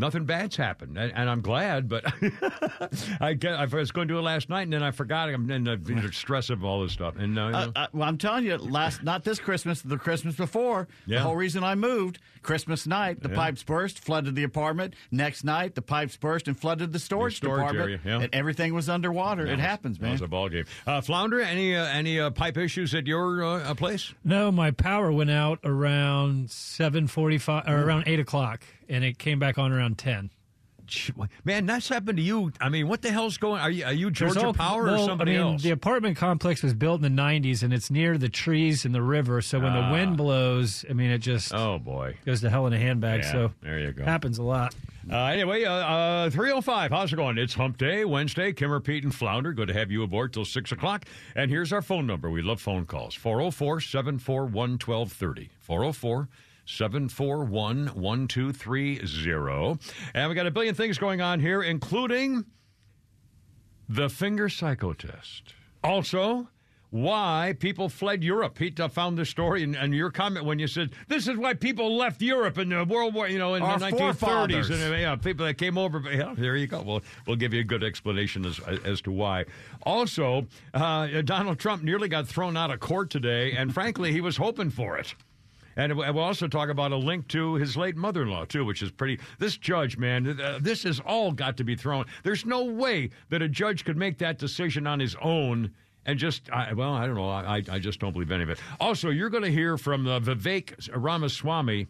Nothing bad's happened, and, and I'm glad. But I get, I was going to do it last night, and then I forgot. I'm in the stress of all this stuff. And uh, you Uh, know, uh, well, I'm telling you, last not this Christmas, the Christmas before. Yeah. The whole reason I moved, Christmas night, the Yeah. pipes burst, flooded the apartment. Next night, the pipes burst and flooded the storage, storage department, area, yeah. and everything was underwater. that it happens, that man. was a ball game. Uh, Flounder, any uh, any uh, pipe issues at your place? No, my power went out around seven forty-five or around eight o'clock, and it came back on around ten. Man, that's happened to you. I mean, what the hell's going? Are you are you Georgia all- Power well, or somebody I mean, else? The apartment complex was built in the '90s, and it's near the trees and the river. So when Ah. the wind blows, I mean, it just oh boy, goes to hell in a handbag. Yeah, so there you go. Happens a lot. Uh, anyway, uh, uh, 305, how's it going? It's Hump Day, Wednesday. Kimmer, Pete, and Flounder. Good to have you aboard till 6 o'clock. And here's our phone number. We love phone calls 404 741 1230. 404 741 1230. And we got a billion things going on here, including the finger psycho test. Also, why people fled Europe. Pete uh, found this story, and, and your comment when you said this is why people left Europe in the World War, you know, in Our the 1930s, forefathers. and uh, yeah, people that came over. but, Yeah, there you go. We'll we'll give you a good explanation as as to why. Also, uh, Donald Trump nearly got thrown out of court today, and frankly, he was hoping for it. And we'll also talk about a link to his late mother-in-law too, which is pretty. This judge, man, uh, this has all got to be thrown. There's no way that a judge could make that decision on his own and just. I, well, I don't know. I I just don't believe any of it. Also, you're going to hear from uh, Vivek Ramaswamy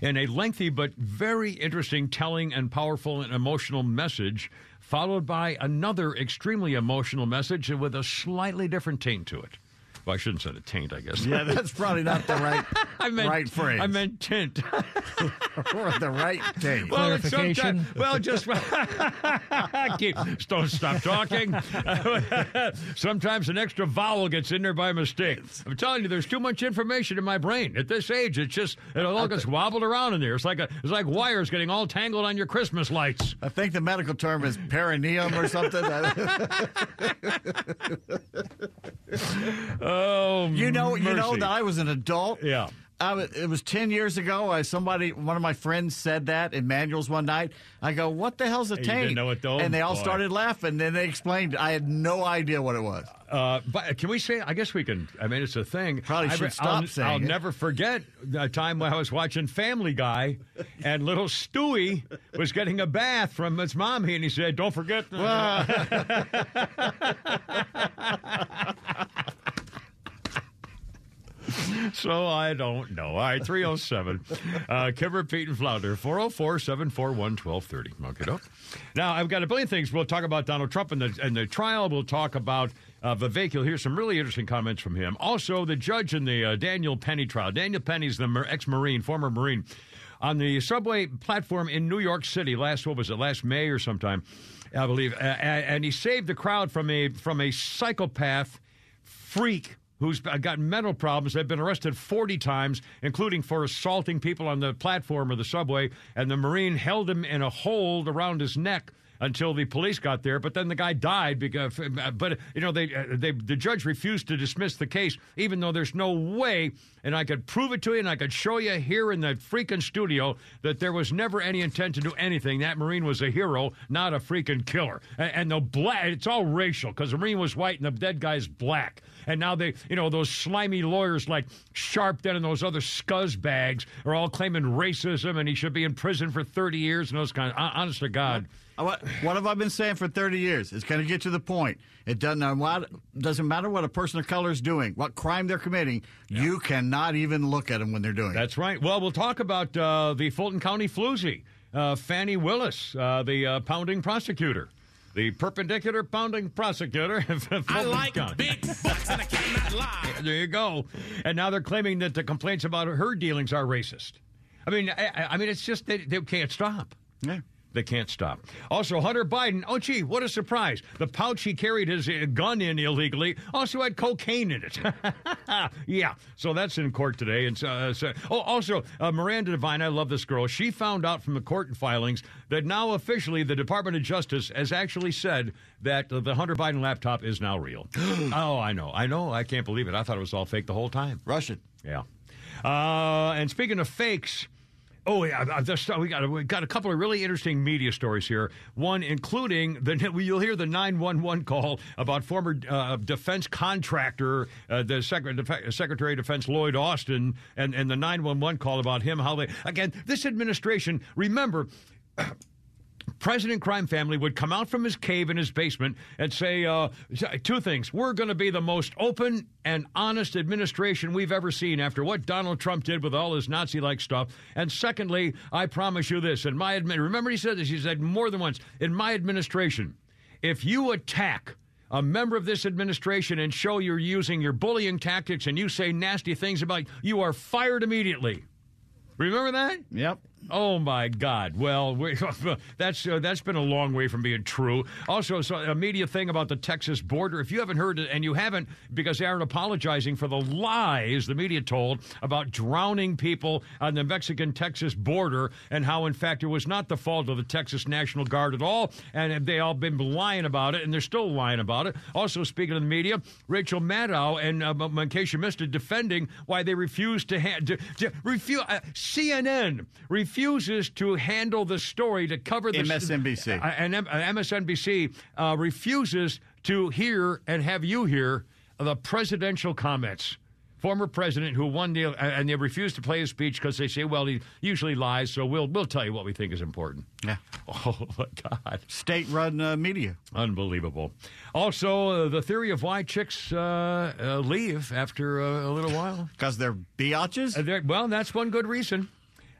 in a lengthy but very interesting, telling, and powerful and emotional message, followed by another extremely emotional message with a slightly different taint to it. Well, I shouldn't say a taint, I guess. yeah, that's probably not the right, I meant, right phrase. I meant tint. or the right thing. Well, it's Clarification. sometime- well, just keep, don't stop talking. Sometimes an extra vowel gets in there by mistake. I'm telling you, there's too much information in my brain at this age. It's just it all gets wobbled around in there. It's like a, it's like wires getting all tangled on your Christmas lights. I think the medical term is perineum or something. Uh, Oh, you know, you know that I was an adult. Yeah. I was, it was 10 years ago. I somebody, one of my friends said that in Manuel's one night. I go, what the hell's a taint? didn't know it, though? And they all Boy. started laughing. Then they explained. I had no idea what it was. Uh, but can we say? I guess we can. I mean, it's a thing. Probably I, should I'll, stop saying I'll it. never forget the time when I was watching Family Guy, and little Stewie was getting a bath from his mommy, and he said, "Don't forget." so I don't know. All right, 307. Uh, Kimmer, Pete, and Flounder, 404 741 1230. Okay. Now, I've got a billion things. We'll talk about Donald Trump and the, and the trial. We'll talk about uh, Vivek. You'll hear some really interesting comments from him. Also, the judge in the uh, Daniel Penny trial. Daniel Penny's the ex Marine, former Marine. On the subway platform in New York City last, what was it, last May or sometime, I believe. And he saved the crowd from a, from a psychopath freak who's uh, got mental problems. They've been arrested 40 times, including for assaulting people on the platform of the subway. And the Marine held him in a hold around his neck until the police got there. But then the guy died because. Uh, but you know, they, uh, they the judge refused to dismiss the case, even though there's no way. And I could prove it to you, and I could show you here in the freaking studio that there was never any intent to do anything. That Marine was a hero, not a freaking killer. And, and the black, it's all racial because the Marine was white and the dead guy's black. And now they, you know, those slimy lawyers like Sharpton and those other scuzz bags are all claiming racism and he should be in prison for 30 years and those kind of, honest to God. What, what have I been saying for 30 years? It's going to get to the point. It doesn't, matter what, doesn't matter what a person of color is doing, what crime they're committing, you cannot even look at them when they're doing it. That's right. Well, we'll talk about uh, the Fulton County floozy, uh, Fani Willis, uh, the uh, pounding prosecutor. The perpendicular pounding prosecutor. of I like County. big butts and I cannot lie. There you go. And now they're claiming that the complaints about her dealings are racist. I mean, I, I mean, it's just they, they can't stop. Yeah. They can't stop. Also, Hunter Biden. Oh, gee, what a surprise! The pouch he carried his uh, gun in illegally also had cocaine in it. yeah, so that's in court today. And uh, so, oh, also uh, Miranda Devine. I love this girl. She found out from the court filings that now officially the Department of Justice has actually said that the Hunter Biden laptop is now real. oh, I know, I know. I can't believe it. I thought it was all fake the whole time. Russian. Yeah. Uh, and speaking of fakes. Oh yeah, just, we got we got a couple of really interesting media stories here. One including the you'll hear the nine one one call about former uh, defense contractor, uh, the Secretary, Secretary of Defense Lloyd Austin, and and the nine one one call about him. How they again this administration remember. President Crime Family would come out from his cave in his basement and say uh, two things. We're going to be the most open and honest administration we've ever seen after what Donald Trump did with all his Nazi like stuff. And secondly, I promise you this in my admin, remember he said this, he said more than once in my administration, if you attack a member of this administration and show you're using your bullying tactics and you say nasty things about you are fired immediately. Remember that? Yep. Oh my God! Well, we, that's uh, that's been a long way from being true. Also, so a media thing about the Texas border. If you haven't heard it, and you haven't, because they aren't apologizing for the lies the media told about drowning people on the Mexican-Texas border, and how in fact it was not the fault of the Texas National Guard at all, and they all been lying about it, and they're still lying about it. Also, speaking of the media, Rachel Maddow and uh, in case you missed it, defending why they refused to, ha- to, to refuse uh, CNN refuses to handle the story to cover the MSNBC. Uh, and M- MSNBC uh, refuses to hear and have you hear the presidential comments. Former president who won the and they refuse to play his speech because they say, well, he usually lies, so we'll we'll tell you what we think is important. Yeah. Oh my God. State-run uh, media. Unbelievable. Also, uh, the theory of why chicks uh, uh leave after a little while because they're biatches. Uh, well, that's one good reason.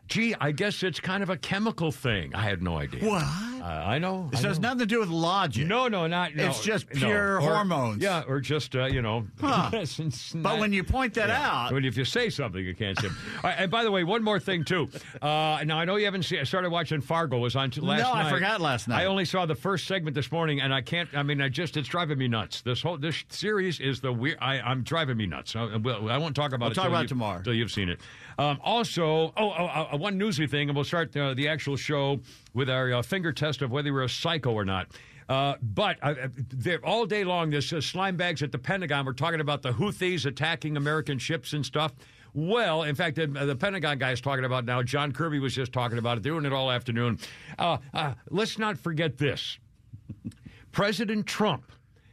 Gee, I guess it's kind of a chemical thing. I had no idea. What? Uh, I know. This I has know. nothing to do with logic. No, no, not. No, it's just no. pure Or- hormones. Yeah, or just uh, you know. Huh. it's But when you point that yeah. out, When if you say something, you can't say. Right, and by the way, one more thing too. Uh, now I know you haven't seen, I started watching Fargo. It was on t- last night. No, I forgot last night. I only saw the first segment this morning, and I can't. I mean, I just it's driving me nuts. This whole this series is the weird. I, I'm driving me nuts. I, we'll- I won't talk about We'll it. talk till about you- it tomorrow. Till you've seen it. Um, also, oh, oh, oh, one newsy thing, and we'll start uh, the actual show with our uh, finger test of whether you're a psycho or not. Uh, but uh, all day long, this uh, slime bags at the Pentagon were talking about the Houthis attacking American ships and stuff. Well, in fact, the, the Pentagon guy is talking about now. John Kirby was just talking about it. Doing it all afternoon. Uh, uh, let's not forget this. President Trump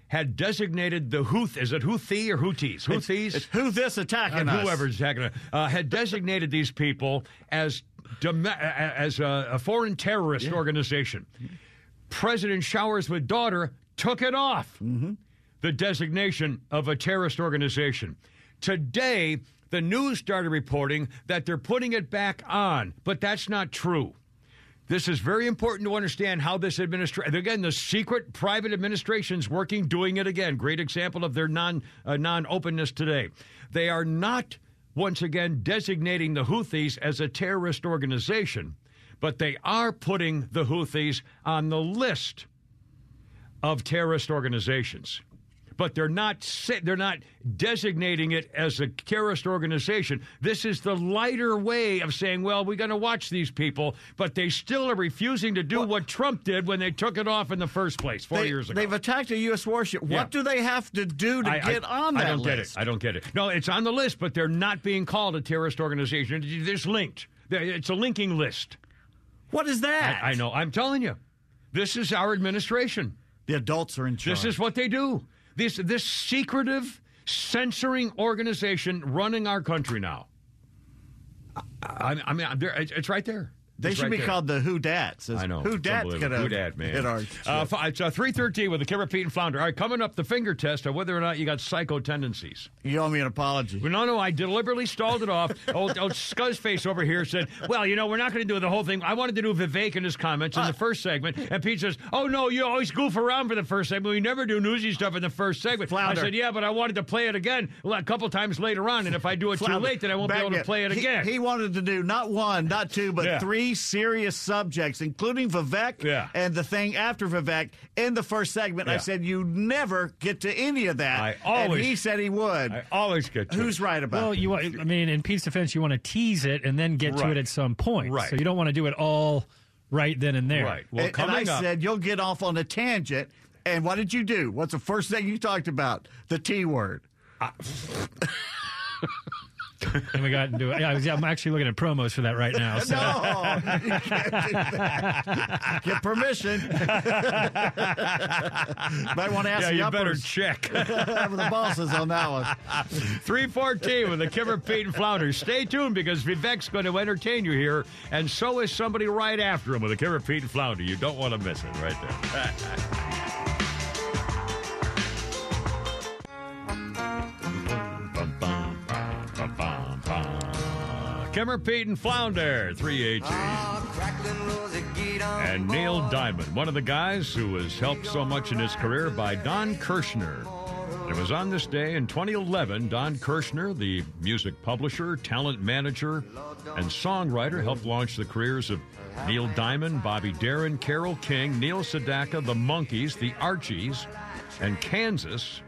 had designated the Houth, is it Houthi or Houthis? Houthis? it's who this attacking us? whoever's attacking uh, had designated these people as dom- as a, a foreign terrorist organization. President Showers with daughter took it off the designation of a terrorist organization. Today, the news started reporting that they're putting it back on, but that's not true. This is very important to understand how this administration, again, the secret private administration's working, doing it again. Great example of their non uh, non openness today. They are not once again designating the Houthis as a terrorist organization, but they are putting the Houthis on the list of terrorist organizations. But they're not they're not designating it as a terrorist organization. This is the lighter way of saying, well, we're going to watch these people, but they still are refusing to do what Trump did when they took it off in the first place four They, years ago. They've attacked a U.S. warship. Yeah. What do they have to do to I- I- get on that I don't list? get it. I don't get it. No, it's on the list, but they're not being called a terrorist organization. It's linked. It's a linking list. What is that? I, I know. I'm telling you, this is our administration. The adults are in charge. This is what they do. This this secretive censoring organization running our country now. I, I mean, it's it's right there. They should right be there. called the Who Dats. I know. Who Dats gonna Who dat, man? hit our uh, f- it's uh, 313 with the Kipper, Pete, and Flounder. All right, coming up, the finger test of whether or not you got psycho tendencies. You owe me an apology. Well, no, no, I deliberately stalled it off. old, old Scuzzface over here said, well, you know, we're not going to do the whole thing. I wanted to do Vivek in his comments in the first segment. And Pete says, oh, no, you always goof around for the first segment. We never do newsy stuff in the first segment. Flounder. I said, yeah, but I wanted to play it again a couple times later on. And if I do it too late, then I won't be back able to play it He- again. He, wanted to do not one, not two, but Yeah. three serious subjects, including Vivek Yeah. and the thing after Vivek in the first segment. I said you never get to any of that. I always- and he said he would. I always get to Who's it. right about Well, it? you I mean, in Pete's defense, you want to tease it and then get to it at some point. Right. So you don't want to do it all right then and there. Right. Well, and, and I up. said you'll get off on a tangent. And what did you do? What's the first thing you talked about? The T word. And we got into it. Yeah, I was- yeah, I'm actually looking at promos for that right now. So. No, you can't do that. Get permission. Might want to ask yeah, you better check check. the bosses on that one. 314 with the Kimmer, Pete, and Flounder. Stay tuned because Vivek's going to entertain you here, and so is somebody right after him with the Kimmer, Pete, and Flounder. You don't want to miss it right there. Kimmer, Pete, and Flounder, 318. Ah, and Neil Diamond, one of the guys who was helped so much in his career by Don Kirshner. It was on this day in 2011, Don Kirshner, the music publisher, talent manager, and songwriter, helped launch the careers of Neil Diamond, Bobby Darin, Carole King, Neil Sedaka, the Monkees, the Archies, and Kansas.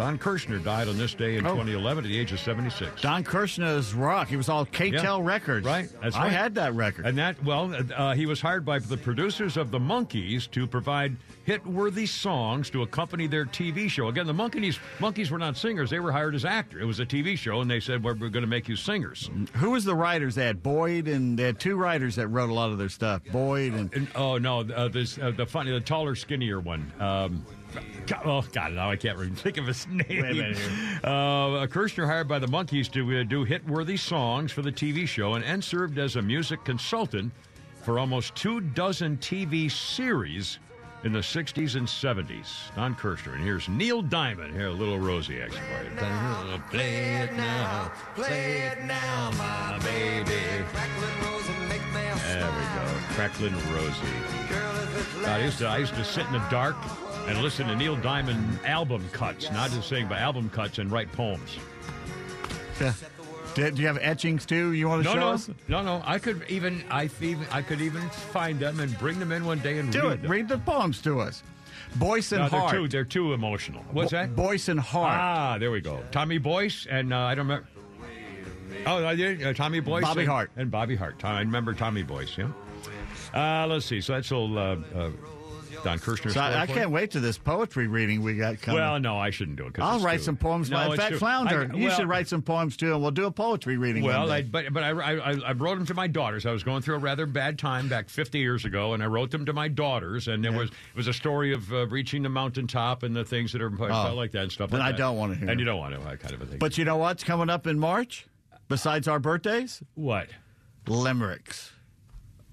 Don Kirshner died on this day in 2011 at the age of 76. Don Kirshner's rock. He was all KTEL Yeah. Records. Right, that's I right. had that record. And that, well, uh, he was hired by the producers of the Monkees to provide hit-worthy songs to accompany their TV show. Again, the Monkees, Monkees were not singers; they were hired as actors. It was a TV show, and they said, "Well, we're going to make you singers." Who was the writers? They had Boyd, and they had two writers that wrote a lot of their stuff. Boyd and And, oh no, uh, this uh, the funny, the taller, skinnier one. Um, oh God, now I can't even think of his name. minute Uh, Kirshner hired by the Monkees to uh, do hit-worthy songs for the TV show, and, and served as a music consultant for almost two dozen TV series in the 60s and 70s. Don Kirshner, and here's Neil Diamond. Here, a little Rosie action for you. Play it now, play it now, my baby. There we go, Cracklin' Rosie. I used to I used to sit in the dark and listen to Neil Diamond album cuts, not just sing, but album cuts and write poems. Yeah. Did, do you have etchings too? You want to No, show no, us? no, no. I could even I even I could even find them and bring them in one day and Do read it. them. Read the poems to us. Boyce and No, they're Hart. too they're too emotional. What's that? Boyce and Hart. Ah, there we go. Tommy Boyce and uh, I don't remember. Oh, did. Uh, Tommy Boyce, Bobby and, Hart. and Bobby Hart. Tom, I remember Tommy Boyce. Yeah. Uh, let's see. So that's old uh, uh, Don Kirshner. So I, I can't wait to this poetry reading we got coming. Well, no, I shouldn't do it. I'll write too- some poems. No, in fact, too- Flounder, I- you should write some poems too, and we'll do a poetry reading. Well, I, but but I, I, I wrote them to my daughters. I was going through a rather bad time back 50 years ago, and I wrote them to my daughters. And there was it was a story of uh, reaching the mountaintop and the things that are felt like that and stuff. And like I that. don't wanna hear And you don't want to, that kind of a thing. But you know what's coming up in March? Besides our birthdays, what? limericks.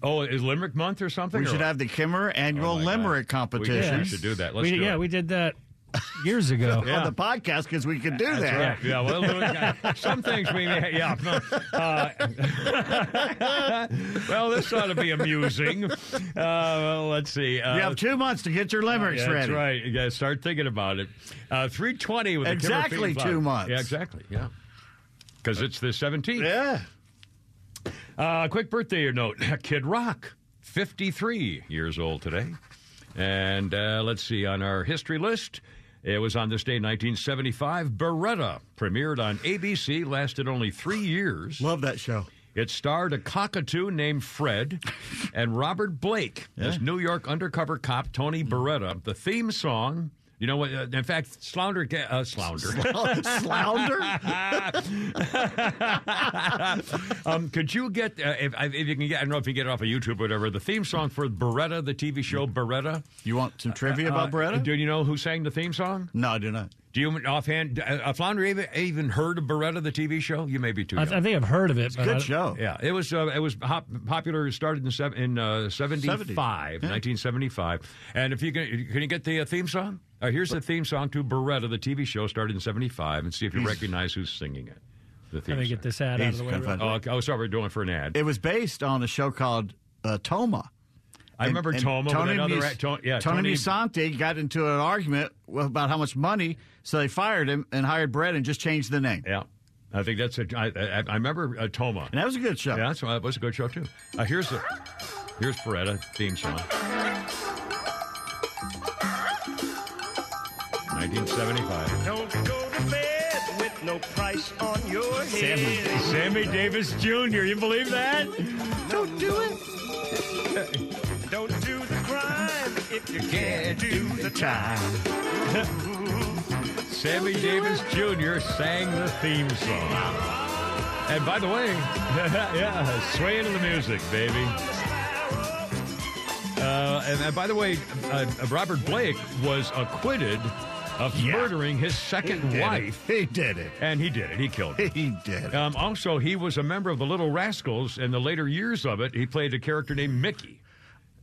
Oh, is Limerick month or something? We or should what? have the Kimmer annual Oh, my God. limerick We, competition we should do that. Let's we, do yeah, it. we did that years ago. Yeah. on the podcast because we could do that. Right. Yeah, well, uh, some things we may, yeah. Uh, well, this ought to be amusing. Uh, well, let's see. Uh, You have two months to get your limericks yeah, ready. That's right. You got to start thinking about it. Uh, 320 with Exactly Feed two months. Yeah, exactly. Yeah. Because it's the 17th. Yeah. Uh, quick birthday note Kid Rock, 53 years old today. And uh, let's see, on our history list, it was on this day, 1975. Baretta premiered on ABC, lasted only three years. Love that show. It starred a cockatoo named Fred and Robert Blake as New York undercover cop Tony Baretta. The theme song You know what? Uh, in fact, Slounder, ga- uh, Slounder. Slounder? um, could you get, uh, if, if you can get, I don't know if you can get it off of YouTube or whatever, the theme song for Baretta, the TV show Baretta? You want some trivia about Uh, Baretta? Do you know who sang the theme song? No, I do not. Do you offhand, uh, Flounder even, even heard of Baretta, the TV show? You may be too I, young. I think I've heard of it. but I Good don't- show. Yeah, it was uh, it was hop, popular. It started in sev- in uh, 75, 70. 1975. And if you can, can you get the uh, theme song? Uh, here's the theme song to Baretta, the TV show, started in 75, and see if you recognize who's singing it. The theme Let me song. get this ad out of the way. kind real fun. Oh, okay. oh, sorry, we're doing it for an ad. It was based on a show called uh, Toma. I remember And- and Toma. Tony, with another, Mus- ad- to- yeah, Tony Musante got into an argument about how much money, so they fired him and hired Brett and just changed the name. Yeah, I think that's a. I, I, I remember uh, Toma. And that was a good show. Yeah, that's, that was a good show too. Uh, here's the here's Baretta theme song. 1975. Don't go to bed with no price on your head. Sammy Davis Jr. You believe that? Don't do it. Don't do the crime if you can't do the time. Sammy Davis Jr. sang the theme song. And by the way, yeah, swaying to the music, baby. Uh, and, and by the way, uh, Robert Blake was acquitted of murdering his second it. wife. He did it. And he did it. He killed her. He did. Um, also, he was a member of the Little Rascals. In the later years of it, he played a character named Mickey.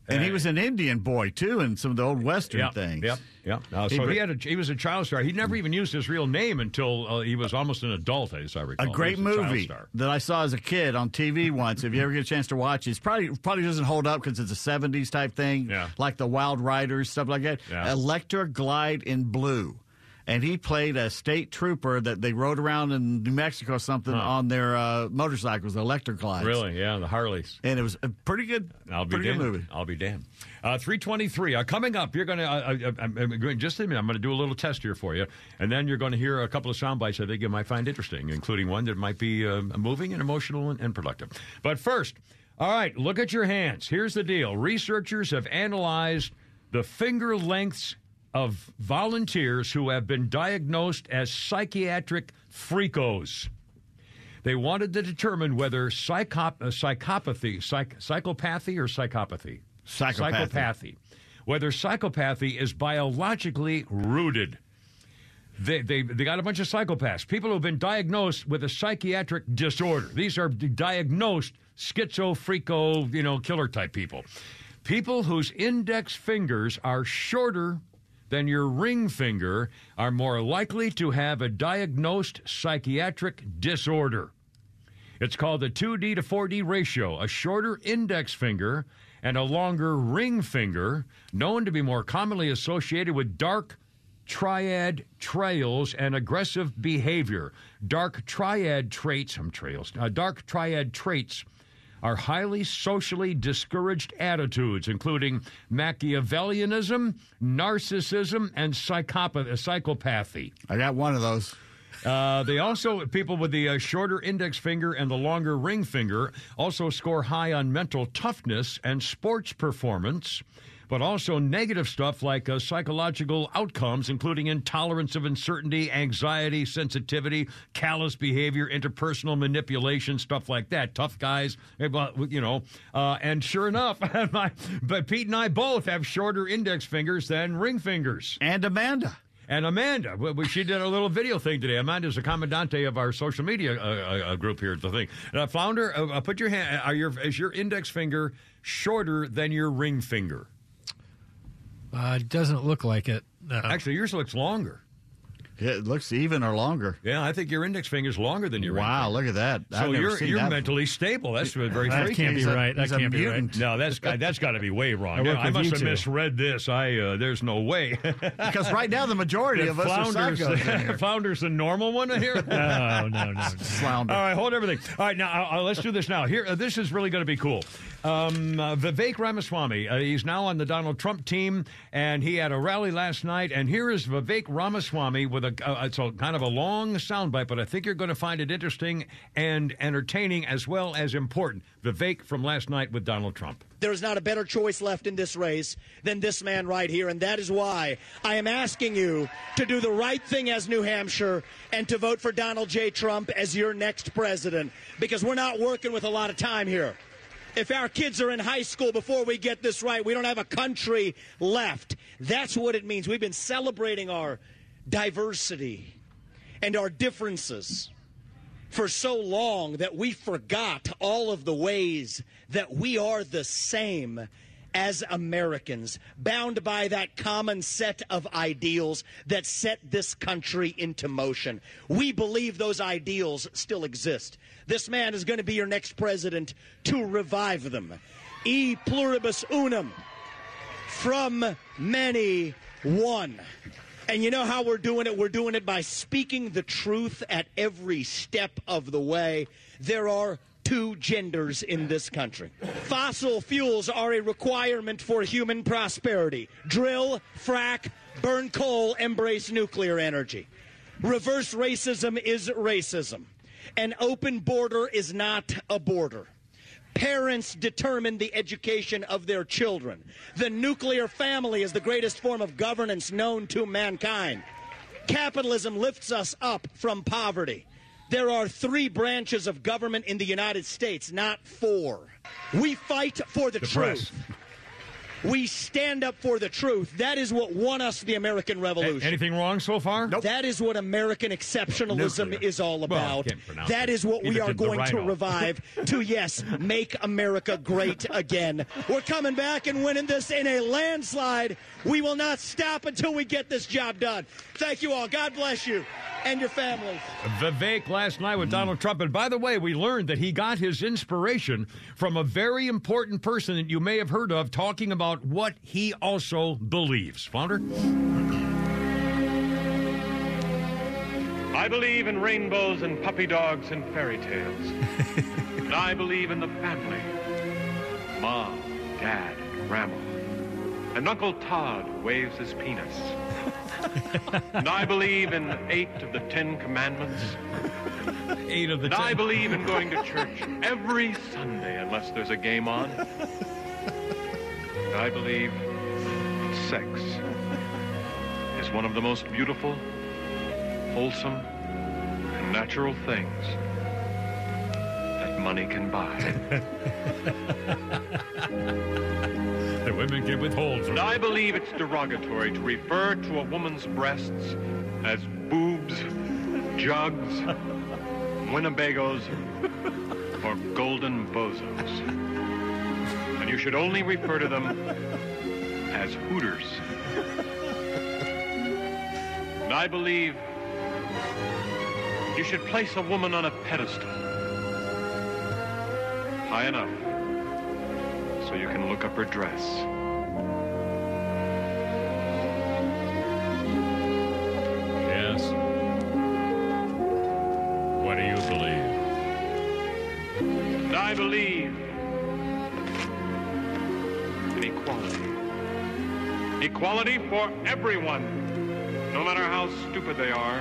And he was an Indian boy too in some of the old western Yep, things. Yep, yep. Uh, He so he had a, he was a child star. He never even used his real name until uh, he was almost an adult, as I recall. A great He was child movie star. that I saw as a kid on TV once. If you ever get a chance to watch it, it's probably probably doesn't hold up because it's a '70s type thing, Yeah. like the Wild Riders stuff like that. Yeah. Electra Glide in Blue, and he played a state trooper that they rode around in New Mexico or something on their uh, motorcycles, the Electra Glides. Really? Yeah, the Harleys. And it was a pretty good, I'll be pretty good damned. movie. I'll be damned. Uh, 323. Uh, coming up, you're going to, uh, uh, I'm, I'm just a minute, I'm going to do a little test here for you. And then you're going to hear a couple of sound bites I think you might find interesting, including one that might be uh, moving and emotional and, and productive. But first, all right, look at your hands. Here's the deal researchers have analyzed the finger lengths of volunteers who have been diagnosed as psychiatric freakos. They wanted to determine whether psychop- uh, psychopathy, psych- psychopathy, or psychopathy, Psychopathy. psychopathy, whether psychopathy is biologically rooted. They, they, they got a bunch of psychopaths, people who have been diagnosed with a psychiatric disorder. These are diagnosed schizophrenico, you know, killer type people. People whose index fingers are shorter than your ring finger are more likely to have a diagnosed psychiatric disorder. It's called the 2D to 4D ratio. A shorter index finger and a longer ring finger, known to be more commonly associated with dark triad trails and aggressive behavior. Dark triad traits, trails, uh, dark triad traits are highly socially discouraged attitudes, including Machiavellianism, narcissism, and psychopath- psychopathy. I got one of those. Uh, they also, people with the uh, shorter index finger and the longer ring finger, also score high on mental toughness and sports performance, but also negative stuff like uh, psychological outcomes, including intolerance of uncertainty, anxiety, sensitivity, callous behavior, interpersonal manipulation, stuff like that. Tough guys, eh, you know. Uh, and sure enough, my, but Pete and I both have shorter index fingers than ring fingers. And Amanda. And Amanda, she did a little video thing today. Amanda's a commandante of our social media uh, uh, group here at the thing. Uh, Flounder, uh, uh, put your hand. Are your is your index finger shorter than your ring finger? Uh, it doesn't look like it. No. Actually, yours looks longer. It looks even or longer. Yeah, I think your index finger is longer than your Wow, ring look at that. I've So you're you're that mentally stable. That's very that freaky. can't be He's a- right. That can't be right. No, that's got that's got to be way wrong. I work I must have two. misread this. I uh, there's no way. Because right now the majority of us are Flounder's, psychos in here. Flounder's the normal one here. No, no, no, no. Flounder. All right, hold everything. All right, now uh, uh, let's do this now. Here, uh, this is really going to be cool. Um, uh, Vivek Ramaswamy. Uh, he's now on the Donald Trump team, and he had a rally last night. And here is Vivek Ramaswamy with a uh, it's a kind of a long soundbite, but I think you're going to find it interesting and entertaining as well as important. Vivek from last night with Donald Trump. There is not a better choice left in this race than this man right here, and that is why I am asking you to do the right thing as New Hampshire and to vote for Donald J. Trump as your next president, because we're not working with a lot of time here. If our kids are in high school before we get this right, we don't have a country left. That's what it means. We've been celebrating our diversity and our differences for so long that we forgot all of the ways that we are the same as Americans, bound by that common set of ideals that set this country into motion. We believe those ideals still exist. This man is going to be your next president to revive them. E pluribus unum, from many, one. And you know how we're doing it? We're doing it by speaking the truth at every step of the way. There are two genders in this country. Fossil fuels are a requirement for human prosperity. Drill, frack, burn coal, embrace nuclear energy. Reverse racism is racism. An open border is not a border. Parents determine the education of their children. The nuclear family is the greatest form of governance known to mankind. Capitalism lifts us up from poverty. There are three branches of government in the United States, not four. We fight for the, The truth. press. We stand up for the truth. That is what won us the American A- Revolution. anything wrong so far? Nope. That is what American exceptionalism Nuclear. is all about. can't pronounce that it. is what we are going to revive to, yes, make America great again. We're coming back and winning this in a landslide. We will not stop until we get this job done. Thank you all. God bless you and your families. Vivek last night with mm. Donald Trump. And by the way, we learned that he got his inspiration from a very important person that you may have heard of talking about what he also believes. Founder? I believe in rainbows and puppy dogs and fairy tales. and I believe in the family. Mom, Dad, Grandma. And Uncle Todd waves his penis. And I believe in eight of the Ten Commandments. Eight of the And I believe in going to church every Sunday unless there's a game on. And I believe sex is one of the most beautiful, wholesome, and natural things money can buy. that women can withhold from And I believe it's derogatory to refer to a woman's breasts as boobs, jugs, Winnebagos, or golden bozos. And you should only refer to them as hooters. And I believe you should place a woman on a pedestal high enough so you can look up her dress. Yes. What do you believe? And I believe in equality. Equality for everyone, no matter how stupid they are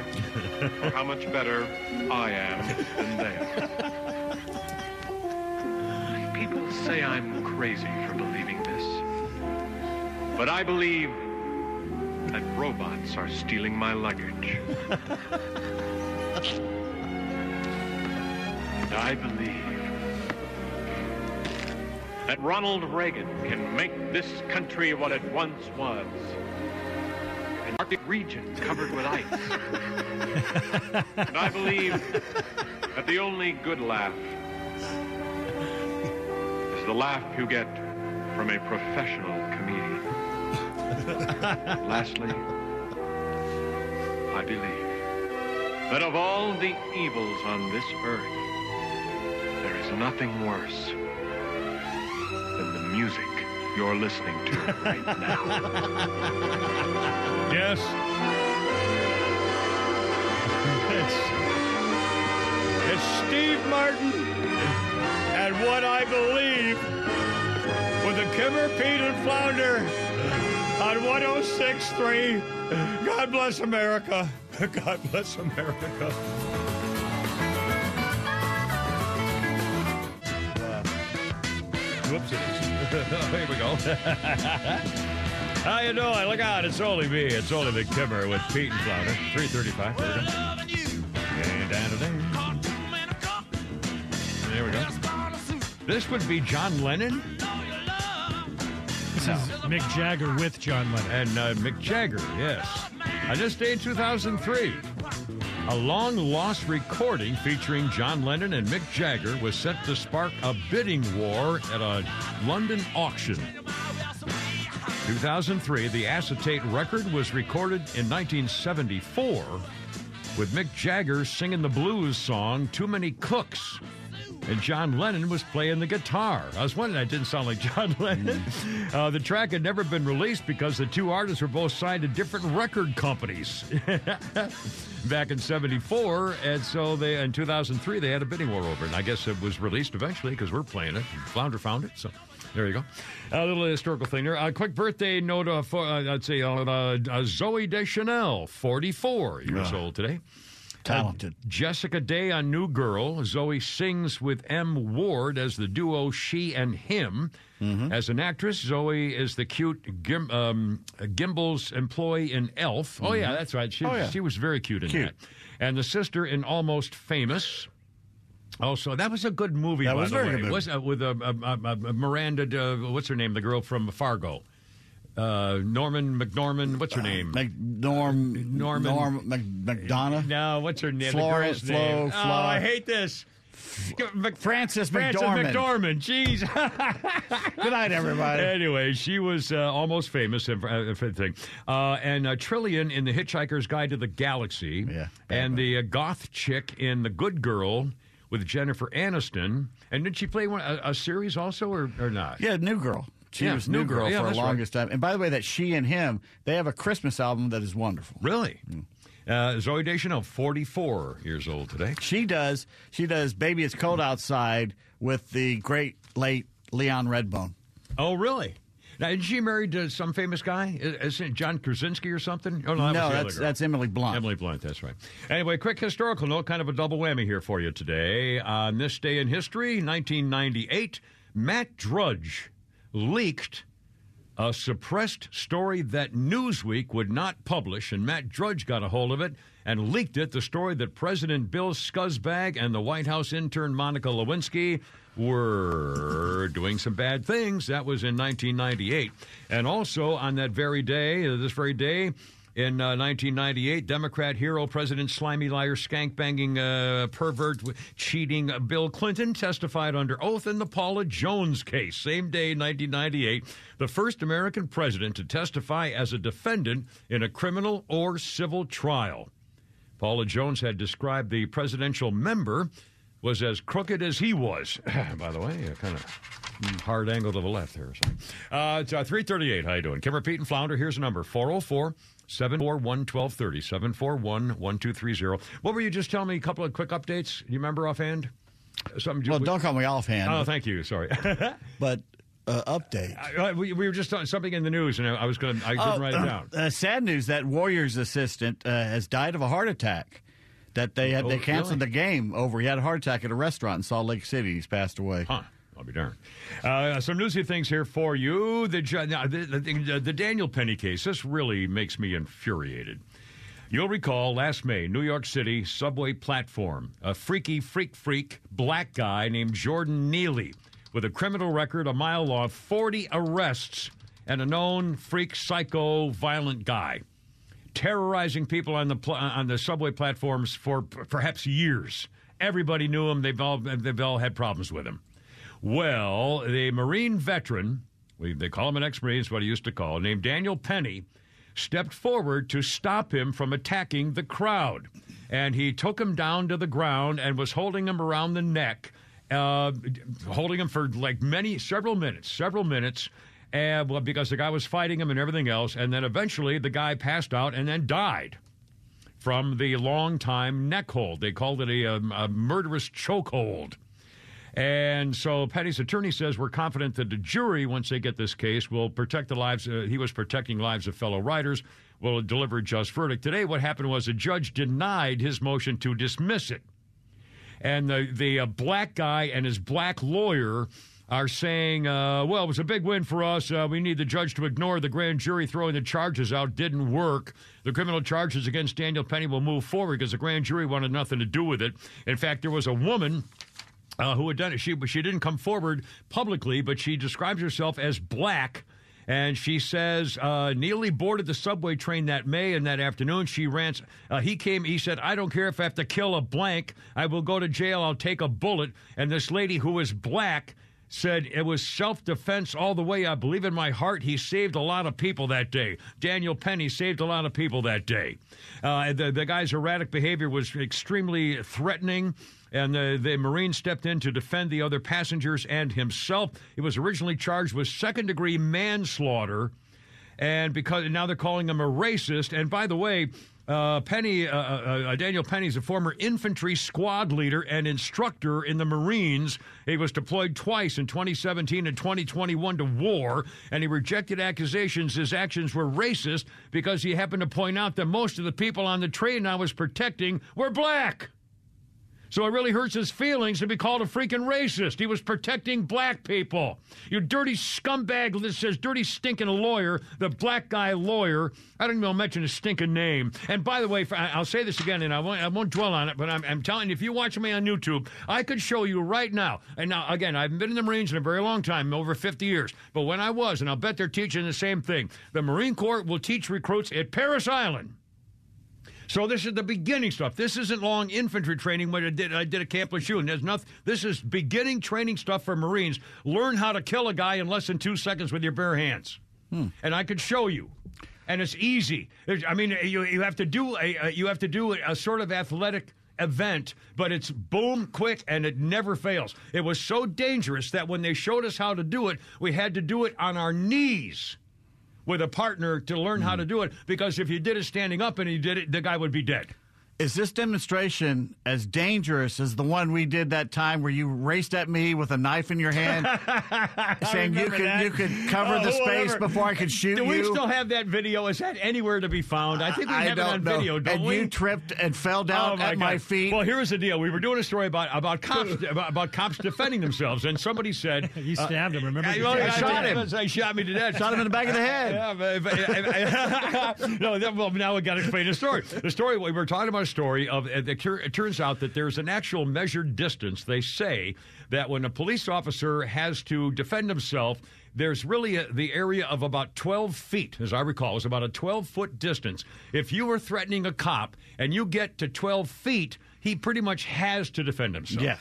or how much better I am than they are. Say I'm crazy for believing this, but I believe that robots are stealing my luggage. And I believe that Ronald Reagan can make this country what it once was. An Arctic region covered with ice. and I believe that the only good laugh is the laugh you get from a professional comedian. Lastly, I believe that of all the evils on this earth, there is nothing worse than the music you're listening to right now. Yes. It's, it's Steve Martin and what I believe with the Kimmer, Pete, and Flounder on 1063. God bless America. God bless America. Whoops. Here we go. How you doing? Look out, it's only me. It's only the Kimmer with Pete and Flounder. 335. There we go. And down to there. There we go. This would be John Lennon This is Mick Jagger with John Lennon. and uh, Mick Jagger, yes. On this day in 2003, a long lost recording featuring John Lennon and Mick Jagger was set to spark a bidding war at a London auction. 2003, the acetate record was recorded in 1974 with Mick Jagger singing the blues song Too Many Cooks. And John Lennon was playing the guitar. I was wondering that didn't sound like John Lennon. Uh, the track had never been released because the two artists were both signed to different record companies back in 74. And so they in 2003, they had a bidding war over it. And I guess it was released eventually because we're playing it. Flounder found it. So there you go. A little historical thing there. A quick birthday note uh, for, uh, let's see, uh, uh, Zooey Deschanel, 44 years old today. Talented. Jessica Day on New Girl. Zooey sings with M. Ward as the duo She and Him. As an actress, Zooey is the cute Gim, um, Gimbel's employee in Elf. Oh, yeah, that's right. She, Oh, yeah. she was very cute in Cute. that. And the sister in Almost Famous. Also, that was a good movie. That was very way. good movie. Was uh, with uh, uh, uh, uh, Miranda. Uh, what's her name? The girl from Fargo. Uh, Norman McNorman. What's her name? Mc, Norm, Norman- Norm Mc, McDonough. No, what's her name? Florence, girl's name. Flo, Oh, I hate this. Mc- Frances Frances McDormand. McDormand. Jeez. Good night, everybody. anyway, she was uh, almost famous and uh, for the thing. Uh, and uh, Trillian in The Hitchhiker's Guide to the Galaxy. Yeah, And the uh, goth chick in The Good Girl with Jennifer Aniston. And did she play one a, a series also or, or not? Yeah, New Girl. She Yeah, was New New Girl. Girl, Yeah, for the that's right. longest time. And by the way, that she and him, they have a Christmas album that is wonderful. Really? Uh, Zooey Deschanel, 44 years old today. She does. She does. Baby, it's cold outside with the great late Leon Redbone. Oh, really? Now, is she married to some famous guy? Is, it John Krasinski or something? Oh, no, that no, that's that's Emily Blunt. Emily Blunt, that's right. Anyway, quick historical note, kind of a double whammy here for you today. On this day in history, 1998, Matt Drudge leaked a suppressed story that Newsweek would not publish, and Matt Drudge got a hold of it and leaked it. The story that President Bill Scuzzbag and the White House intern Monica Lewinsky were doing some bad things. That was in 1998. And also on that very day, this very day, in uh, 1998, Democrat hero, President Slimy Liar, skank banging uh, pervert, cheating uh, Bill Clinton testified under oath in the Paula Jones case. Same day, 1998, the first American president to testify as a defendant in a criminal or civil trial. Paula Jones had described the presidential member was as crooked as he was. By the way, a kind of hard angle to the left here. Uh, it's uh, 338. How you doing? Kimmer, Pete, and Flounder. Here's a number, 404 741 1230, 741 1230. What were you just telling me? A couple of quick updates. You remember offhand? Something. well, don't call me offhand, Oh, but, thank you. Sorry. but uh, update. Uh, we, we were just talking something in the news, and I, I was going to, I didn't write it down. Uh, sad news that Warriors assistant uh, has died of a heart attack. That they had Oh, they canceled really? the game over. He had a heart attack at a restaurant in Salt Lake City. He's passed away. Huh. I'll be darned. Uh, some newsy things here for you. The, the, the, the Daniel Penny case, this really makes me infuriated. You'll recall last May, New York City subway platform, a freaky freak freak black guy named Jordan Neely with a criminal record a mile long, 40 arrests, and a known freak psycho violent guy terrorizing people on the pl- on the subway platforms for p- perhaps years. Everybody knew him. They've all they've all had problems with him. Well, the Marine veteran, we, they call him an ex-Marine, is what he used to call, named Daniel Penny, stepped forward to stop him from attacking the crowd, and he took him down to the ground and was holding him around the neck, uh, holding him for like many several minutes, several minutes. And, well, because the guy was fighting him and everything else, and then eventually the guy passed out and then died from the long time neck hold. They called it a, um, a murderous chokehold. And so Penny's attorney says we're confident that the jury, once they get this case, will protect the lives. Uh, he was protecting lives of fellow riders. Will deliver a just verdict. Today, what happened was a judge denied his motion to dismiss it, and the the uh, black guy and his black lawyer are saying, uh, well, it was a big win for us. Uh, we need the judge to ignore the grand jury throwing the charges out. Didn't work. The criminal charges against Daniel Penny will move forward because the grand jury wanted nothing to do with it. In fact, there was a woman. Uh, who had done it? She she didn't come forward publicly, but she describes herself as black, and she says uh, Neely boarded the subway train that May and that afternoon. She rants. Uh, he came. He said, "I don't care if I have to kill a blank. I will go to jail. I'll take a bullet." And this lady who is black said it was self defense all the way. I believe in my heart he saved a lot of people that day. Daniel Penny saved a lot of people that day. Uh, the, the guy's erratic behavior was extremely threatening. And the, the Marine stepped in to defend the other passengers and himself. He was originally charged with second degree manslaughter. And because now they're calling him a racist. And by the way, uh, Penny, uh, uh, uh, Daniel Penny is a former infantry squad leader and instructor in the Marines. He was deployed twice in 2017 and 2021 to war, and he rejected accusations his actions were racist because he happened to point out that most of the people on the train I was protecting were black. So it really hurts his feelings to be called a freaking racist. He was protecting black people. You dirty scumbag that says dirty stinking lawyer, the black guy lawyer. I don't even mention his stinking name. And by the way, I'll say this again, and I won't, I won't dwell on it, but I'm, I'm telling you, if you watch me on YouTube, I could show you right now. And now, again, I haven't been in the Marines in a very long time, over 50 years. But when I was, and I'll bet they're teaching the same thing, the Marine Corps will teach recruits at Parris Island so this is the beginning stuff. This isn't long infantry training when I did I did a Camp Lejeune. There's nothing. This is beginning training stuff for Marines. Learn how to kill a guy in less than two seconds with your bare hands, hmm. and I could show you. And it's easy. I mean, you, you have to do a you have to do a sort of athletic event, but it's boom, quick, and it never fails. It was so dangerous that when they showed us how to do it, we had to do it on our knees with a partner to learn mm. how to do it because if you did it standing up and you did it, the guy would be dead. Is this demonstration as dangerous as the one we did that time where you raced at me with a knife in your hand, saying you could that. you could cover oh, the space before I could shoot Do you? Do we still have that video? Is that anywhere to be found? I think we I have it on know. video. Don't and we? you tripped and fell down oh, at God. my feet. Well, here's the deal: we were doing a story about about cops about, about, cops defending themselves, and somebody said you stabbed uh, him. Remember? I, well, I, shot him. He shot me to death. Shot him in the back of the head. Yeah, but, but, no, well, now we got to explain the story. The story we were talking about a story of. Uh, it turns out that there's an actual measured distance. They say that when a police officer has to defend himself, there's really a, the area of about 12 feet, as I recall, is about a 12 foot distance. If you are threatening a cop and you get to 12 feet, he pretty much has to defend himself. Yeah.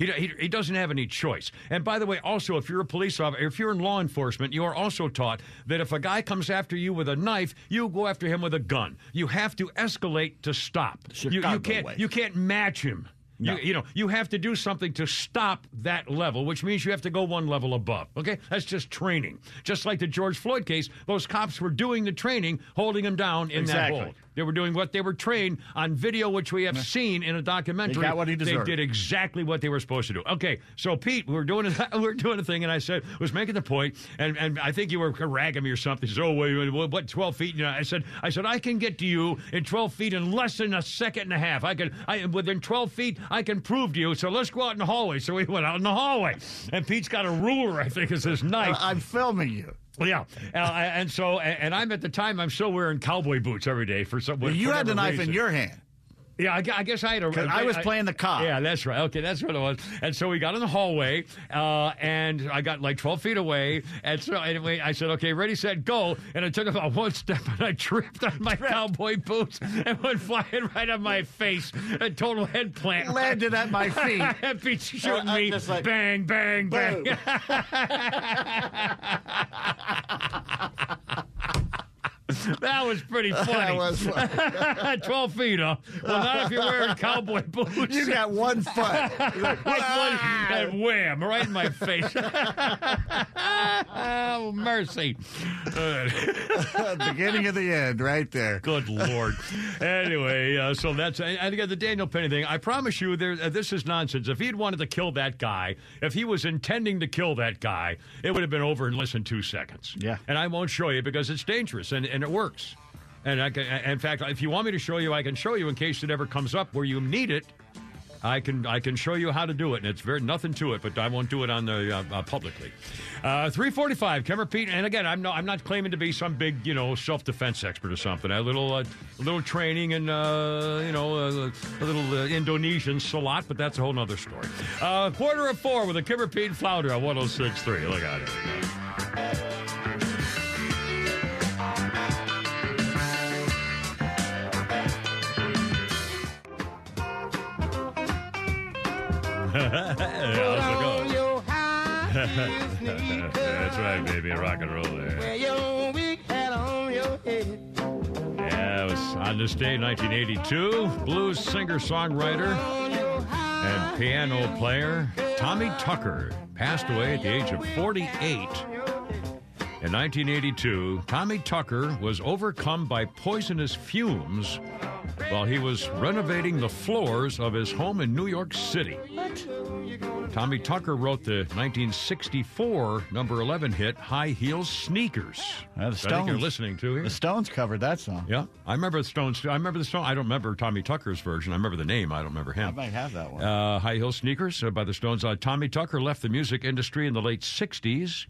He, he, he, doesn't have any choice. And by the way, also, if you're a police officer, if you're in law enforcement, you are also taught that if a guy comes after you with a knife, you go after him with a gun. You have to escalate to stop. You, you, can't way. you can't match him. No. You, you, know, you have to do something to stop that level, which means you have to go one level above. Okay? That's just training. Just like the George Floyd case, those cops were doing the training, holding him down in exactly. that hold. They were doing what they were trained on video, which we have seen in a documentary. They got what he deserved. They did exactly what they were supposed to do. Okay, so Pete, we were doing a, we were doing a thing, and I said was making the point, and, and I think you were ragging me or something. He said, "Oh, wait, wait, what? Twelve feet?" You know, I said, I said I can get to you in twelve feet in less than a second and a half. I can, I within twelve feet, I can prove to you. So let's go out in the hallway. So we went out in the hallway, and Pete's got a ruler. I think is his knife. I'm filming you. Yeah, uh, and so and I'm at the time I'm still wearing cowboy boots every day for some. Well, you had the knife reason. in your hand. Yeah, I, I, guess I had a. I was playing the cop. Yeah, that's right. Okay, that's what it was. And so we got in the hallway, uh, and I got like 12 feet away. And so anyway, I said, okay, ready, set, go. And I took about one step, and I tripped on my cowboy boots and went flying right on my face. A total head plant. Landed at my feet. and Pete shooting uh, me. Like, bang, bang, bang. that was pretty funny. That was fun. 12 feet, huh? Well, not if you're wearing cowboy boots. You got one foot. Like one, wham, right in my face. oh, mercy. Beginning of the end, right there. Good Lord. anyway, uh, so that's, and again, the Daniel Penny thing, I promise you, there, uh, this is nonsense. If he'd wanted to kill that guy, if he was intending to kill that guy, it would have been over in less than two seconds. Yeah. And I won't show you because it's dangerous and, and it works. And I can, in fact, if you want me to show you, I can show you in case it ever comes up where you need it. I can I can show you how to do it, and it's very nothing to it, but I won't do it on the uh, uh, publicly. Uh, Three forty five, Kimmer Pete, and again, I'm no I'm not claiming to be some big you know self defense expert or something. A little uh, a little training and uh, you know a, little uh, Indonesian silat, but that's a whole other story. Quarter of four with a Kimmer Pete Flounder on 106.3. Look at it. That's right, baby. Rock and roll there. Yeah, it was on this day, 1982. Blues singer songwriter and piano player Tommy Tucker passed away at the age of 48. In 1982, Tommy Tucker was overcome by poisonous fumes while he was renovating the floors of his home in New York City. Tommy Tucker wrote the 1964 number 11 hit "High Heels Sneakers." Uh, the that I think you're Stones. listening to here. The Stones covered that song. yeah, I remember the Stones. I remember the Stones. I don't remember Tommy Tucker's version. I remember the name. I don't remember I him. might have that one. Uh, High Heel Sneakers uh, by the Stones. Uh, Tommy Tucker left the music industry in the late 60s,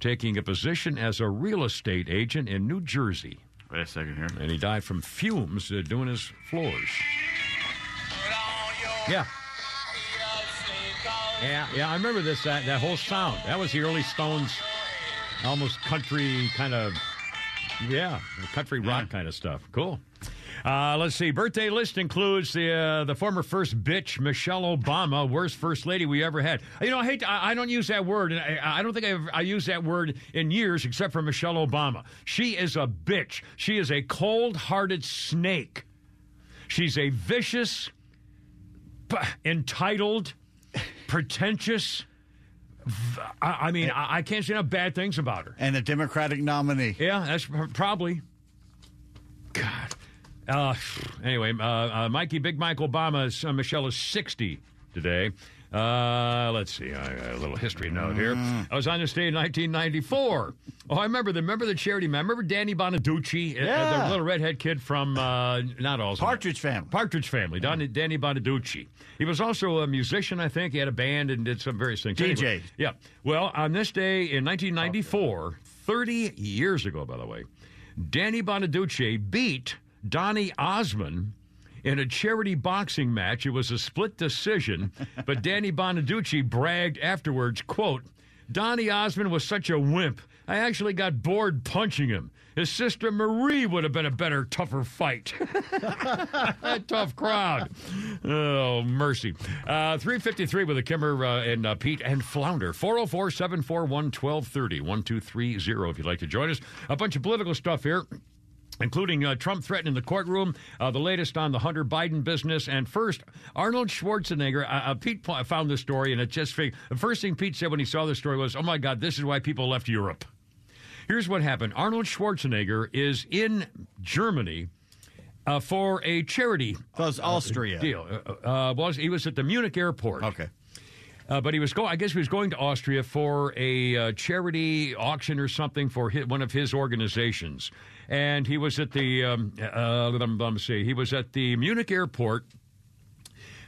taking a position as a real estate agent in New Jersey. Wait a second here. And he died from fumes uh, doing his floors. Yeah. Yeah, yeah, I remember this, that, that whole sound. That was the early Stones, almost country kind of, yeah, country rock kind of stuff. Cool. Uh, let's see. Birthday list includes the uh, the former first bitch Michelle Obama, worst first lady we ever had. You know, I hate. I, I don't use that word, and I, I don't think I've I used that word in years, except for Michelle Obama. She is a bitch. She is a cold-hearted snake. She's a vicious, entitled, pretentious. I mean, I, can't say enough bad things about her. And the Democratic nominee. Yeah, that's probably. God. Uh, anyway, uh, uh, Mikey, Big Mike Obama's uh, Michelle is 60 today. Uh, let's see. A little history note here. I was on this day in 1994. Oh, I remember the remember the charity man. Remember Danny Bonaduce, uh, the little redhead kid from uh, not all Partridge Family. Partridge Family, Don, Danny Bonaduce. He was also a musician, I think. He had a band and did some various things. DJ. yeah. Well, on this day in 1994, 30 years ago, by the way, Danny Bonaduce beat Donny Osmond in a charity boxing match. It was a split decision, but Danny Bonaduce bragged afterwards, quote, Donny Osmond was such a wimp. I actually got bored punching him. His sister Marie would have been a better, tougher fight. Tough crowd. Oh, mercy. Uh, 353 with a Kimmer uh, and uh, Pete and Flounder. 404 741 1230 1230 if you'd like to join us. A bunch of political stuff here. Including uh, Trump threatening the courtroom, uh, the latest on the Hunter Biden business, and first, Arnold Schwarzenegger. Uh, uh, Pete found this story, and it just fig- the first thing Pete said when he saw this story was, "Oh my God, this is why people left Europe." Here's what happened: Arnold Schwarzenegger is in Germany uh, for a charity So it's Austria. deal. Uh, uh, was he was at the Munich airport? Okay. Uh, but he was going. I guess he was going to Austria for a uh, charity auction or something for hi one of his organizations, and he was at the. Um, uh, let me- let me see. He was at the Munich airport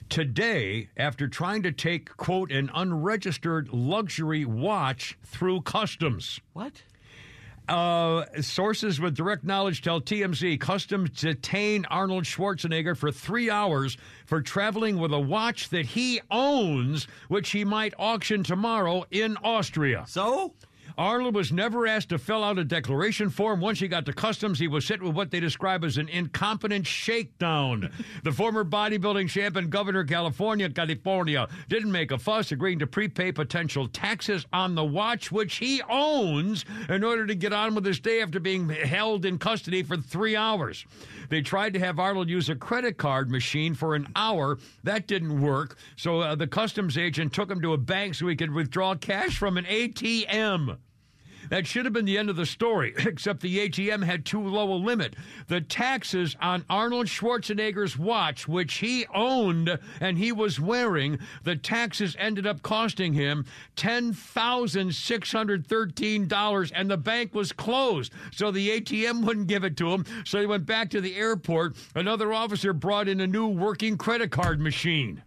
today after trying to take quote an unregistered luxury watch through customs. What? Uh, sources with direct knowledge tell TMZ customs detained Arnold Schwarzenegger for three hours for traveling with a watch that he owns, which he might auction tomorrow in Austria. So? Arnold was never asked to fill out a declaration form. Once he got to customs, he was hit with what they describe as an incompetent shakedown. the former bodybuilding champ and governor of California, California, didn't make a fuss, agreeing to prepay potential taxes on the watch, which he owns, in order to get on with his day after being held in custody for three hours. They tried to have Arnold use a credit card machine for an hour. That didn't work. So uh, the customs agent took him to a bank so he could withdraw cash from an ATM. That should have been the end of the story, except the ATM had too low a limit. The taxes on Arnold Schwarzenegger's watch, which he owned and he was wearing, the taxes ended up costing him $10,613, and the bank was closed. So the ATM wouldn't give it to him. So he went back to the airport. Another officer brought in a new working credit card machine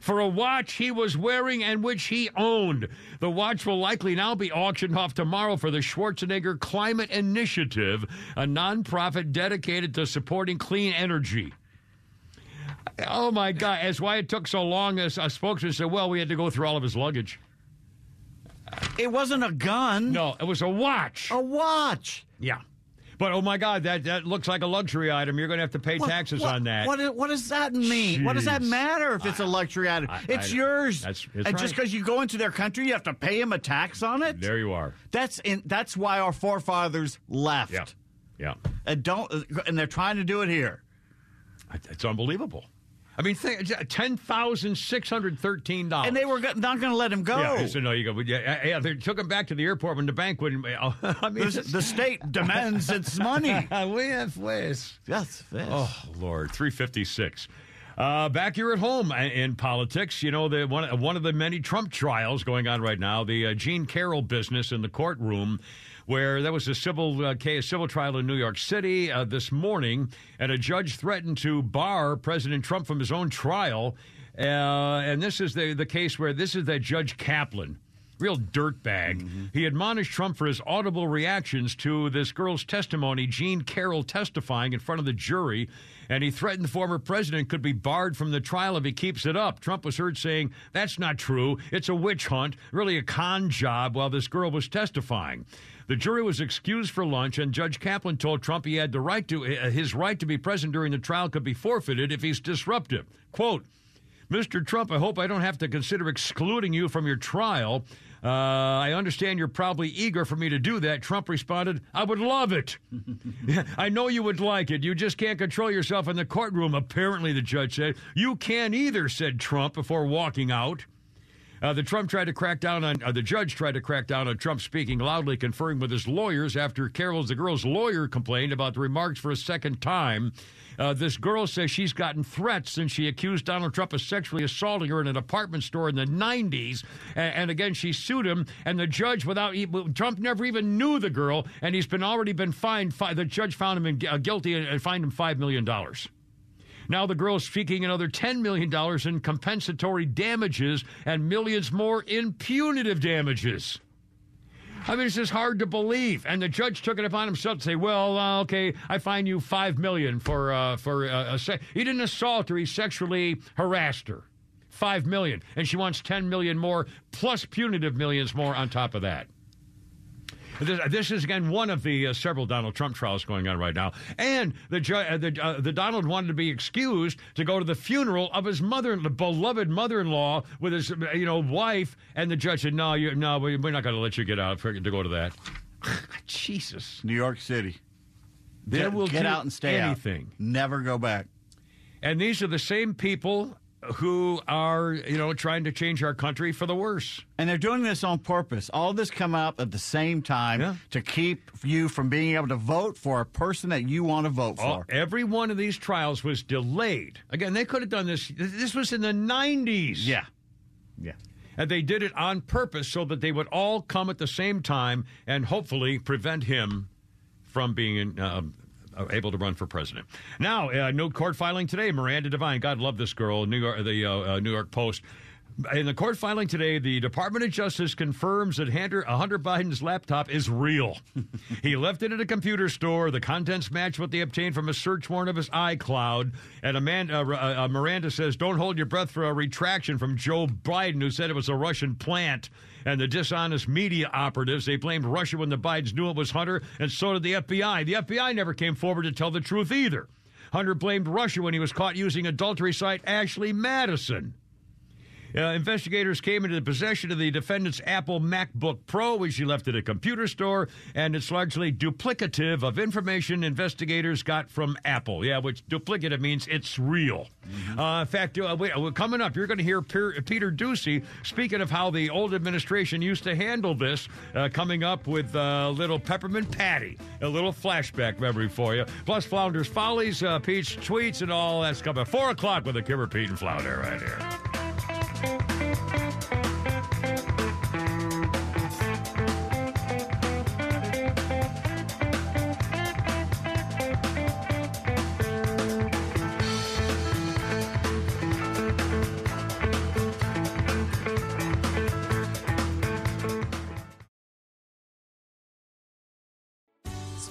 for a watch he was wearing and which he owned. The watch will likely now be auctioned off tomorrow for the Schwarzenegger Climate Initiative, a nonprofit dedicated to supporting clean energy. Oh my God! As why it took so long, as a spokesman said, "Well, we had to go through all of his luggage." It wasn't a gun. No, it was a watch. A watch. Yeah. But oh my God, that, that looks like a luxury item. You're going to have to pay What- taxes what- on that. What, what does that mean? What does that matter if it's a luxury item? I- it's I- yours. that's- and that's just because you go into their country, you have to pay them a tax on it. There you are. That's in, that's why our forefathers left. Yeah. Yeah. And don't and they're trying to do it here. It's unbelievable. I mean, think, ten thousand six hundred thirteen dollars. And they were not going to let him go. Yeah, so no, you go. Yeah, yeah, they took him back to the airport when the bank wouldn't. I mean, the, the state demands its money. we have ways. Yes, yes. Oh Lord, three fifty six. Uh, back here at home in, in politics, you know, the one one of the many Trump trials going on right now, the uh, Jean Carroll business in the courtroom, where there was a civil uh, case, civil trial in New York City uh, this morning, and a judge threatened to bar President Trump from his own trial. Uh, and this is the the case where this is that Judge Kaplan. Real dirtbag. He admonished Trump for his audible reactions to this girl's testimony, Jean Carroll testifying in front of the jury, and he threatened the former president could be barred from the trial if he keeps it up. Trump was heard saying, That's not true. It's a witch hunt, really a con job while this girl was testifying. The jury was excused for lunch, and Judge Kaplan told Trump he had the right to uh, his right to be present during the trial could be forfeited if he's disruptive. Quote, Mr. Trump, I hope I don't have to consider excluding you from your trial. Uh, I understand you're probably eager for me to do that. Trump responded, I would love it. I know you would like it. You just can't control yourself in the courtroom, apparently, the judge said. You can't either, said Trump before walking out. Uh, the Trump tried to crack down on uh, the judge tried to crack down on Trump speaking loudly, conferring with his lawyers after Carroll's the girl's lawyer complained about the remarks for a second time. Uh, this girl says she's gotten threats since she accused Donald Trump of sexually assaulting her in an apartment store in the 90s. And, and again, she sued him, and the judge, without Trump, never even knew the girl, and he's been already been fined. Fi- the judge found him in, uh, guilty and, and fined him five million dollars. Now the girl is seeking another $10 million in compensatory damages and millions more in punitive damages. I mean, it's just hard to believe. And the judge took it upon himself to say, "Well, uh, okay, I fine you five million for uh, for uh, a se- he didn't assault her; he sexually harassed her. Five million, and she wants ten million more plus punitive millions more on top of that." This, this is again one of the uh, several Donald Trump trials going on right now, and the ju- uh, the, uh, the Donald wanted to be excused to go to the funeral of his mother, beloved mother-in-law, with his uh, you know wife, and the judge said, "No, you no, we- we're not going to let you get out for, to go to that." Jesus, New York City. they will get out and stay out. anything, Never go back. and these are the same people who are you know trying to change our country for the worse. And they're doing this on purpose. All this come up at the same time Yeah. to keep you from being able to vote for a person that you want to vote All- for. every one of these trials was delayed. Again, they could have done this. This was in the 90s. yeah. Yeah. And they did it on purpose so that they would all come at the same time and hopefully prevent him from being uh, able to run for president. Now, uh, no court filing today. Miranda Devine, God love this girl. New York, the uh, uh, New York Post In the court filing today, the Department of Justice confirms that Hunter, Hunter Biden's laptop is real. he left it at a computer store. The contents match what they obtained from a search warrant of his iCloud. And Amanda, uh, uh, Miranda says, "Don't hold your breath for a retraction from Joe Biden, who said it was a Russian plant." And the dishonest media operatives, they blamed Russia when the Bidens knew it was Hunter, and so did the FBI. The FBI never came forward to tell the truth either. Hunter blamed Russia when he was caught using adultery site Ashley Madison. Uh, investigators came into the possession of the defendant's Apple MacBook Pro, which he left at a computer store, and it's largely duplicative of information investigators got from Apple. Yeah, which duplicative means it's real. Mm-hmm. Uh, in fact, uh, uh, coming up, you're going to hear Peter Doocy speaking of how the old administration used to handle this, uh, coming up with a little peppermint patty, a little flashback memory for you. Plus, Flounder's Follies, uh, Pete's tweets, and all that's coming. 4 o'clock with the Kimmer, Pete, and Flounder right here.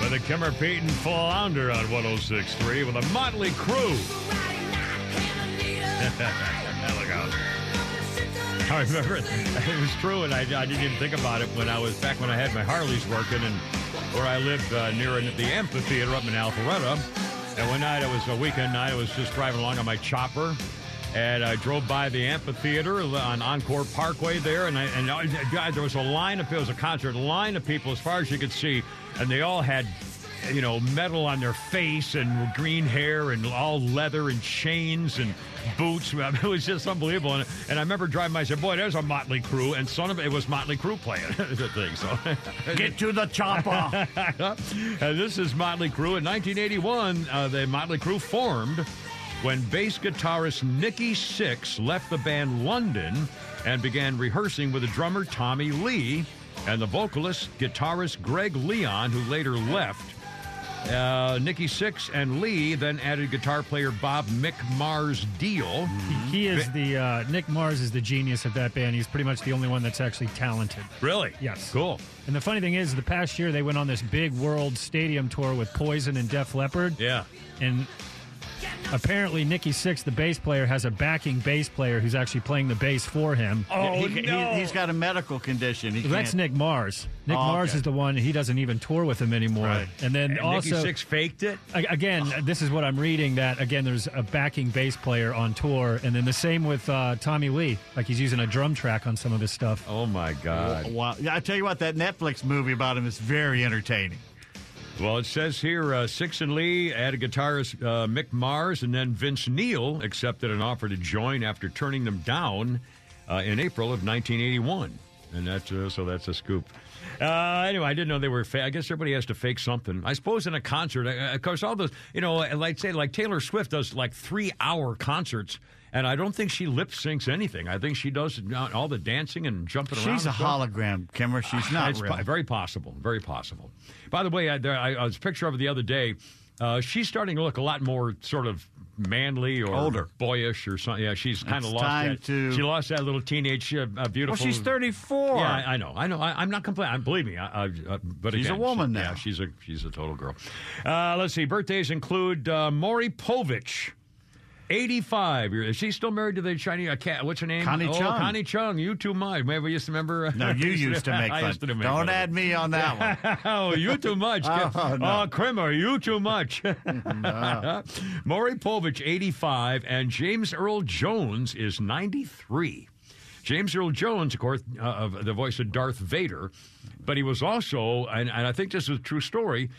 with the Kimmer Payton Flounder on 106.3 with a motley crew. I remember it, it was true, and I, I, didn't even think about it when I was back when I had my Harleys working and where I lived uh, near the amphitheater up in Alpharetta. And one night, it was a weekend night, I was just driving along on my chopper, and I drove by the amphitheater on Encore Parkway there, and I, and God, there was a line of it was a concert, line of people as far as you could see and they all had you know, metal on their face and green hair and all leather and chains and boots. It was just unbelievable. And, and I remember driving by, I said, boy, there's a Motley Crue. And son of it was Motley Crue playing the thing. So Get to the chopper. and this is Motley Crue. In 1981, uh, the Motley Crue formed when bass guitarist Nikki Sixx left the band London and began rehearsing with the drummer Tommy Lee and the vocalist, guitarist Greg Leon, who later left. Uh, Nikki Sixx and Lee then added guitar player Bob Mick Mars Deal. He, he is the uh, Nick Mars is the genius of that band. He's pretty much the only one that's actually talented. Really? Yes. Cool. And the funny thing is, the past year they went on this big world stadium tour with Poison and Def Leppard. Yeah. And apparently Nikki Sixx, the bass player, has a backing bass player who's actually playing the bass for him. Oh he, no! He, has got a medical condition. He that's Nick Mars. Nick oh, Mars okay. is the one. He doesn't even tour with him anymore. Right. And then and also Nikki Sixx faked it. Again, this is what I'm reading. That again, there's a backing bass player on tour, and then the same with uh, Tommy Lee. Like he's using a drum track on some of his stuff. Oh my god! Wow. I tell you what, that Netflix movie about him is very entertaining. Well, it says here uh, Sixx and Lee added guitarist uh, Mick Mars, and then Vince Neil accepted an offer to join after turning them down uh, in April of 1981. And that's uh, so that's a scoop. Uh, anyway, I didn't know they were. Fa- I guess everybody has to fake something. I suppose in a concert, uh, of course, all those you know, like say like Taylor Swift does like three hour concerts. And I don't think she lip syncs anything. I think she does all the dancing and jumping She's around. She's a hologram, Kimmer. She's not it's real. Po- very possible. Very possible. By the way, I, there, I, I was a picture of her the other day. Uh, she's starting to look a lot more sort of manly or older, boyish or something. Yeah, she's kind of lost time that. To... She lost that little teenage, uh, beautiful. Well, she's thirty-four. Yeah, I, I know. I know. I, am not complaining. Believe me. I, I, uh, but she's again, a woman she, now. Yeah, she's a she's a total girl. Uh, let's see. Birthdays include uh, Maury Povich. 85. You're- Is she still married to the Chinese? Uh, cat, what's her name? Connie oh, Chung. Connie Chung. You too much. Maybe we used to remember. uh, No, you used to make fun. to make Don't fun add me on that one. oh, you too much. Oh, no. oh Kramer, you too much. Maury Povich, 85, and James Earl Jones is 93. James Earl Jones, of course, uh, of the voice of Darth Vader, but he was also, and, and I think this is a true story.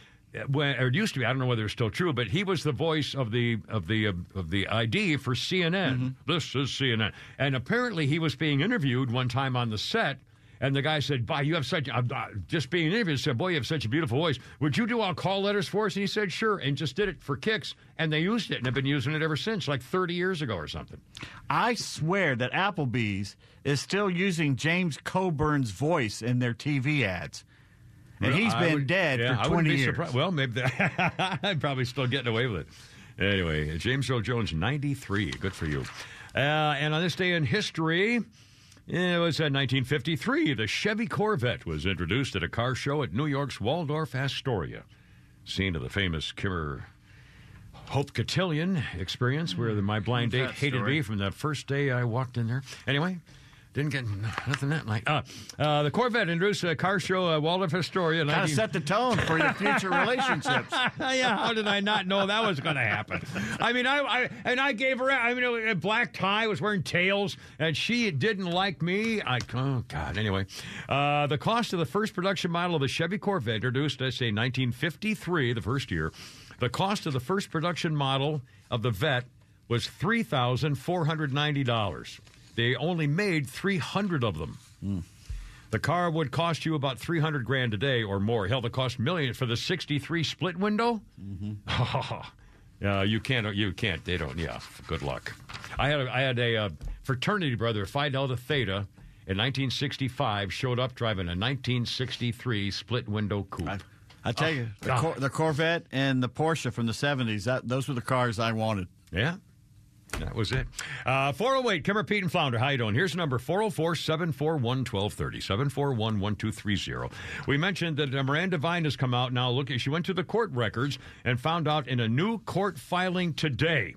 When, or it used to be, I don't know whether it's still true, but he was the voice of the of the uh, of the ID for CNN. This is CNN, and apparently he was being interviewed one time on the set, and the guy said, "Boy, you have such uh, just being interviewed." Said, "Boy, you have such a beautiful voice. Would you do all call letters for us?" And he said, "Sure," and just did it for kicks, and they used it and have been using it ever since, like 30 years ago or something. I swear that Applebee's is still using James Coburn's voice in their TV ads. And he's I been would- dead yeah, for wouldn't 20 be years. surprised. Well, maybe I'm probably still getting away with it. Anyway, James Earl Jones, 93. Good for you. Uh, and on this day in history, it was in 1953. The Chevy Corvette was introduced at a car show at New York's Waldorf Astoria, scene of the famous Kimmer Hope Cotillion experience, where the, my blind date hated story. me from the first day I walked in there. Anyway, didn't get nothing that night. Uh, uh, the Corvette introduced a car show at Waldorf Astoria. Kind of 19 set the tone for your future relationships. yeah, how did I not know that was going to happen? I mean, I, I and I gave her. I mean, a black tie, was wearing tails, and she didn't like me. I oh god. Anyway, uh, the cost of the first production model of the Chevy Corvette, introduced, I say, 1953, the first year. The cost of the first production model of the Vet was three thousand four hundred ninety dollars. They only made three hundred of them. The car would cost you about 300 grand a day or more. Hell, it cost millions for the 63 split window. Mm-hmm. uh, you can't. You can't. They don't. Yeah. Good luck. I had. A, I had a uh, fraternity brother, Phi Delta Theta, in 1965. Showed up driving a 1963 split window coupe. I, I tell you, the, Cor- the Corvette and the Porsche from the 70s, that, those were the cars I wanted. Yeah. That was it. Uh, 408, Kimmer, Pete, and Flounder. How you doing? Here's the number 404 741 1230. 741 1230. We mentioned that uh, Miranda Vine has come out now. Look, she went to the court records and found out in a new court filing today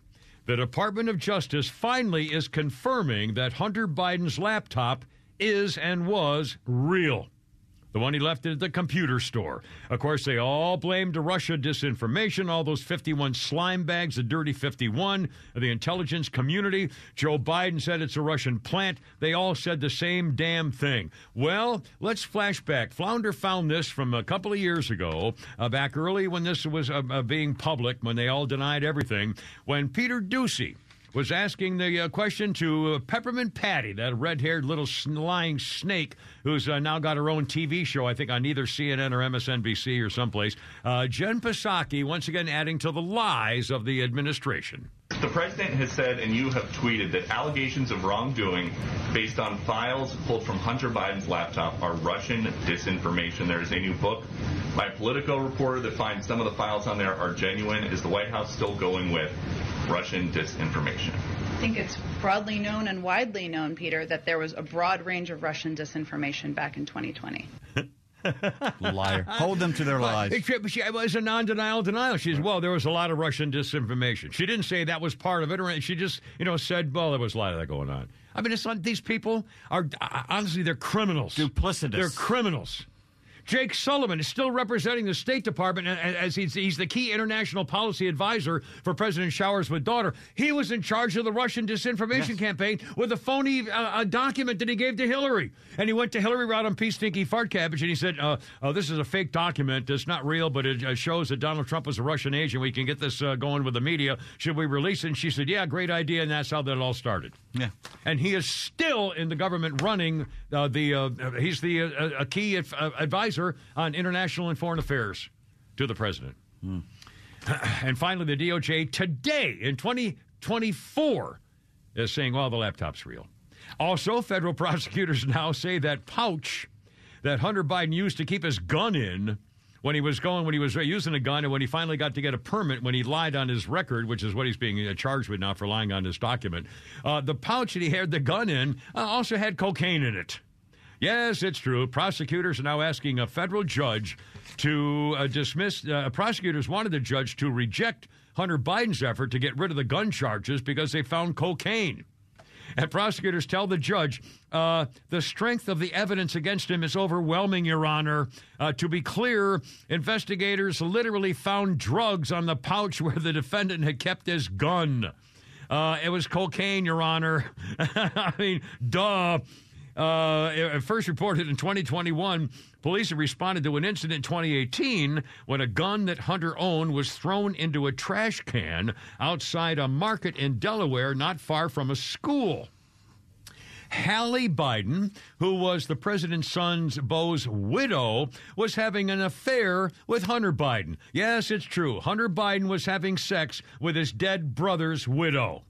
the Department of Justice finally is confirming that Hunter Biden's laptop is and was real. The one he left at the computer store. Of course, they all blamed Russia disinformation, all those 51 slime bags, the dirty 51, the intelligence community. Joe Biden said it's a Russian plant. They all said the same damn thing. Well, let's flash back. Flounder found this from a couple of years ago, uh, back early when this was uh, uh, being public, when they all denied everything, when Peter Doocy was asking the uh, question to uh, Peppermint Patty, that red haired little lying snake who's uh, now got her own TV show, I think on either CNN or MSNBC or someplace. Uh, Jen Psaki, once again adding to the lies of the administration. The president has said, and you have tweeted, that allegations of wrongdoing based on files pulled from Hunter Biden's laptop are Russian disinformation. There is a new book by a Politico reporter that finds some of the files on there are genuine. Is the White House still going with Russian disinformation? I think it's broadly known and widely known, Peter, that there was a broad range of Russian disinformation back in 2020. Liar. Hold them to their lies. Except she it was a non-denial denial. She said, "Well, there was a lot of Russian disinformation." She didn't say that was part of it, or she just, you know, said, "Well, there was a lot of that going on." I mean, it's like these people are honestly they're criminals. Duplicitous. They're criminals. Jake Sullivan is still representing the State Department as he's, he's the key international policy advisor for President Showers with daughter. He was in charge of the Russian disinformation campaign with a phony uh, a document that he gave to Hillary. And he went to Hillary right on Pea Stinky Fart Cabbage and he said, uh, oh, This is a fake document. It's not real, but it uh, shows that Donald Trump was a Russian agent. We can get this uh, going with the media. Should we release it? And she said, Yeah, great idea. And that's how that all started. Yeah. And he is still in the government running uh, the. Uh, he's the uh, a key uh, advisor on international and foreign affairs to the president. And finally, the DOJ today in 2024 is saying, "Well, the laptop's real." Also, federal prosecutors now say that pouch that Hunter Biden used to keep his gun in when he was going, when he was using a gun, and when he finally got to get a permit, when he lied on his record, which is what he's being uh, charged with now for lying on his document, uh, the pouch that he had the gun in uh, also had cocaine in it. Yes, it's true. Prosecutors are now asking a federal judge to uh, dismiss. Uh, prosecutors wanted the judge to reject Hunter Biden's effort to get rid of the gun charges because they found cocaine. And prosecutors tell the judge uh, the strength of the evidence against him is overwhelming, Your Honor. Uh, to be clear, investigators literally found drugs on the pouch where the defendant had kept his gun. Uh, it was cocaine, Your Honor. I mean, duh. Uh, first reported in 2021, police responded to an incident in 2018 when a gun that Hunter owned was thrown into a trash can outside a market in Delaware, not far from a school. Hallie Biden, who was the president's son's Bo's widow, was having an affair with Hunter Biden. Yes, it's true. Hunter Biden was having sex with his dead brother's widow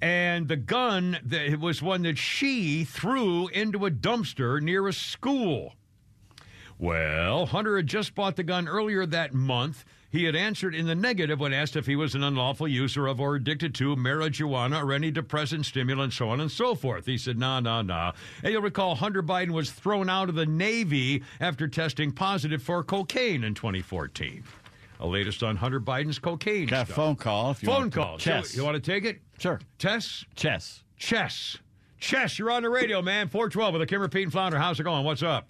and the gun that it was one that she threw into a dumpster near a school. Well, Hunter had just bought the gun earlier that month. He had answered in the negative when asked if he was an unlawful user of or addicted to marijuana or any depressant stimulant, so on and so forth. He said, nah, nah, nah. And you'll recall Hunter Biden was thrown out of the Navy after testing positive for cocaine in 2014. The latest on Hunter Biden's cocaine. Got stuff. a phone call. If you phone want to- call. Chess. So, you want to take it? Sure. Tess? Chess. Chess. Chess, you're on the radio, man. 412 with the Kimmer, Pete, and Flounder. How's it going? What's up?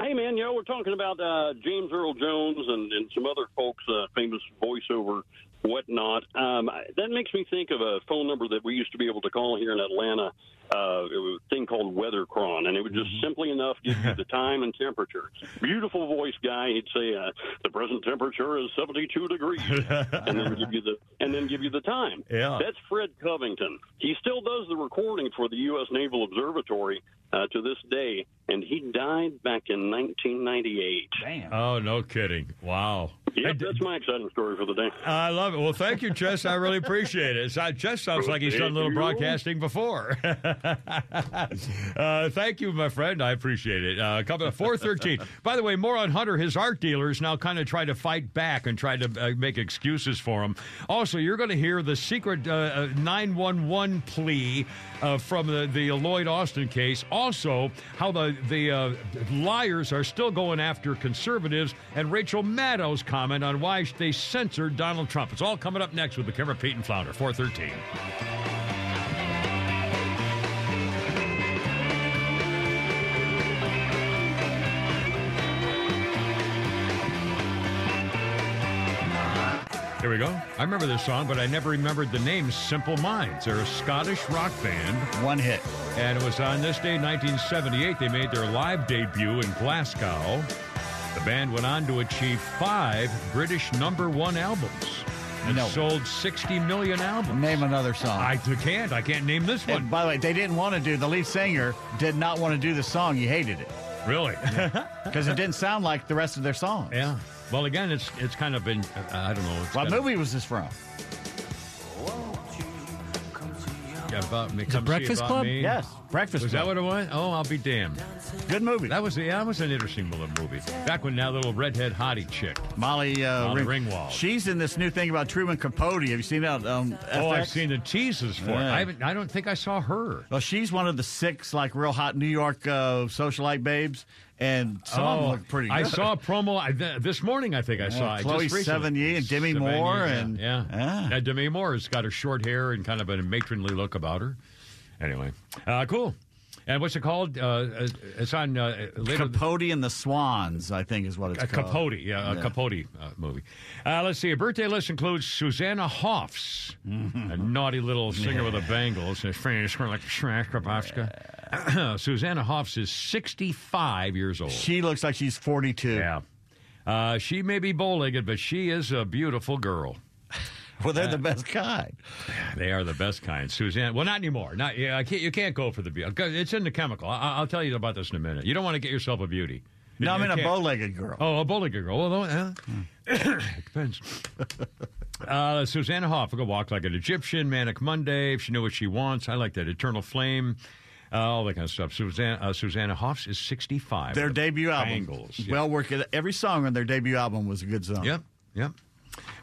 Hey, man, you know, we're talking about uh, James Earl Jones and, and some other folks, uh, famous voiceover, whatnot. Um, that makes me think of a phone number that we used to be able to call here in Atlanta. Uh, it was a thing called Weathercron, and it would just simply enough give you the time and temperature. Beautiful voice guy. He'd say uh, the present temperature is 72 degrees, and then give you the and then give you the time. Yeah. That's Fred Covington. He still does the recording for the U.S. Naval Observatory uh, to this day, and he died back in 1998. Damn. Oh, no kidding. Wow. Yep, that's my exciting story for the day. I love it. Well, thank you, Chess. I really appreciate it. It's- Chess sounds like he's done a little broadcasting before. uh, thank you, my friend. I appreciate it. Uh, couple of 413. By the way, more on Hunter. His art dealers now kind of try to fight back and try to uh, make excuses for him. Also, you're going to hear the secret uh, uh, 911 plea uh, from the, the Lloyd Austin case. Also, how the, the uh, liars are still going after conservatives and Rachel Maddow's comment on why they censored Donald Trump. It's all coming up next with the Kimmer Pete and Flounder. 413. Here we go. I remember this song, but I never remembered the name Simple Minds. They're a Scottish rock band. One hit. And it was on this day, 1978, they made their live debut in Glasgow. The band went on to achieve five British number one albums and No. sold 60 million albums. Name another song. I can't. I can't name this one. And by the way, they didn't want to do the lead singer did not want to do the song. He hated it Really? because it didn't sound like the rest of their songs. yeah. Well, again, it's it's kind of been, uh, I don't know. What kind of- movie was this from? About me, Is it Come See Breakfast About Club? Me. Yes, Breakfast Was Club. that what it was? Oh, I'll be damned. Good movie. That was yeah, that was an interesting little movie. Back when that little redhead hottie chick. Molly, uh, Molly Ring- Ringwald. She's in this new thing about Truman Capote. Have you seen that? Um, Oh, I've seen the teases for it. I haven't. I don't think I saw her. Well, she's one of the six like real hot New York uh, socialite babes, and some them look pretty. good. Oh, I saw a promo I, th- this morning. I think I saw it. Chloe. Sevigny and Demi Sevigny, Moore yeah, and- yeah, Ah. Now, Demi Moore has got her short hair and kind of a matronly look about her. Anyway, uh, cool. And what's it called? Uh, it's on uh, later. Capote and the Swans, I think, is what it's A called. Capote, yeah, a Yeah. Capote uh, movie. Uh, let's see. A birthday list includes Susanna Hoffs, a naughty little singer with the bangles. Her friend is like Shresh Kravachka. Susanna Hoffs is 65 years old. She looks like she's 42. Yeah. Uh, she may be bow legged, but she is a beautiful girl. Well, they're the best kind. They are the best kind. Suzanne, well, not anymore. Not yeah. Can't. You can't go for the beauty. It's in the chemical. I, I'll tell you about this in a minute. You don't want to get yourself a beauty. No, I mean a bow-legged girl. Oh, a bow-legged girl. Well, yeah. it depends. Uh, Susanna Hoff will walk like an Egyptian. Manic Monday. If she knew what she wants, I like that. Eternal Flame. Uh, all that kind of stuff. Susanna, uh, Susanna Hoffs is 65. Their debut album. Bangles. Yeah. Well worked. Every song on their debut album was a good song. Yep, yep.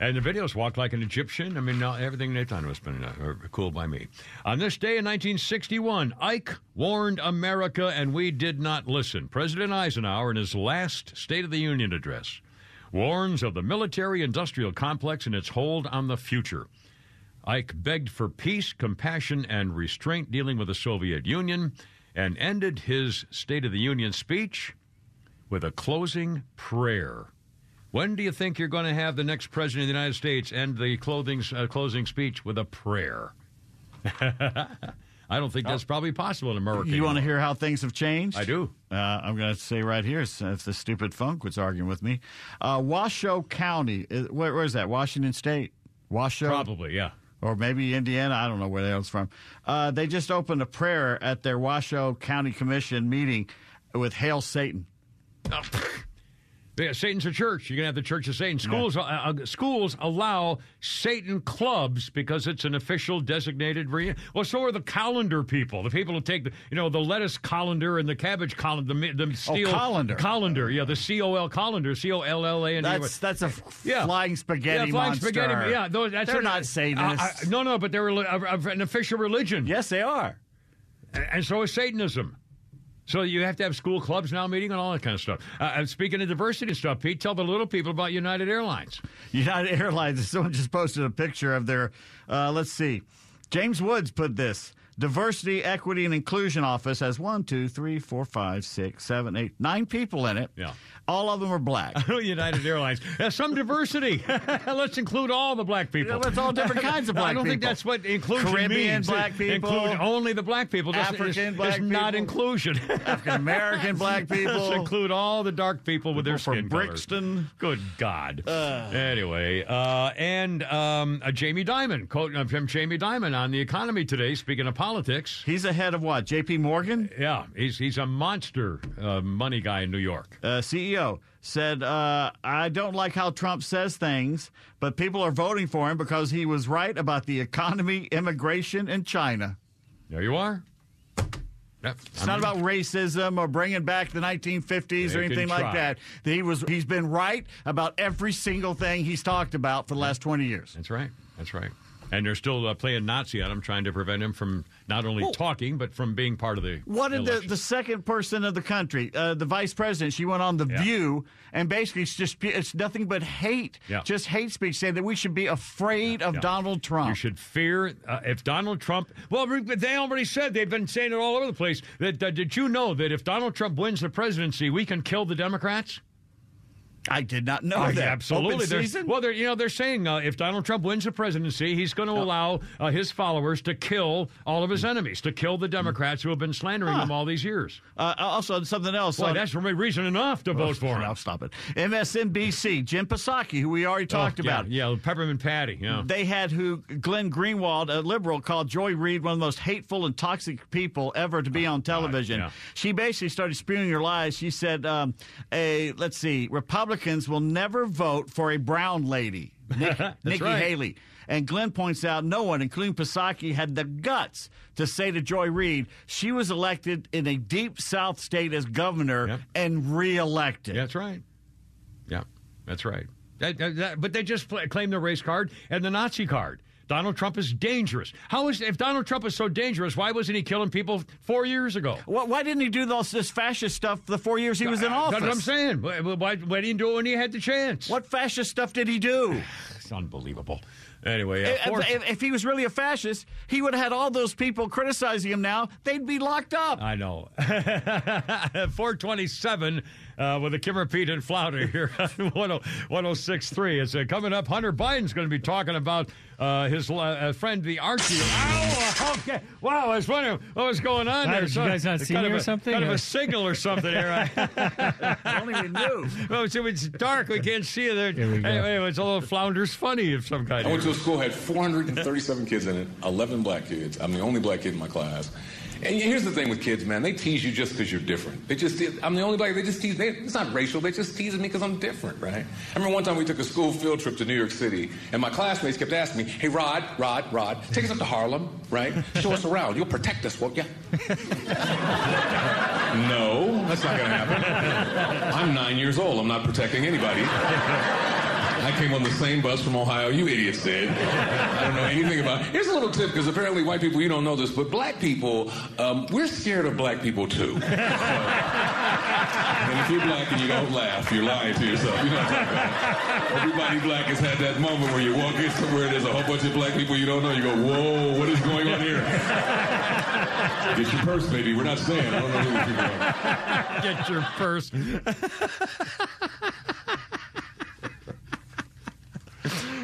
And the videos walk like an Egyptian. I mean, everything they thought was been uh, cool by me. On this day in 1961, Ike warned America, and we did not listen. President Eisenhower, in his last State of the Union address, warns of the military industrial complex and its hold on the future. Ike begged for peace, compassion, and restraint dealing with the Soviet Union and ended his State of the Union speech with a closing prayer. When do you think you're going to have the next president of the United States end the clothing, uh, closing speech with a prayer? I don't think that's probably possible in America. You want to hear how things have changed? I do. Uh, I'm going to say right here, if the stupid funk was arguing with me, uh, Washoe County, where, where is that? Washington State? Washoe? Probably, yeah. Or maybe Indiana. I don't know where that was from. Uh, they just opened a prayer at their Washoe County Commission meeting with Hail Satan. Oh, yeah, Satan's a church. You're gonna have the Church of Satan. Schools uh, uh, schools allow Satan clubs because it's an official designated. Re- well, so are the colander people. The people who take the you know the lettuce colander and the cabbage colander. The, the steel oh, colander. Colander. Yeah, the C O L colander. C O L L A N. That's that's a yeah. flying spaghetti yeah, flying monster. spaghetti. Yeah, those, that's they're a, not Satanists. Uh, no, no, but they're an official religion. Yes, they are. And so is Satanism. So you have to have school clubs now meeting and all that kind of stuff. Uh, speaking of diversity and stuff, Pete, tell the little people about United Airlines. United Airlines. Someone just posted a picture of their. Uh, let's see. James Woods put this. Diversity, Equity, and Inclusion Office has one, two, three, four, five, six, seven, eight, nine people in it. Yeah. All of them are black. United Airlines has some diversity. let's include all the black people. Let's all different kinds of black people. I don't people. think that's what inclusion Caribbean means. black people. Include only the black people. African it's, black it's not inclusion. African American black people. Let's include all the dark people with their skin from colors. Brixton. Good God. anyway, uh, and um, uh, Jamie Dimon, quote uh, from Jamie Dimon on the economy today. Speaking of politics, He's ahead of what? J.P. Morgan, yeah, he's he's a monster uh, money guy in New York. uh, CEO, said, uh, "I don't like how Trump says things, but people are voting for him because he was right about the economy, immigration, and China." There you are. Yep. It's not about racism or bringing back the 1950s or anything like that. He was he's been right about every single thing he's talked about for the last 20 years. That's right. That's right. And they're still uh, playing Nazi on him, trying to prevent him from not only talking but from being part of the. What did the, the second person of the country, uh, the vice president, she went on The Yeah. View, and basically it's just it's nothing but hate, Yeah. just hate speech, saying that we should be afraid of Yeah. Donald Trump. You should fear uh, if Donald Trump. Well, they already said they've been saying it all over the place. That uh, did you know that if Donald Trump wins the presidency, we can kill the Democrats? I did not know Oh, that. Absolutely. Open? Well, they're you know they're saying uh, if Donald Trump wins the presidency, he's going to allow uh, his followers to kill all of his enemies, to kill the Democrats who have been slandering him all these years. Uh, also, something else. Boy, on- that's reason enough to vote for him. I'll stop it. MSNBC, Jen Psaki, who we already talked Oh, yeah, about. Yeah, Peppermint Patty. Yeah. They had who Glenn Greenwald, a liberal, called Joy Reid one of the most hateful and toxic people ever to be on television. yeah. She basically started spewing her lies. She said, um, a, let's see, Republicans will never vote for a brown lady, Nick, Nikki right. Haley. And Glenn points out no one, including Psaki, had the guts to say to Joy Reid she was elected in a deep South state as governor Yep. and reelected. That's right. Yeah, that's right. That- that- that- but they just pla claim the race card and the Nazi card. Donald Trump is dangerous. How is if Donald Trump is so dangerous? Why wasn't he killing people four years ago? Why, why didn't he do all this fascist stuff the four years he was in office? That's what I'm saying. Why, why, why didn't he do it when he had the chance? What fascist stuff did he do? It's unbelievable. Anyway, uh, If, if- if he was really a fascist, he would have had all those people criticizing him now. They'd be locked up. I know. 427 uh, with the Kimmer Pete and Flounder here on 1063. It's uh, coming up. Hunter Biden's going to be talking about uh, his uh, friend, the Archie. Ow! Okay. Wow, I was wondering what was going on Wow, there. did you guys not it's see kind me of or a, something, Kind of a signal or something here. I don't even knew. well, so it's dark. We can't see you there. Here we. Anyway, it's a little Flounder's funny of some kind. I went to a school had 437 kids in it, 11 black kids. I'm the only black kid in my class. And here's the thing with kids, man. They tease you just because you're different. They just, I'm the only black. They just tease. It's not racial. They just tease me because I'm different, right? I remember one time we took a school field trip to New York City, and my classmates kept asking me, "Hey, Rod, Rod, Rod, take us up to Harlem, right? Show us around. You'll protect us, won't you?" no, that's not going to happen. I'm nine years old. I'm not protecting anybody. I came on the same bus from Ohio. You idiots did. I don't know anything about. It. Here's a little tip because apparently white people you don't know this, but black people um, we're scared of black people too. So, and if you're black and you don't laugh, you're lying to yourself. You know what I'm talking about? Everybody black has had that moment where you walk in somewhere and there's a whole bunch of black people you don't know. You go, whoa, what is going on here? Get your purse, baby. We're not saying. I don't know who you're going. Get your purse.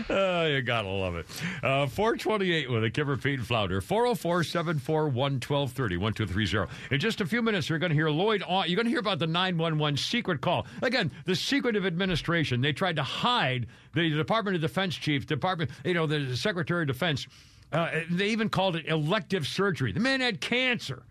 Oh, you gotta love it. Uh, 428 with a Kimmer Pete Flounder. 404 741 1230 1230. In just a few minutes, you're going to hear Lloyd. You're going to hear about the 911 secret call. Again, the secretive administration. They tried to hide the Department of Defense chief, Department, you know, the Secretary of Defense. Uh, they even called it elective surgery. The man had cancer.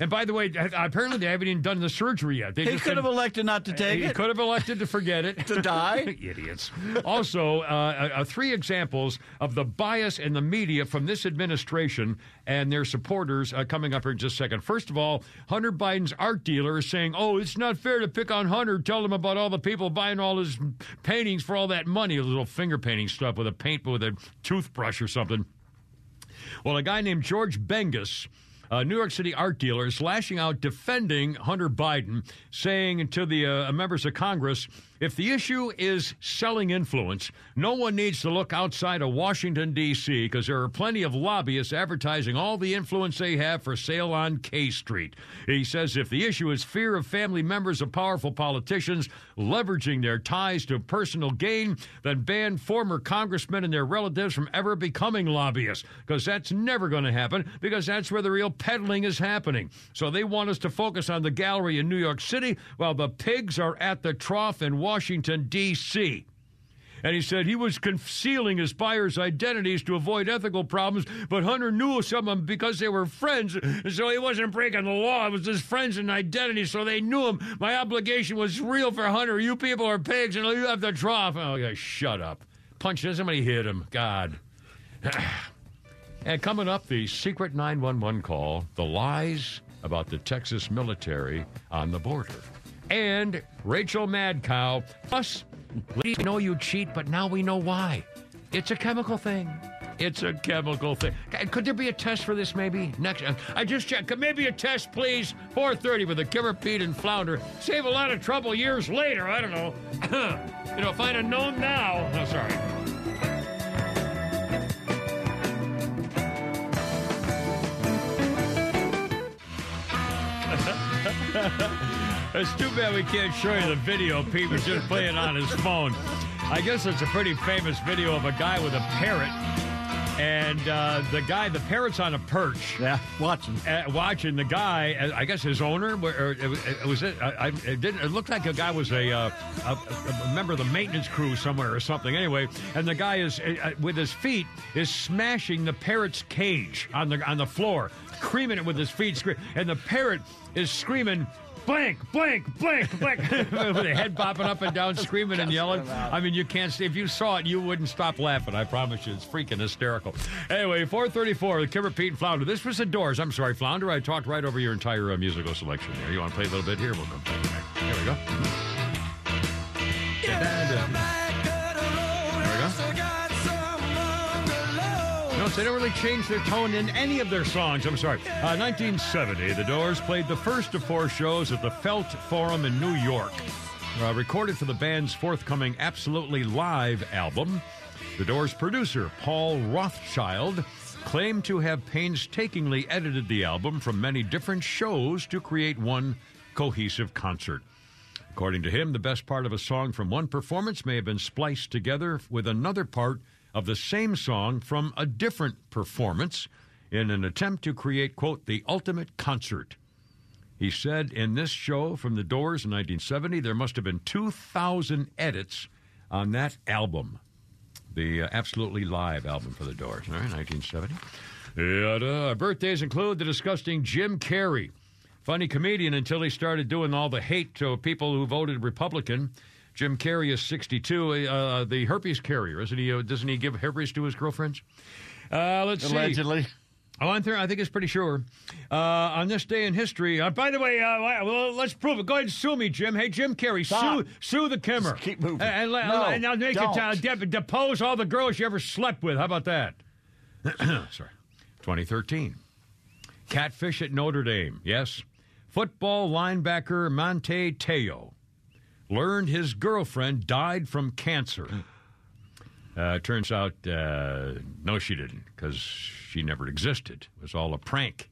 And by the way, apparently they haven't even done the surgery yet. They He could have elected not to take he it. could have elected to forget it. To die? Idiots. Also, uh, uh, three examples of the bias in the media from this administration and their supporters uh, coming up here in just a second. First of all, Hunter Biden's art dealer is saying, oh, it's not fair to pick on Hunter. Tell him about all the people buying all his paintings for all that money, a little finger painting stuff with a paint with a toothbrush or something. Well, a guy named George Bergès, a New York City art dealer, is lashing out defending Hunter Biden, saying to the uh, members of Congress, if the issue is selling influence, no one needs to look outside of Washington, D.C., because there are plenty of lobbyists advertising all the influence they have for sale on K Street. He says if the issue is fear of family members of powerful politicians leveraging their ties to personal gain, then ban former congressmen and their relatives from ever becoming lobbyists, because that's never going to happen, because that's where the real peddling is happening. So they want us to focus on the gallery in New York City while the pigs are at the trough in Washington, D.C. And he said he was concealing his buyers' identities to avoid ethical problems, but Hunter knew some of them because they were friends, and so he wasn't breaking the law. It was his friends and identities, so they knew him. My obligation was real for Hunter. You people are pigs, and you have the trough. Oh, yeah, shut up. Punch him. Somebody hit him. God. and coming up, the secret 911 call, the lies about the Texas military on the border, and Rachel Madcow. Plus, we know you cheat, but now we know why. It's a chemical thing. It's a chemical thing. Could there be a test for this? Maybe next. Uh, I just checked. Could maybe a test, please? 4:30 with a Kimmer Pete and Flounder. Save a lot of trouble years later. I don't know. you know, if I'd have known now. No, sorry. It's too bad we can't show you the video. Pete was just playing on his phone. I guess it's a pretty famous video of a guy with a parrot. And uh, the guy, the parrot's on a perch. Yeah, watching. Uh, watching the guy, uh, I guess his owner, or, or it, was- it was it. I, I, it didn't. It looked like a guy was a, uh, a, a member of the maintenance crew somewhere or something. Anyway, and the guy is uh, with his feet is smashing the parrot's cage on the on the floor, creaming it with his feet, and the parrot is screaming. Blank, blank, blank, blank, with a head popping up and down, screaming and yelling. I mean, you can't see. If you saw it, you wouldn't stop laughing. I promise you. It's freaking hysterical. Anyway, 434, the Kimmer Pete and Flounder. This was the doors. I'm sorry, Flounder. I talked right over your entire uh, musical selection there. You want to play a little bit here? We'll come back. Here we go. There Notice they don't really change their tone in any of their songs. I'm sorry. Uh, 1970, The Doors played the first of four shows at the Felt Forum in New York. Uh, recorded for the band's forthcoming Absolutely Live album, The Doors producer, Paul Rothchild, claimed to have painstakingly edited the album from many different shows to create one cohesive concert. According to him, the best part of a song from one performance may have been spliced together with another part of the same song from a different performance in an attempt to create, quote, the ultimate concert. He said in this show from The Doors in 1970, there must have been 2,000 edits on that album, the uh, Absolutely Live album for The Doors, all right, 1970. And, uh, birthdays include the disgusting Jim Carrey, funny comedian until he started doing all the hate to people who voted Republican. Jim Carrey is 62, uh, the herpes carrier, isn't he? Uh, doesn't he give herpes to his girlfriends? Uh, let's see. Allegedly. Oh, I'm. I think it's pretty sure. Uh, on this day in history. Uh, by the way, uh, well, let's prove it. Go ahead and sue me, Jim. Hey, Jim Carrey, Stop. sue sue the Kimmer. Just keep moving. And, and, No, and I'll make it uh, don't. de- depose all the girls you ever slept with. How about that? Sorry. 2013. Catfish at Notre Dame. Yes. Football linebacker Manti Te'o learned his girlfriend died from cancer. Uh, turns out, uh, no, she didn't, because she never existed. It was all a prank.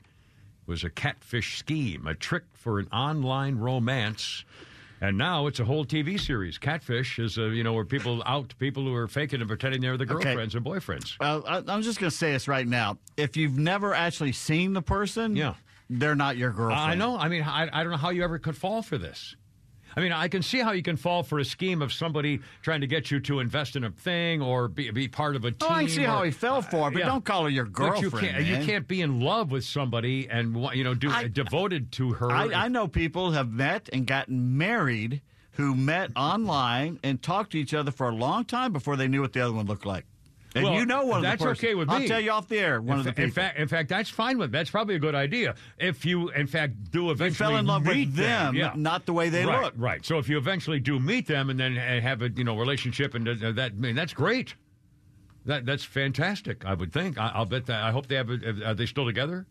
It was a catfish scheme, a trick for an online romance. And now it's a whole TV series. Catfish is, a, you know, where people out people who are faking and pretending they're Okay. girlfriends and boyfriends. Well, I, I'm just going to say this right now. If you've never actually seen the person, Yeah. they're not your girlfriend. I know. I mean, I, I don't know how you ever could fall for this. I mean, I can see how you can fall for a scheme of somebody trying to get you to invest in a thing or be, be part of a team. Oh, I can see how he fell for it, but Yeah. don't call her your girlfriend. you can't, you can't be in love with somebody and you know do devoted to her. I, I know people have met and gotten married who met online and talked to each other for a long time before they knew what the other one looked like. And Well, you know one of the that's person. okay with me. I'll tell you off the air. One in of the fa- in fact, in fact, that's fine with. Me. That's probably a good idea. If you, in fact, do eventually fell in love with meet them, yeah. not the way they right, look. Right. So if you eventually do meet them and then uh, have a you know relationship and uh, that, I mean, that's great. That that's fantastic. I would think. I, I'll bet that. I hope they have. A, are they still together?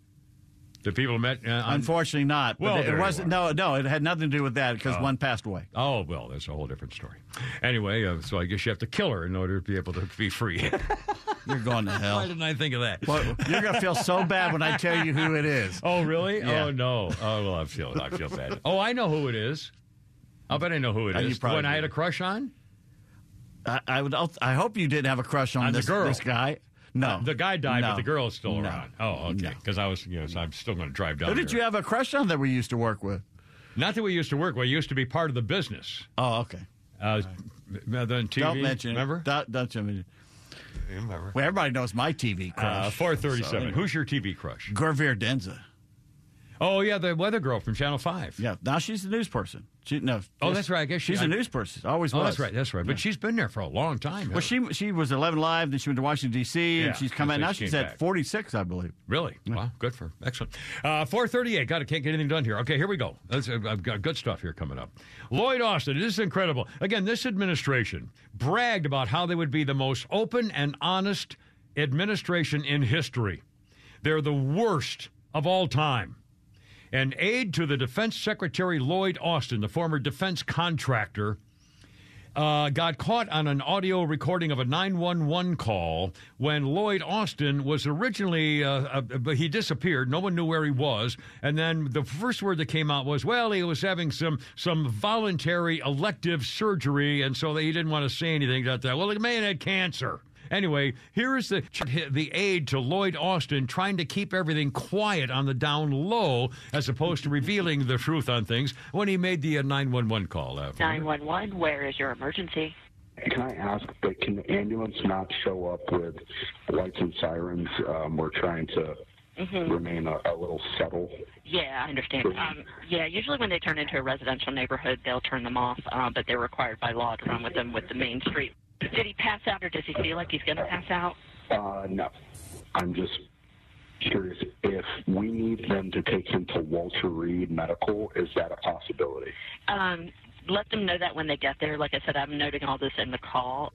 The people met. Uh, on- Unfortunately, not. But Well, it wasn't. No, no, it had nothing to do with that because Oh. one passed away. Oh well, that's a whole different story. Anyway, uh, so I guess you have to kill her in order to be able to be free. You're going to hell. Why didn't I think of that? Well, you're going to feel so bad when I tell you who it is. Oh, really? Yeah. Oh, no. Oh, well, I feel I feel bad. Oh, I know who it is. I'll bet I know who it is. Uh, you probably When I had a crush on I, I would. I hope you didn't have a crush on, On the this, girl. this guy. No, the guy died, No. but the girl is still No. around. Oh, okay. Because I was, you know, so I'm still going to drive down. Who did here. you have a crush on that we used to work with? Not that we used to work. We used to be part of the business. Oh, okay. Uh, then TV. Don't mention Remember? it. Don't, don't mention it. Remember? Well, everybody knows my TV crush. Uh, 437. So, Who's your TV crush? Gurvir Dhindsa. Oh, yeah, the weather girl from Channel 5. Yeah, now she's the news person. She no. Oh, that's right. I guess she- she's I- a news person. Always Oh, was. that's right. That's right. But she's been there for a long time. Well, she she was 11 Alive, then she went to Washington D.C. Yeah, and she's come out now. she She's came at 46, I believe. Really? Wow, good for her. Excellent. Uh, 438. Got to can't get anything done here. Okay, here we go. That's, uh, I've got good stuff here coming up. Lloyd Austin. This is incredible. Again, this administration bragged about how they would be the most open and honest administration in history. They're the worst of all time. An aide to the Defense Secretary Lloyd Austin, the former defense contractor, uh, got caught on an audio recording of a 911 call when Lloyd Austin was originally, uh, uh, but he disappeared. No one knew where he was. And then the first word that came out was, well, he was having some, some voluntary elective surgery, and so he didn't want to say anything about that. Well, the man had cancer. Anyway, here is the the aide to Lloyd Austin trying to keep everything quiet on the down low as opposed to revealing the truth on things when he made the uh, 911 call. Uh, 911, where is your emergency? Can I ask, but can the ambulance not show up with lights and sirens? Um, we're trying to Mhm. remain a, a little subtle. Yeah, I understand. Um, yeah, usually when they turn into a residential neighborhood, they'll turn them off, uh, but they're required by law to run with them with the main street. Did he pass out, or does he feel like he's going to pass out? Uh, no, I'm just curious if we need them to take him to Walter Reed Medical. Is that a possibility? Um, let them know that when they get there. Like I said, I'm noting all this in the call.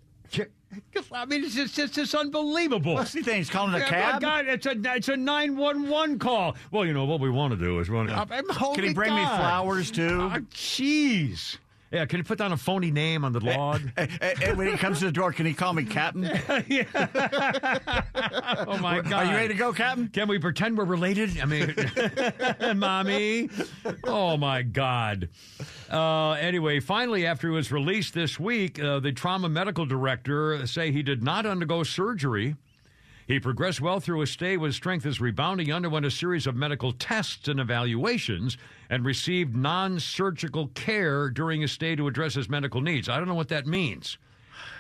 I mean, it's just, it's just unbelievable. What's he think? He's calling a Yeah, cab? God, it's a it's a nine one one call. Well, you know what we want to do is run. Uh, Can he bring me flowers too? Jeez. Yeah, can you put down a phony name on the log? And when he comes to the door, can he call me Captain? oh my God! Are you ready to go, Captain? Can we pretend we're related? I mean, mommy. Oh my God. Uh, anyway, finally, after he was released this week, uh, the trauma medical director say he did not undergo surgery. He progressed well through his stay with strength is rebounding. Underwent a series of medical tests and evaluations and received non surgical care during his stay to address his medical needs. I don't know what that means.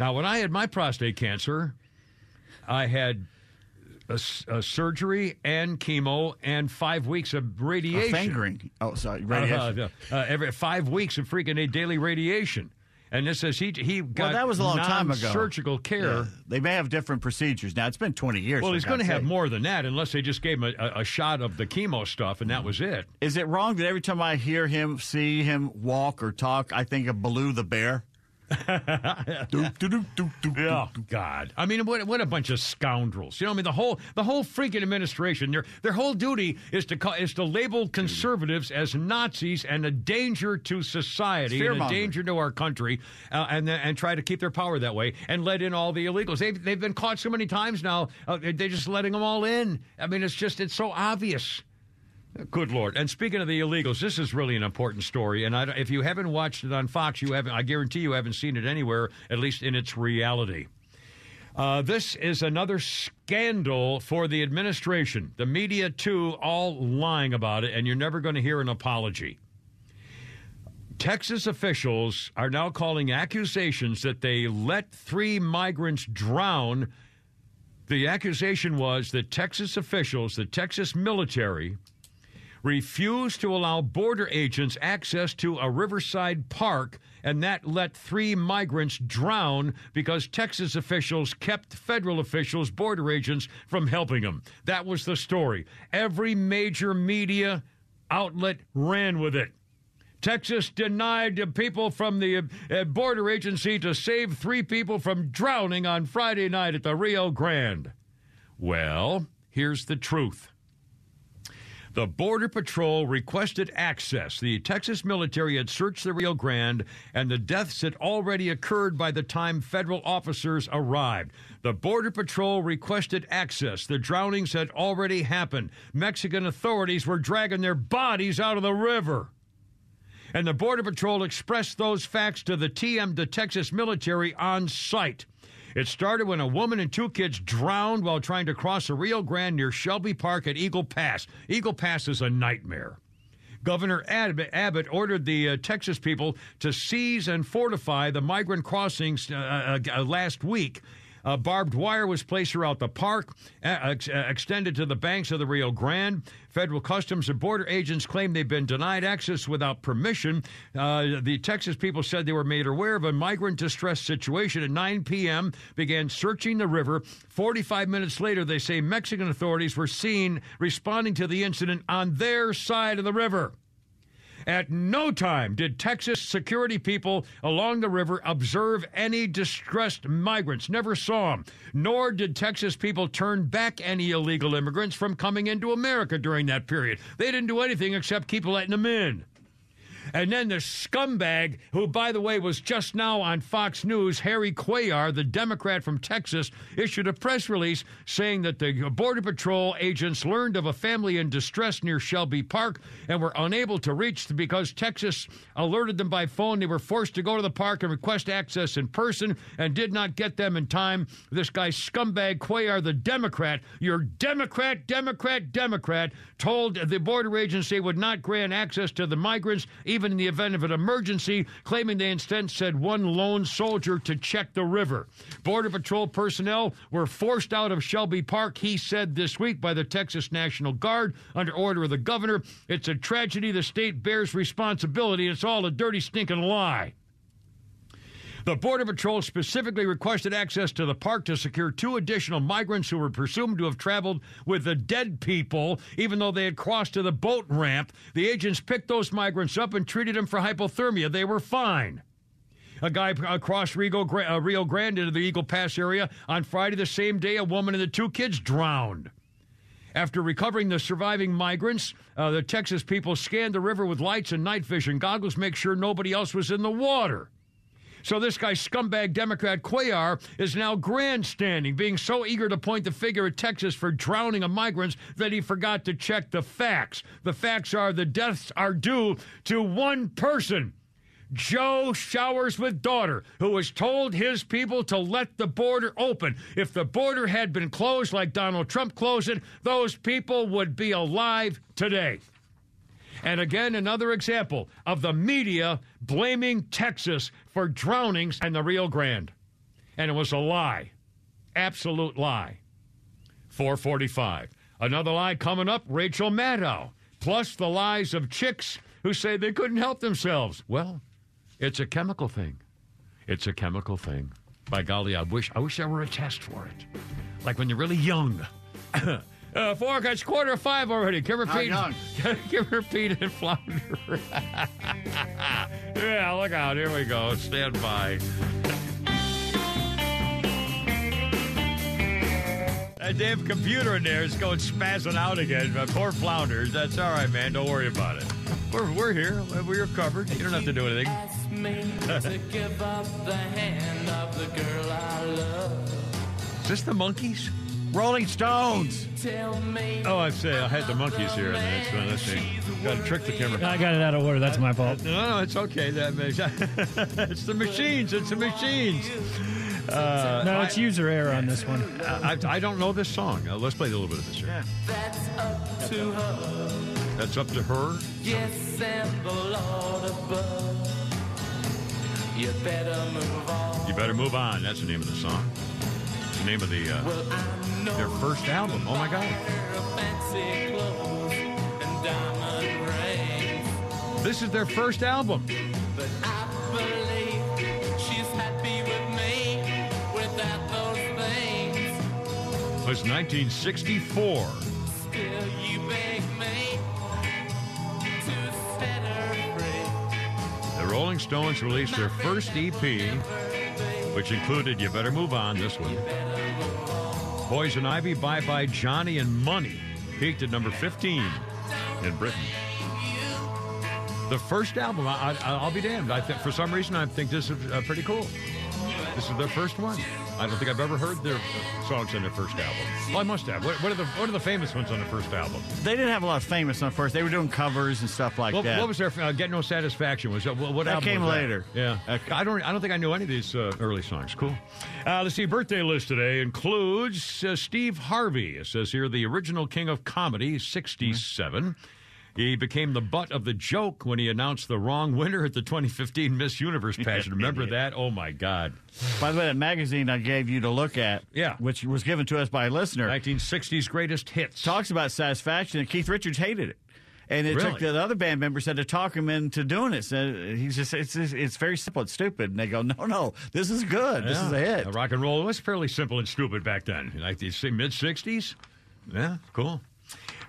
Now, when I had my prostate cancer, I had a surgery and chemo and five weeks of radiation. fingering. Oh, sorry, radiation. Uh, uh, uh, every five weeks of freaking a daily radiation. And this says he he got well, that was a long time ago. Surgical care. Yeah. They may have different procedures now. It's been 20 years. Well, he's going to have more than that, unless they just gave him a, a, a shot of the chemo stuff, and that was it. Is it wrong that every time I hear him, see him walk or talk, I think of Baloo the bear? Yeah, God. I mean, what what a bunch of scoundrels. You know, I mean, the whole the whole freaking administration. Their their whole duty is to call, is to label conservatives as Nazis and a danger to society and a danger to our country, uh, and and try to keep their power that way and let in all the illegals. They've they've been caught so many times now. Uh, they're just letting them all in. I mean, it's just it's so obvious. Good Lord! And speaking of the illegals, this is really an important story. And I, if you haven't watched it on Fox, you haven't. I guarantee you haven't seen it anywhere, at least in its reality. Uh, this is another scandal for the administration. The media, too, all lying about it, and you're never going to hear an apology. Texas officials are now calling accusations that they let three migrants drown. The accusation was that Texas officials, the Texas military, refused to allow border agents access to a riverside park, and that let three migrants drown because Texas officials kept federal officials, border agents, from helping them. That was the story. Every major media outlet ran with it. Texas denied people from the uh, border agency to save three people from drowning on Friday night at the Rio Grande. Well, here's the truth. The Border Patrol requested access. The Texas military had searched the Rio Grande, and the deaths had already occurred by the time federal officers arrived. The Border Patrol requested access. The drownings had already happened. Mexican authorities were dragging their bodies out of the river. And the Border Patrol expressed those facts to the TM, the Texas military, on site. It started when a woman and two kids drowned while trying to cross the Rio Grande near Shelby Park at Eagle Pass. Eagle Pass is a nightmare. Governor Abbott, ordered the uh, Texas people to seize and fortify the migrant crossings uh, uh, uh, last week. Uh, barbed wire was placed throughout the park, ex- extended to the banks of the Rio Grande. Federal Customs and Border agents claim they've been denied access without permission. Uh, the Texas people said they were made aware of a migrant distress situation at 9 p.m., began searching the river. 45 minutes later, they say Mexican authorities were seen responding to the incident on their side of the river. At no time did Texas security people along the river observe any distressed migrants, never saw them. Nor did Texas people turn back any illegal immigrants from coming into America during that period. They didn't do anything except keep letting them in. And then the scumbag, who, by the way, was just now on Fox News, Henry Cuellar, the Democrat from Texas, issued a press release saying that the Border Patrol agents learned of a family in distress near Shelby Park and were unable to reach because Texas alerted them by phone. They were forced to go to the park and request access in person and did not get them in time. This guy, scumbag Cuellar, the Democrat, your Democrat, Democrat, Democrat, told the border agency would not grant access to the migrants, even in the event of an emergency, claiming they instead sent one lone soldier to check the river. Border Patrol personnel were forced out of Shelby Park, he said this week, by the Texas National Guard under order of the governor. It's a tragedy. The state bears responsibility. It's all a dirty, stinking lie. The Border Patrol specifically requested access to the park to secure two additional migrants who were presumed to have traveled with the dead people, even though they had crossed to the boat ramp. The agents picked those migrants up and treated them for hypothermia. They were fine. A guy across Rio, uh, Rio Grande into the Eagle Pass area on Friday, the same day, a woman and the two kids drowned. After recovering the surviving migrants, uh, the Texas people scanned the river with lights and night vision goggles, to make sure nobody else was in the water. So this guy, scumbag Democrat Cuellar, is now grandstanding, being so eager to point the finger at Texas for drowning of migrants that he forgot to check the facts. The facts are the deaths are due to one person. Joe showers with daughter, who was told his people to let the border open. If the border had been closed like Donald Trump closed it, those people would be alive today. And again, another example of the media blaming Texas for drownings in the Rio Grande. And it was a lie. Absolute lie. 445. Another lie coming up Rachel Maddow. Plus the lies of chicks who say they couldn't help themselves. Well, it's a chemical thing. It's a chemical thing. By golly, I wish I wish there were a test for it. Like when you're really young. uh, four, it's quarter five already. Give How Pete. Give Kimmer Pete and Flounder. yeah, look out. Here we go. Stand by. That damn computer in there is going spazzing out again. Poor Flounders. That's all right, man. Don't worry about it. We're, we're here. We're covered. You don't have to do anything. to give up the hand of the girl I love. Is this the monkeys? Rolling Stones. Tell me. Oh, I say I had the monkeys here in the next one. Let's. Got to trick the camera. I got it out of order. That's my fault. No, no, it's okay. That makes it's the machines. It's the machines. Uh, no, it's user error on this one. I, I, I don't know this song. Uh, let's play a little bit of this here. That's up to her. That's up to her. Yes, and the Lord above. You better move on. You better move on. That's the name of the song. It's the name of the uh, Well, I know their first album. Oh my God! This is their first album. It was 1964. Still, you beg me to set her free. The Rolling Stones released their first EP, which included "You Better Move On." This one. Poison Ivy, Bye Bye Johnny, and Money peaked at number 15 in Britain. The first album, I, I, I'll be damned. I think for some reason I think this is uh, pretty cool. This is their first one. I don't think I've ever heard their uh, songs on their first album. Well, I must have. What, what are the What are the famous ones on the first album? They didn't have a lot of famous on first. They were doing covers and stuff like What, that. what was their uh, Get No Satisfaction? Was that what, what That came later. Yeah, I don't. I don't think I knew any of these uh, early songs. Cool. Uh, let's see. Birthday list today includes uh, Steve Harvey. It says here the original king of comedy, sixty-seven. He became the butt of the joke when he announced the wrong winner at the 2015 Miss Universe pageant. Remember that? Oh my God! By the way, that magazine I gave you to look at, Yeah. which was given to us by a listener, 1960s greatest hits. talks about satisfaction, and Keith Richards hated it. And it Really? took the other band members had to talk him into doing it. So he's just it's it's, it's very simple. It's stupid. And they go, no, no, this is good. This is a hit. Uh, rock and roll was fairly simple and stupid back then. Like the mid 60s? Yeah, cool.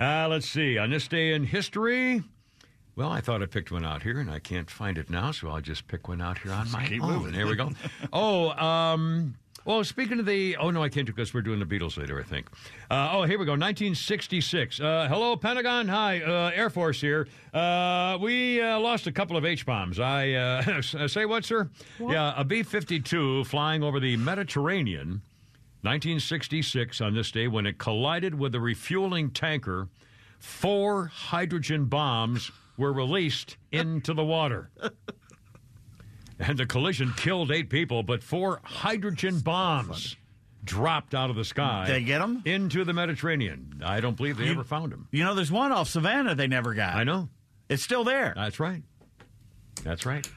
Uh, let's see. On this day in history, well, I thought I picked one out here, and I can't find it now, so I'll just pick one out here on my keep own. moving. There we go. oh, um, well, speaking of the, oh no, I can't do because we're doing the Beatles later, I think. Uh, oh, here we go, 1966. Uh, hello, Pentagon. Hi, uh, Air Force here. Uh, we uh, lost a couple of H bombs. I uh, say what, sir? Yeah, a B 52 flying over the Mediterranean. 1966 on this day when it collided with a refueling tanker, four hydrogen bombs were released into the water. And the collision killed eight people, but four hydrogen bombs dropped out of the sky. They get them Into the Mediterranean. I don't believe they You- ever found them. You know, there's one off Savannah they never got. I know. It's still there. That's right. That's right.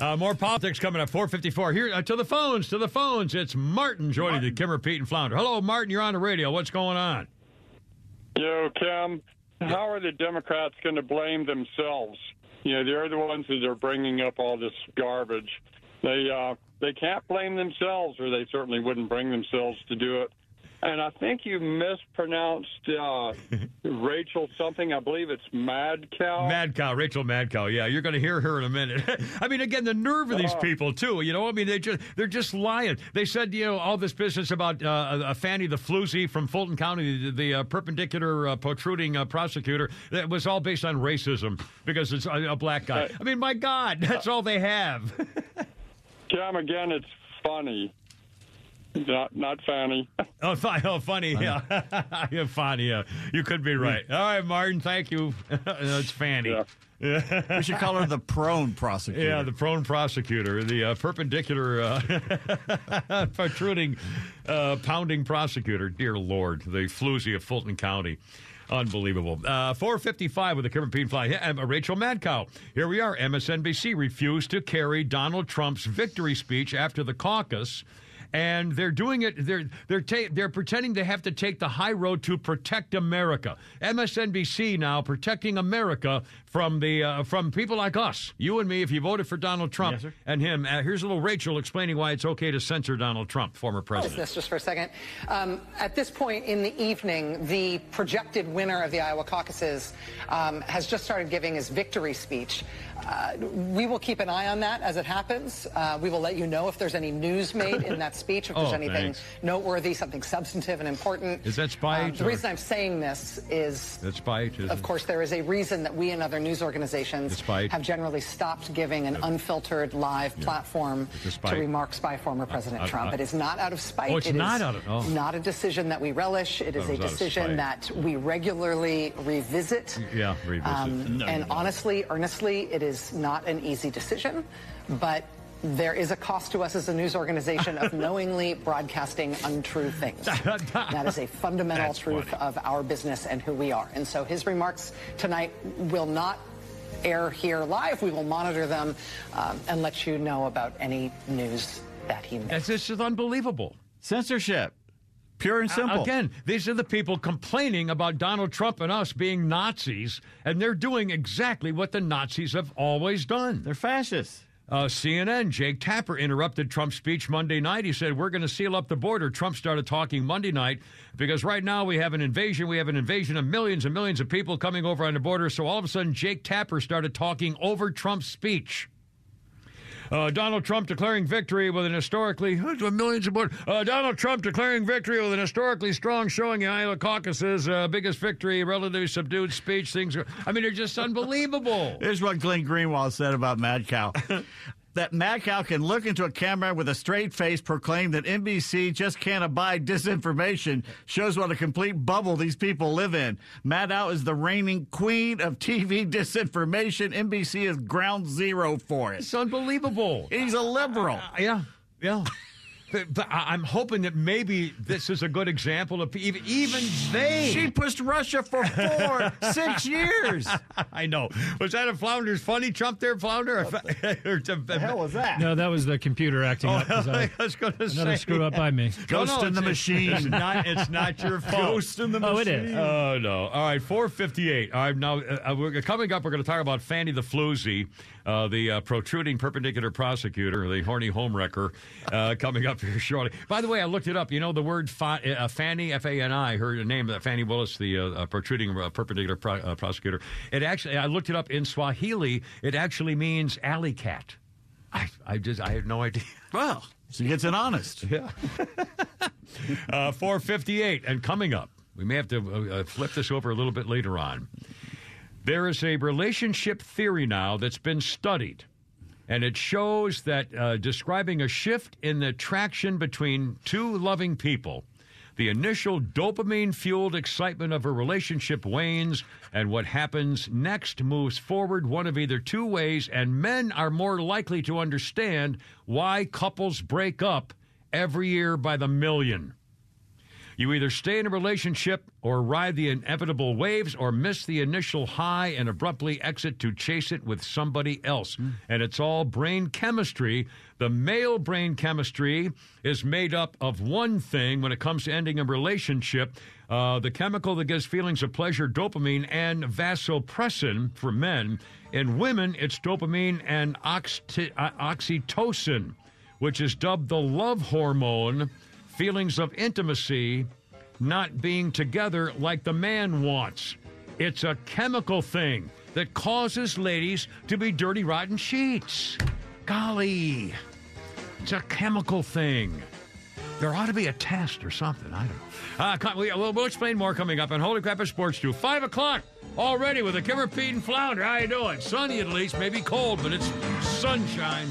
Uh, more politics coming up. 454. Here uh, to the phones. To the phones. It's Martin joining the Kimmer, Pete, and Flounder. Hello, Martin. You're on the radio. What's going on? Yo, Kim, how are the Democrats going to blame themselves? You know, they're the ones that are bringing up all this garbage. They uh, they can't blame themselves, or they certainly wouldn't bring themselves to do it. And I think you mispronounced uh, Rachel something. I believe it's Mad Cow. Mad Cow, Rachel Mad Cow. Yeah, you're going to hear her in a minute. I mean, again, the nerve of these Oh. people too. You know, I mean, they just they're just lying. They said, you know, all this business about uh, uh, Fanny the Floozy from Fulton County, the, the uh, perpendicular uh, protruding uh, prosecutor. That was all based on racism because it's a, a black guy. I mean, my God, that's all they have. Kim, again, it's funny, not not Fanny. Oh, fi- oh funny. Yeah. yeah, funny. Yeah. You could be right. All right, Martin, thank you. It's Fanny. Yeah. We should call her the prone prosecutor. Yeah, the prone prosecutor, the uh, perpendicular uh, protruding, uh, pounding prosecutor. Dear Lord, the floozy of Fulton County. Unbelievable. Uh, 455 with the Kimmer Pete Fly. Yeah, uh, Rachel Madcow. Here we are. MSNBC refused to carry Donald Trump's victory speech after the caucus and they're doing it. They're they're ta- they're pretending they have to take the high road to protect America. MSNBC now protecting America from the uh, from people like us, you and me. If you voted for Donald Trump Yes, and him, uh, here's a little Rachel explaining why it's okay to censor Donald Trump, former president. this just for a second. Um, at this point in the evening, the projected winner of the Iowa caucuses um, has just started giving his victory speech. Uh, we will keep an eye on that as it happens. Uh, we will let you know if there's any news made in that speech, if there's Oh, anything thanks. noteworthy, something substantive and important. Is that spite? Um, the or- reason I'm saying this is That's spite. Of course, there is a reason that we and other news organizations have generally stopped giving an unfiltered live platform to remarks by former President I- I- Trump. I- it is not out of spite. Oh, it's It is not out of- oh. not a decision that we relish. It is a was out of decision that we regularly revisit. Yeah, revisit. Um, No, and no. honestly, earnestly, it is not an easy decision, but there is a cost to us as a news organization of knowingly broadcasting untrue things. that is a fundamental That's truth funny. of our business and who we are. And so his remarks tonight will not air here live. We will monitor them um, and let you know about any news that he makes. This is unbelievable. Censorship. Pure and simple. Again, these are the people complaining about Donald Trump and us being Nazis, and they're doing exactly what the Nazis have always done. They're fascists. Uh, CNN, Jake Tapper interrupted Trump's speech Monday night. He said, We're going to seal up the border. Trump started talking Monday night because right now we have an invasion. We have an invasion of millions and millions of people coming over on the border. So all of a sudden, Jake Tapper started talking over Trump's speech. Uh, Donald Trump declaring victory with an historically millions of. Uh, Donald Trump declaring victory with an historically strong showing in Iowa caucuses. Uh, biggest victory, relatively subdued speech. Things are. I mean, they're just unbelievable. Here's what Glenn Greenwald said about Mad Cow. that Mad Cow can look into a camera with a straight face, proclaim that NBC just can't abide disinformation, shows what a complete bubble these people live in. Mad Cow is the reigning queen of TV disinformation. NBC is ground zero for it. It's unbelievable. He's a liberal. Uh, yeah, yeah. But, but I- I'm hoping that maybe this is a good example of even, even they. She pushed Russia for four, six years. I know. Was that a Flounder's funny Trump there, Flounder? Or the hell was that? No, that was the computer acting Oh, up. 'cause I- I was going to say Another screw up by me. Ghost in the it's- machine. It's not. It's not your fault. Ghost in the machine. Oh, it machine. is. Oh no! All right, four fifty-eight. All right, now uh, uh, we're coming up. We're going to talk about Fanny the Floozy, uh, the uh, protruding perpendicular prosecutor, the horny homewrecker, uh, coming up here shortly. By the way, I looked it up. You know the word fa- uh, Fanny, F A N I. Her name, uh, Fani Willis, the uh, uh, protruding uh, perpendicular pro- uh, prosecutor. It actually, I looked it up in Swahili. It actually means alley cat. I, I just, I had no idea. Well, she gets it honest. Yeah. uh, 458. And coming up, we may have to flip this over a little bit later on. There is a relationship theory now that's been studied, and it shows that uh, describing a shift in the attraction between two loving people. The initial dopamine fueled excitement of a relationship wanes, and what happens next moves forward one of either two ways, and men are more likely to understand why couples break up every year by the million. You either stay in a relationship or ride the inevitable waves or miss the initial high and abruptly exit to chase it with somebody else. And it's all brain chemistry. The male brain chemistry is made up of one thing when it comes to ending a relationship uh, the chemical that gives feelings of pleasure, dopamine, and vasopressin for men. In women, it's dopamine and oxy- uh, oxytocin, which is dubbed the love hormone feelings of intimacy, not being together like the man wants. It's a chemical thing that causes ladies to be dirty, rotten sheets. Golly, it's a chemical thing. There ought to be a test or something. I don't know. Uh, we- we'll, we'll explain more coming up on Holy Crap at Sports 2. 5 o'clock already with a Pete, and Flounder. How you doing? Sunny at least. Maybe cold, but it's sunshine.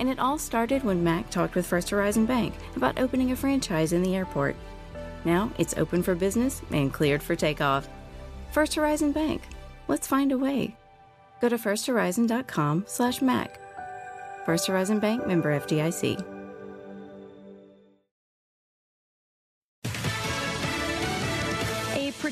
And it all started when Mac talked with First Horizon Bank about opening a franchise in the airport. Now it's open for business and cleared for takeoff. First Horizon Bank. Let's find a way. Go to firsthorizon.com slash Mac. First Horizon Bank member FDIC.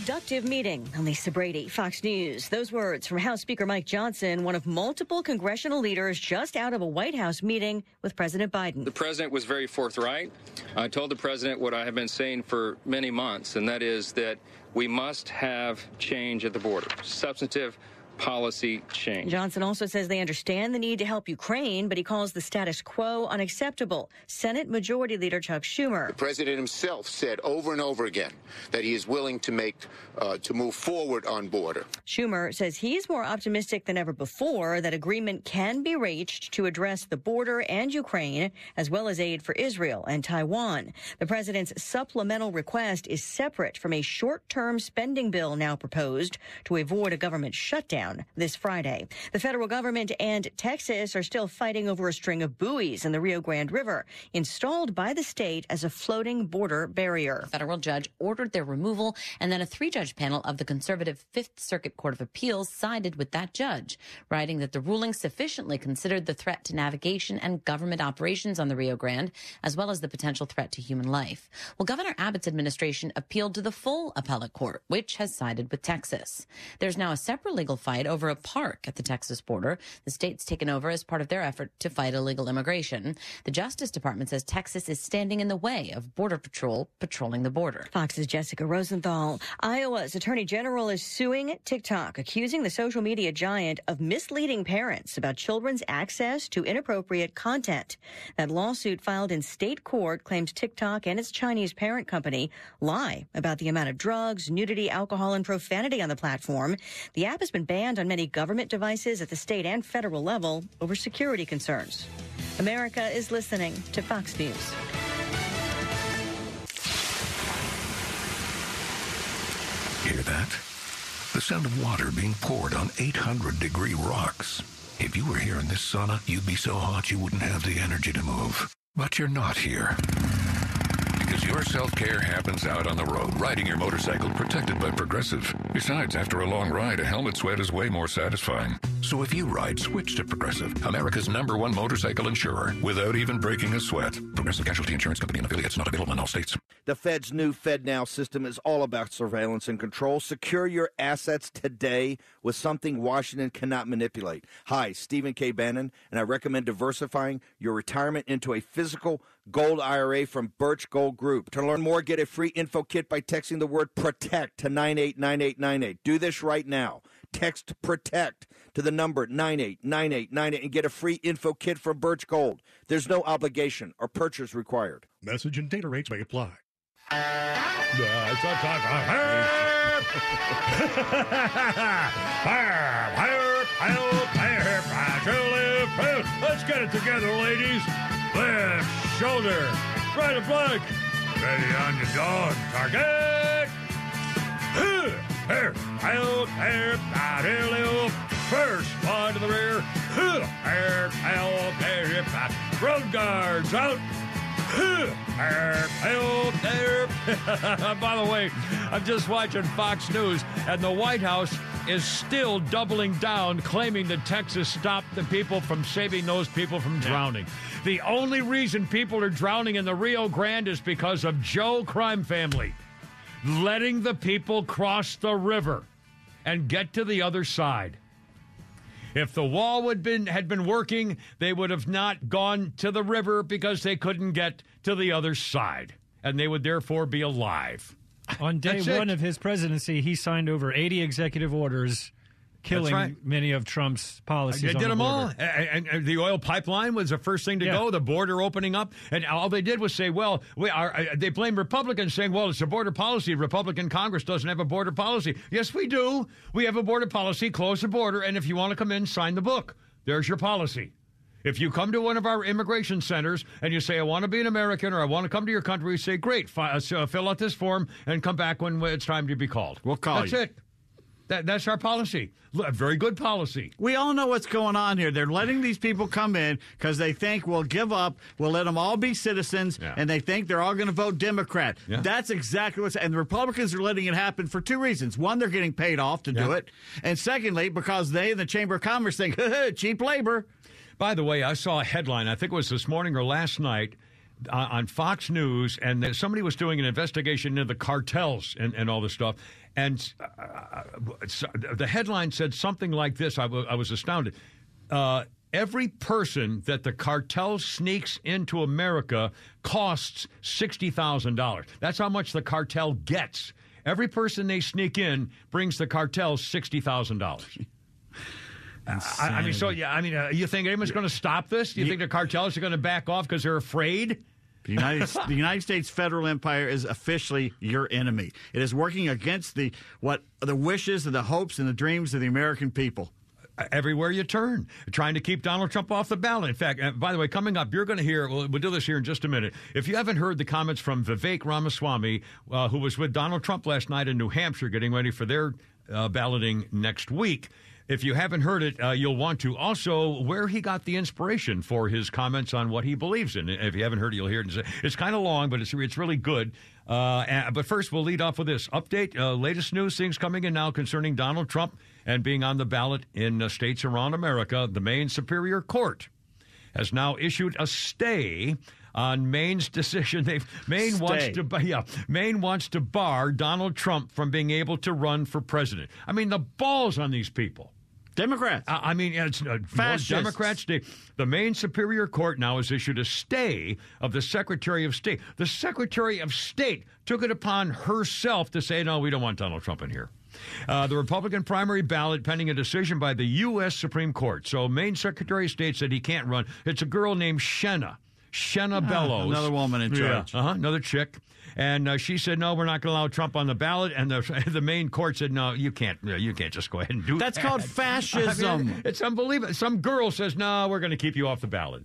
Productive meeting. I'm Lisa Brady, Fox News. Those words from House Speaker Mike Johnson, one of multiple congressional leaders just out of a White House meeting with President Biden. The president was very forthright. I told the president what I have been saying for many months, and that is that we must have change at the border, substantive policy change. Johnson also says they understand the need to help Ukraine, but he calls the status quo unacceptable. Senate Majority Leader Chuck Schumer. The president himself said over and over again that he is willing to make uh, to move forward on border. Schumer says he's more optimistic than ever before that agreement can be reached to address the border and Ukraine, as well as aid for Israel and Taiwan. The president's supplemental request is separate from a short-term spending bill now proposed to avoid a government shutdown this Friday. The federal government and Texas are still fighting over a string of buoys in the Rio Grande River, installed by the state as a floating border barrier. A federal judge ordered their removal, and then a three judge panel of the conservative Fifth Circuit Court of Appeals sided with that judge, writing that the ruling sufficiently considered the threat to navigation and government operations on the Rio Grande, as well as the potential threat to human life. Well, Governor Abbott's administration appealed to the full appellate court, which has sided with Texas. There's now a separate legal fight over a park at the Texas border. The state's taken over as part of their effort to fight illegal immigration. The Justice Department says Texas is standing in the way of Border Patrol patrolling the border. Fox's Jessica Rosenthal. Iowa's Attorney General is suing TikTok, accusing the social media giant of misleading parents about children's access to inappropriate content. That lawsuit filed in state court claims TikTok and its Chinese parent company lie about the amount of drugs, nudity, alcohol, and profanity on the platform. The app has been banned on many government devices at the state and federal level over security concerns. America is listening to Fox News. Hear that? The sound of water being poured on 800 degree rocks. If you were here in this sauna, you'd be so hot you wouldn't have the energy to move. But you're not here. Because your self care happens out on the road, riding your motorcycle protected by Progressive. Besides, after a long ride, a helmet sweat is way more satisfying. So if you ride, switch to Progressive, America's number one motorcycle insurer, without even breaking a sweat. Progressive Casualty Insurance Company and affiliates not available in all states. The Fed's new FedNow system is all about surveillance and control. Secure your assets today with something Washington cannot manipulate. Hi, Stephen K. Bannon, and I recommend diversifying your retirement into a physical gold IRA from Birch Gold Group. To learn more, get a free info kit by texting the word PROTECT to 989898. Do this right now. Text PROTECT to the number 989898 and get a free info kit from Birch Gold. There's no obligation or purchase required. Message and data rates may apply. Let's get it together, ladies. Left shoulder, right of flank. Ready on your dog. Target. First one to the rear. Road guards out. By the way, I'm just watching Fox News, and the White House is still doubling down, claiming that Texas stopped the people from saving those people from drowning. The only reason people are drowning in the Rio Grande is because of Joe Crime Family letting the people cross the river and get to the other side. If the wall would been had been working, they would have not gone to the river because they couldn't get to the other side, and they would therefore be alive. On day That's it. one of his presidency, he signed over 80 executive orders killing right. many of Trump's policies. They on did the them all. border. And, and- and the oil pipeline was the first thing to Yeah. go, the border opening up. And all they did was say, well, we are, uh, they blame Republicans saying, well, it's a border policy. Republican Congress doesn't have a border policy. Yes, we do. We have a border policy. Close the border. And if you want to come in, sign the book. There's your policy. If you come to one of our immigration centers and you say, I want to be an American or I want to come to your country, we say, great, fi- uh, fill out this form and come back when it's time to be called. We'll call That's you. it. That, that's our policy. Look, Very good policy. We all know what's going on here. They're letting these people come in because they think we'll give up, we'll let them all be citizens, and they think they're all going to vote Democrat. Yeah. That's exactly what's. And the Republicans are letting it happen for two reasons: one, they're getting paid off to do it, and secondly, because they in the Chamber of Commerce think cheap labor. By the way, I saw a headline, I think it was this morning or last night, uh, on Fox News, and somebody was doing an investigation into the cartels and, and all this stuff. And uh, the headline said something like this I was astounded. Uh, every person that the cartel sneaks into America costs $60,000. That's how much the cartel gets. Every person they sneak in brings the cartel $60,000. I, I mean, so yeah. I mean, uh, you think anyone's going to stop this? Do you think the cartels are going to back off because they're afraid? The United, the United States federal empire is officially your enemy. It is working against the what the wishes and the hopes and the dreams of the American people. Everywhere you turn, trying to keep Donald Trump off the ballot. In fact, uh, by the way, coming up, you're going to hear. We'll, we'll do this here in just a minute. If you haven't heard the comments from Vivek Ramaswamy, uh, who was with Donald Trump last night in New Hampshire, getting ready for their uh, balloting next week. If you haven't heard it, uh, you'll want to. Also, where he got the inspiration for his comments on what he believes in. If you haven't heard it, you'll hear it. It's, it's kind of long, but it's it's really good. Uh, but first, we'll lead off with this update. Uh, latest news things coming in now concerning Donald Trump and being on the ballot in uh, states around America. The Maine Superior Court has now issued a stay on Maine's decision. They've, Maine wants to yeah Maine wants to bar Donald Trump from being able to run for president. I mean the balls on these people. Democrats. I, I mean, it's uh. Democrats. They, the Maine Superior Court now has issued a stay of the Secretary of State. The Secretary of State took it upon herself to say, no, we don't want Donald Trump in here. Uh, the Republican primary ballot pending a decision by the U.S. Supreme Court. So, Maine Secretary of State said he can't run. It's a girl named Shenna. Shenna Bellows. Ah, another woman in charge. Uh huh. Another chick. And uh, she said, "No, we're not going to allow Trump on the ballot." And the the Maine court said, "No, you can't. You can't just go ahead and do That's that." That's called I mean, fascism. it's unbelievable. Some girl says, "No, we're going to keep you off the ballot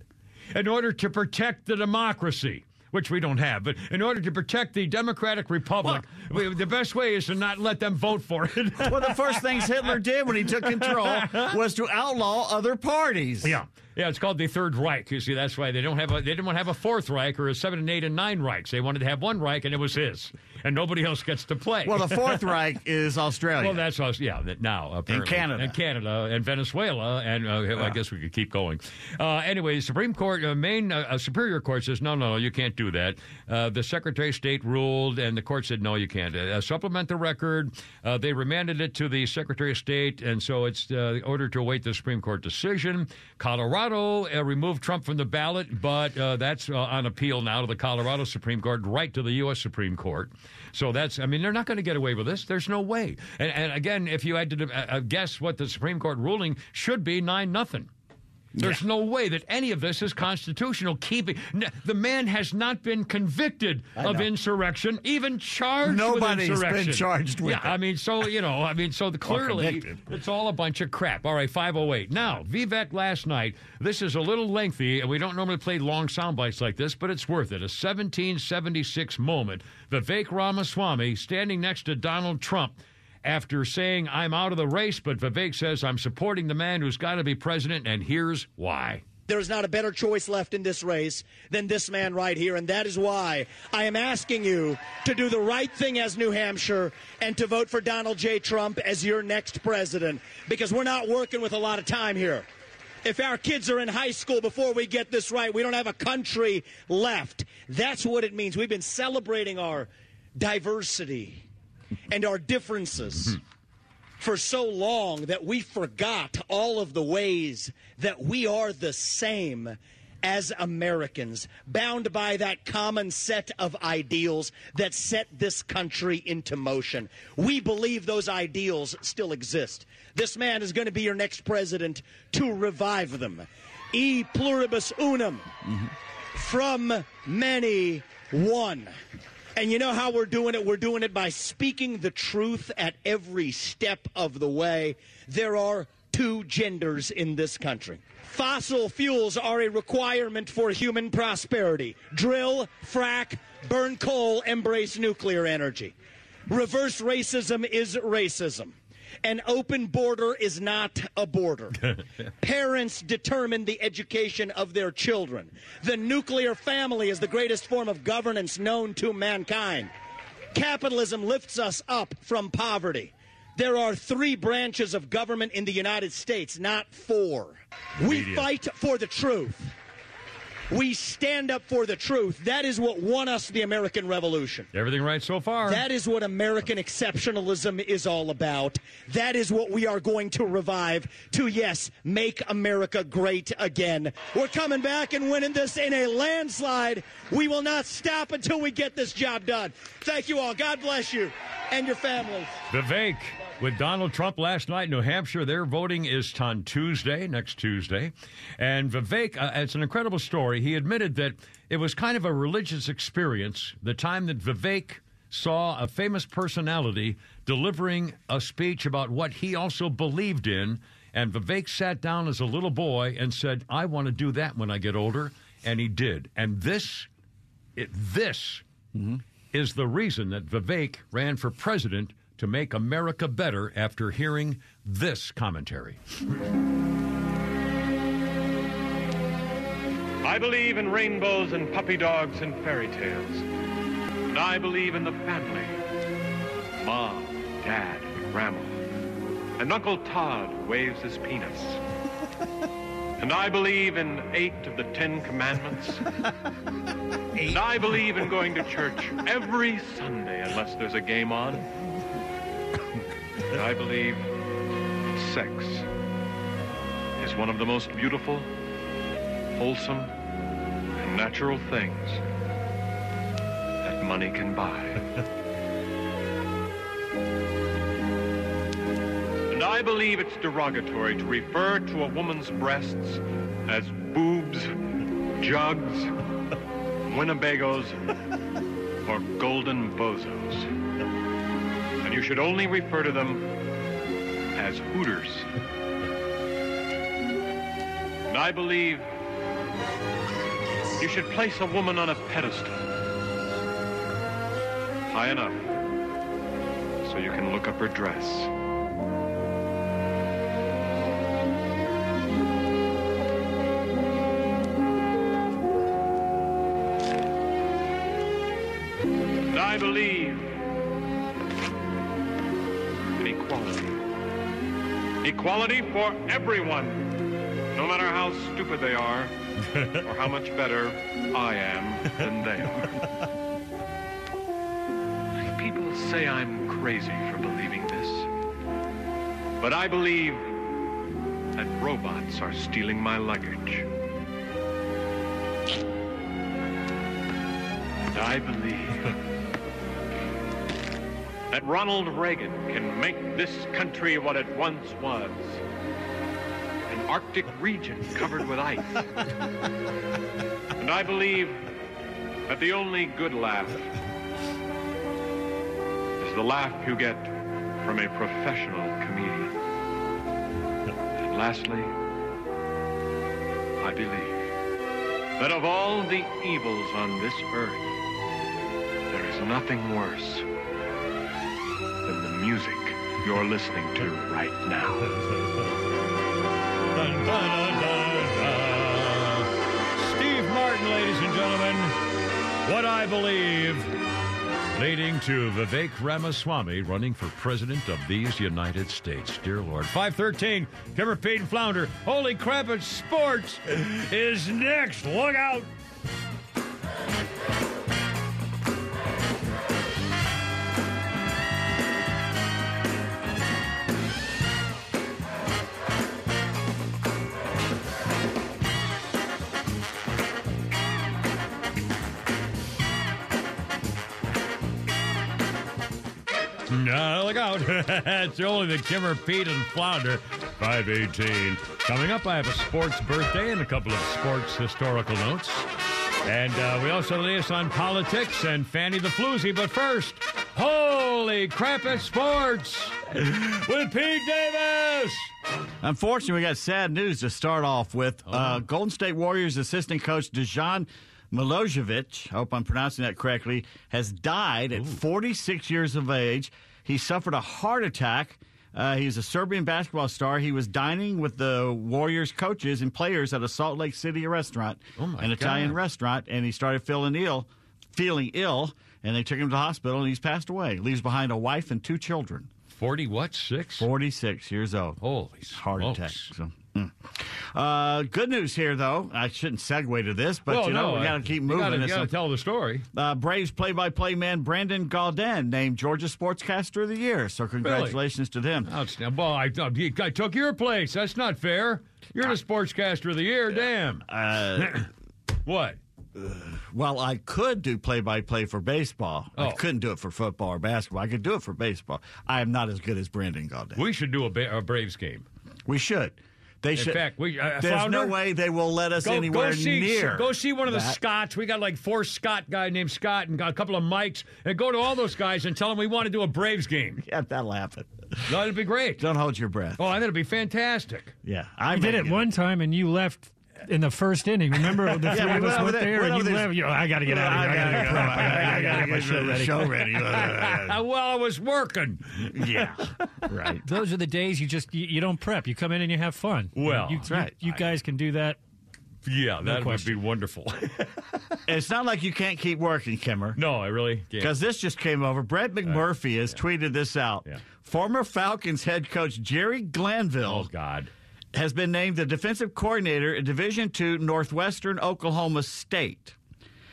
in order to protect the democracy." Which we don't have, but in order to protect the Democratic Republic, we, the best way is to not let them vote for it. Well, the first things Hitler did when he took control was to outlaw other parties. Yeah. Yeah, it's called the Third Reich. You see, that's why they don't have a, they didn't want to have a fourth Reich or a seven and eight and nine Reichs. They wanted to have one Reich, and it was his, and nobody else gets to play. Well, the Fourth Reich is Australia. Well, that's us. Yeah, now apparently. Canada. and Canada, and Venezuela, and uh, I guess we could keep going. Uh, anyway, Supreme Court, uh, Maine uh, uh, Superior Court says no, no, no, you can't do that. Uh, the Secretary of State ruled, and the court said no, you can't. Uh, supplement the record. Uh, they remanded it to the Secretary of State, and so it's uh, ordered to await the Supreme Court decision. Colorado uh, removed Trump from the ballot, but uh, that's uh, on appeal now to the Colorado Supreme Court, right to the U.S. Supreme Court. So that's, I mean, they're not going to get away with this. There's no way. And, and again, if you had to uh, uh, guess what the Supreme Court ruling should be, nine nothing. There's no way that any of this is constitutional. Keeping the man has not been convicted of insurrection, even charged Nobody's with been insurrection. charged with yeah, it. I mean, so you know, I mean, so the, clearly it's all a bunch of crap. All right, 508. Now, Vivek last night, this is a little lengthy, and we don't normally play long sound bites like this, but it's worth it. A 1776 moment. Vivek Ramaswamy standing next to Donald Trump after saying, I'm out of the race, but Vivek says, I'm supporting the man who's got to be president, and here's why. There's not a better choice left in this race than this man right here, and that is why I am asking you to do the right thing as New Hampshire and to vote for Donald J. Trump as your next president, because we're not working with a lot of time here. If our kids are in high school before we get this right, we don't have a country left. That's what it means. We've been celebrating our diversity and our differences for so long that we forgot all of the ways that we are the same as Americans, bound by that common set of ideals that set this country into motion. We believe those ideals still exist. This man is going to be your next president to revive them. E pluribus unum mm-hmm. from many one. And you know how we're doing it? We're doing it by speaking the truth at every step of the way. There are two genders in this country. Fossil fuels are a requirement for human prosperity. Drill, frack, burn coal, embrace nuclear energy. Reverse racism is racism. An open border is not a border. Parents determine the education of their children. The nuclear family is the greatest form of governance known to mankind. Capitalism lifts us up from poverty. There are three branches of government in the United States, not four. We Media. fight for the truth. We stand up for the truth. That is what won us the American Revolution. Everything right so far. That is what American exceptionalism is all about. That is what we are going to revive to, yes, make America great again. We're coming back and winning this in a landslide. We will not stop until we get this job done. Thank you all. God bless you and your families. Vivek with Donald Trump last night in New Hampshire. Their voting is on Tuesday, next Tuesday. And Vivek, uh, it's an incredible story. He admitted that it was kind of a religious experience the time that Vivek saw a famous personality delivering a speech about what he also believed in. And Vivek sat down as a little boy and said, I want to do that when I get older. And he did. And this, it, this is the reason that Vivek ran for president to make America better after hearing this commentary. I believe in rainbows and puppy dogs and fairy tales. And I believe in the family. Mom, Dad, Grandma. And Uncle Todd waves his penis. And I believe in eight of the Ten Commandments. And I believe in going to church every Sunday unless there's a game on. And I believe sex is one of the most beautiful, wholesome, and natural things that money can buy. and I believe it's derogatory to refer to a woman's breasts as boobs, jugs, Winnebagos, or golden bozos. You should only refer to them as hooters. And I believe you should place a woman on a pedestal high enough so you can look up her dress. And I believe Equality for everyone, no matter how stupid they are or how much better I am than they are. People say I'm crazy for believing this, but I believe that robots are stealing my luggage. And I believe that Ronald Reagan can make this country what it once was an Arctic region covered with ice. and I believe that the only good laugh is the laugh you get from a professional comedian. And lastly, I believe that of all the evils on this earth, there is nothing worse than the music you're listening to right now. Steve Martin, ladies and gentlemen. What I believe, leading to Vivek Ramaswamy running for president of these United States. Dear Lord. 513, Kimmer Pete and Flounder. Holy crap, it's sports is next. Look out. it's only the Kimmer, Pete, and Flounder. 518. Coming up, I have a sports birthday and a couple of sports historical notes. And uh, we also lay us on politics and Fani the Floozy. But first, holy crap, it's sports with Pete Davis. Unfortunately, we got sad news to start off with. Uh, Golden State Warriors assistant coach Dejan Milojevic, I hope I'm pronouncing that correctly, has died at 46 years of age. He suffered a heart attack Uh, he's a Serbian basketball star. He was dining with the Warriors coaches and players at a Salt Lake City restaurant, Oh, an Italian God. restaurant, and he started feeling ill, feeling ill, and they took him to the hospital, and he's passed away. Leaves behind a wife and two children. 40 what? Six? 46 years old. Holy Heart smokes. attack. So, mm. uh, good news here, though. I shouldn't segue to this, but Well, you know no, we got to keep moving. you gotta tell the story. Uh, Braves play-by-play man Brandon Gaudin named Georgia Sportscaster of the Year. So congratulations to them. Outstanding. Well, I, I took your place. That's not fair. You're the sportscaster of the year. Damn. Uh, what? Well, I could do play-by-play for baseball. I Oh. couldn't do it for football or basketball. I could do it for baseball. I am not as good as Brandon Gaudin. We should do a, ba- a Braves game. We should. They In should. fact, we. Uh, There's Flounder, no way they will let us go, anywhere go see, near. Go see one of the that. Scotts. We got like four Scott guy named Scott and got a couple of mics. And go to all those guys and tell them we want to do a Braves game. Yeah, that'll happen. That'd be great. Don't hold your breath. Oh, I think it'd be fantastic. Yeah, I did it one time, and you left in the first inning. Remember the three we of us over went there- there, and you there. left. You, I got to get out of here. I got to get prep. I got to get my show ready. Show ready. well, I was working. yeah, right. Those are the days you just you, you don't prep. You come in and you have fun. Well, you, that's you- right. You, guys can do that. Yeah, that would be wonderful. It's not like you can't keep working, Kimmer. no, I really can't. Because this just came over. Brett uh, McMurphy has tweeted this out. Former Falcons head coach Jerry Glanville Oh God. Has been named the defensive coordinator at Division II Northwestern Oklahoma State.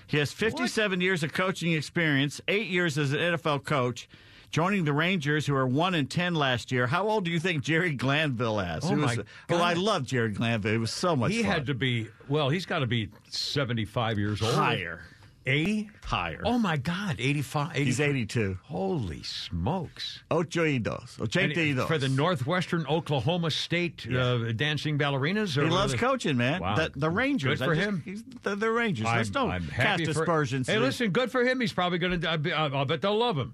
He has 57 years of coaching experience, eight years as an NFL coach, joining the Rangers, who are one and ten last year. How old do you think Jerry Glanville is? Oh, my was, Oh, I love Jerry Glanville. It was so much he fun. had to be well. He's got to be seventy-five years old. higher, eighty. higher. Oh my God, 85. He's 82. Holy smokes! Ocho y dos. Ochenta y dos. for the Northwestern Oklahoma State uh, dancing ballerinas. Or He loves coaching, man. Wow. The, the Rangers. Good for just- him. He's the, the Rangers. Let's don't I'm cast for- aspersions. Hey, listen, good for him. He's probably going to. I'll bet they'll love him.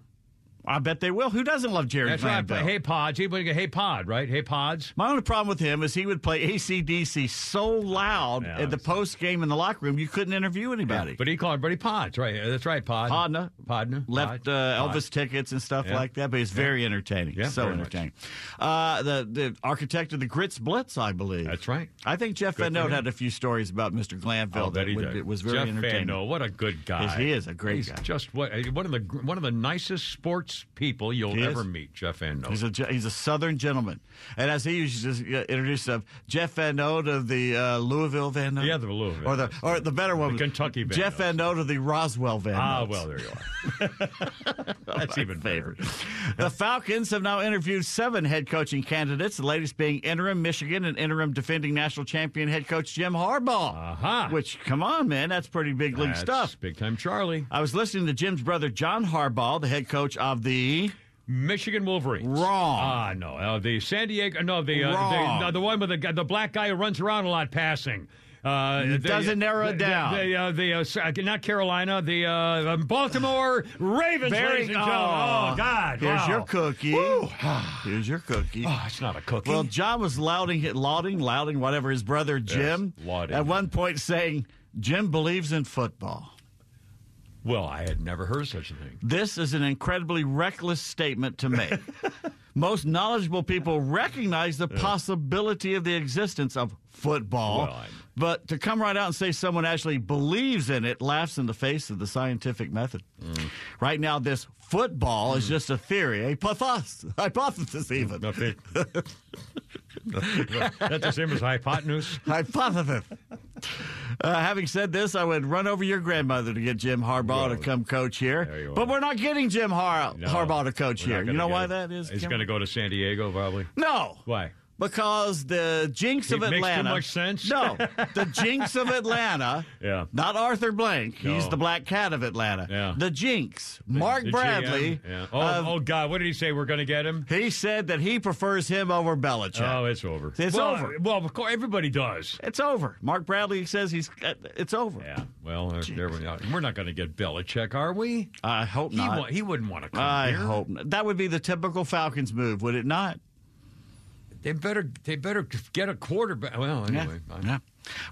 I bet they will. Who doesn't love Jerry That's right. Glanville? But hey, Pods. Would get Hey Pod, right? Hey Pods. My only problem with him is he would play ACDC so loud Yeah, at the post game in the locker room you couldn't interview anybody. But he called everybody Pods, right? That's right, Pod. Podna Podna. left Pod. uh, Pod. Elvis tickets and stuff Yeah. like that, but he's very entertaining. Yeah, so entertaining. Uh, the the architect of the Gritz Blitz, I believe. That's right. I think Jeff Good Van Note had a few stories about Mr. Glanville Oh, that that he would- did. it was very Jeff entertaining. Fano, what a good guy. He is a great He's guy. Just what one of the one of the nicest sports people you'll He is. ever meet. Jeff Fano. He's a he's a Southern gentleman, and as he uh, introduce himself, Jeff Van Note of the uh, Louisville Van Note, Yeah, the Louisville. or the or the better one, The Kentucky Van Jeff Van Note of the Roswell Van Ah, well, there you are. That's even better. favorite. the Falcons have now interviewed seven head coaching candidates, the latest being interim Michigan and interim defending national champion head coach Jim Harbaugh. Aha. Which, come on, man, that's pretty big league That's stuff. Big time Charlie. I was listening to Jim's brother John Harbaugh, the head coach of the Michigan Wolverines. Wrong. Ah, no. Uh, the San Diego. No, the uh, Wrong. the, no, the one with the guy- the black guy who runs around a lot passing. Uh, It the- doesn't narrow it down. The, uh, the uh, uh, not Carolina, the uh, Baltimore Ravens. Very ladies and gentlemen. Oh, God! Here's wow. your cookie. Here's your cookie. Oh, it's not a cookie. Well, John was lauding, lauding, lauding, whatever his brother Jim. lauding. At one point, saying Jim believes in football. Well, I had never heard such a thing. This is an incredibly reckless statement to make. Most knowledgeable people recognize the possibility of the existence of football, Well, but to come right out and say someone actually believes in it laughs in the face of the scientific method. Mm. Right now, this football is just a theory, a hypothesis, hypothesis even. Okay. That's the same as hypotenuse. Hypothesis. Uh, having said this, I would run over your grandmother to get Jim Harbaugh to come coach here. But we're not getting Jim Har- No, Harbaugh to coach here. You know why it. that is? He's going to go to San Diego, probably. No. Why? Because the jinx It of makes too Atlanta. much sense? No, the jinx of Atlanta. Yeah. Not Arthur Blank. He's the black cat of Atlanta. Yeah. The jinx. Mark The GM, Bradley. Yeah. Oh, of- oh, God. What did he say? We're going to get him? He said that he prefers him over Belichick. Oh, it's over. It's well, over. Well, of course, everybody does. It's over. Mark Bradley says he's. uh, It's over. Yeah. Well, uh, there we are. we're not going to get Belichick, are we? I hope He, not. wa- he wouldn't want to come here. I here. hope not. that would be the typical Falcons move, would it not? They better. They better get a quarterback. Well, anyway. I- Yeah.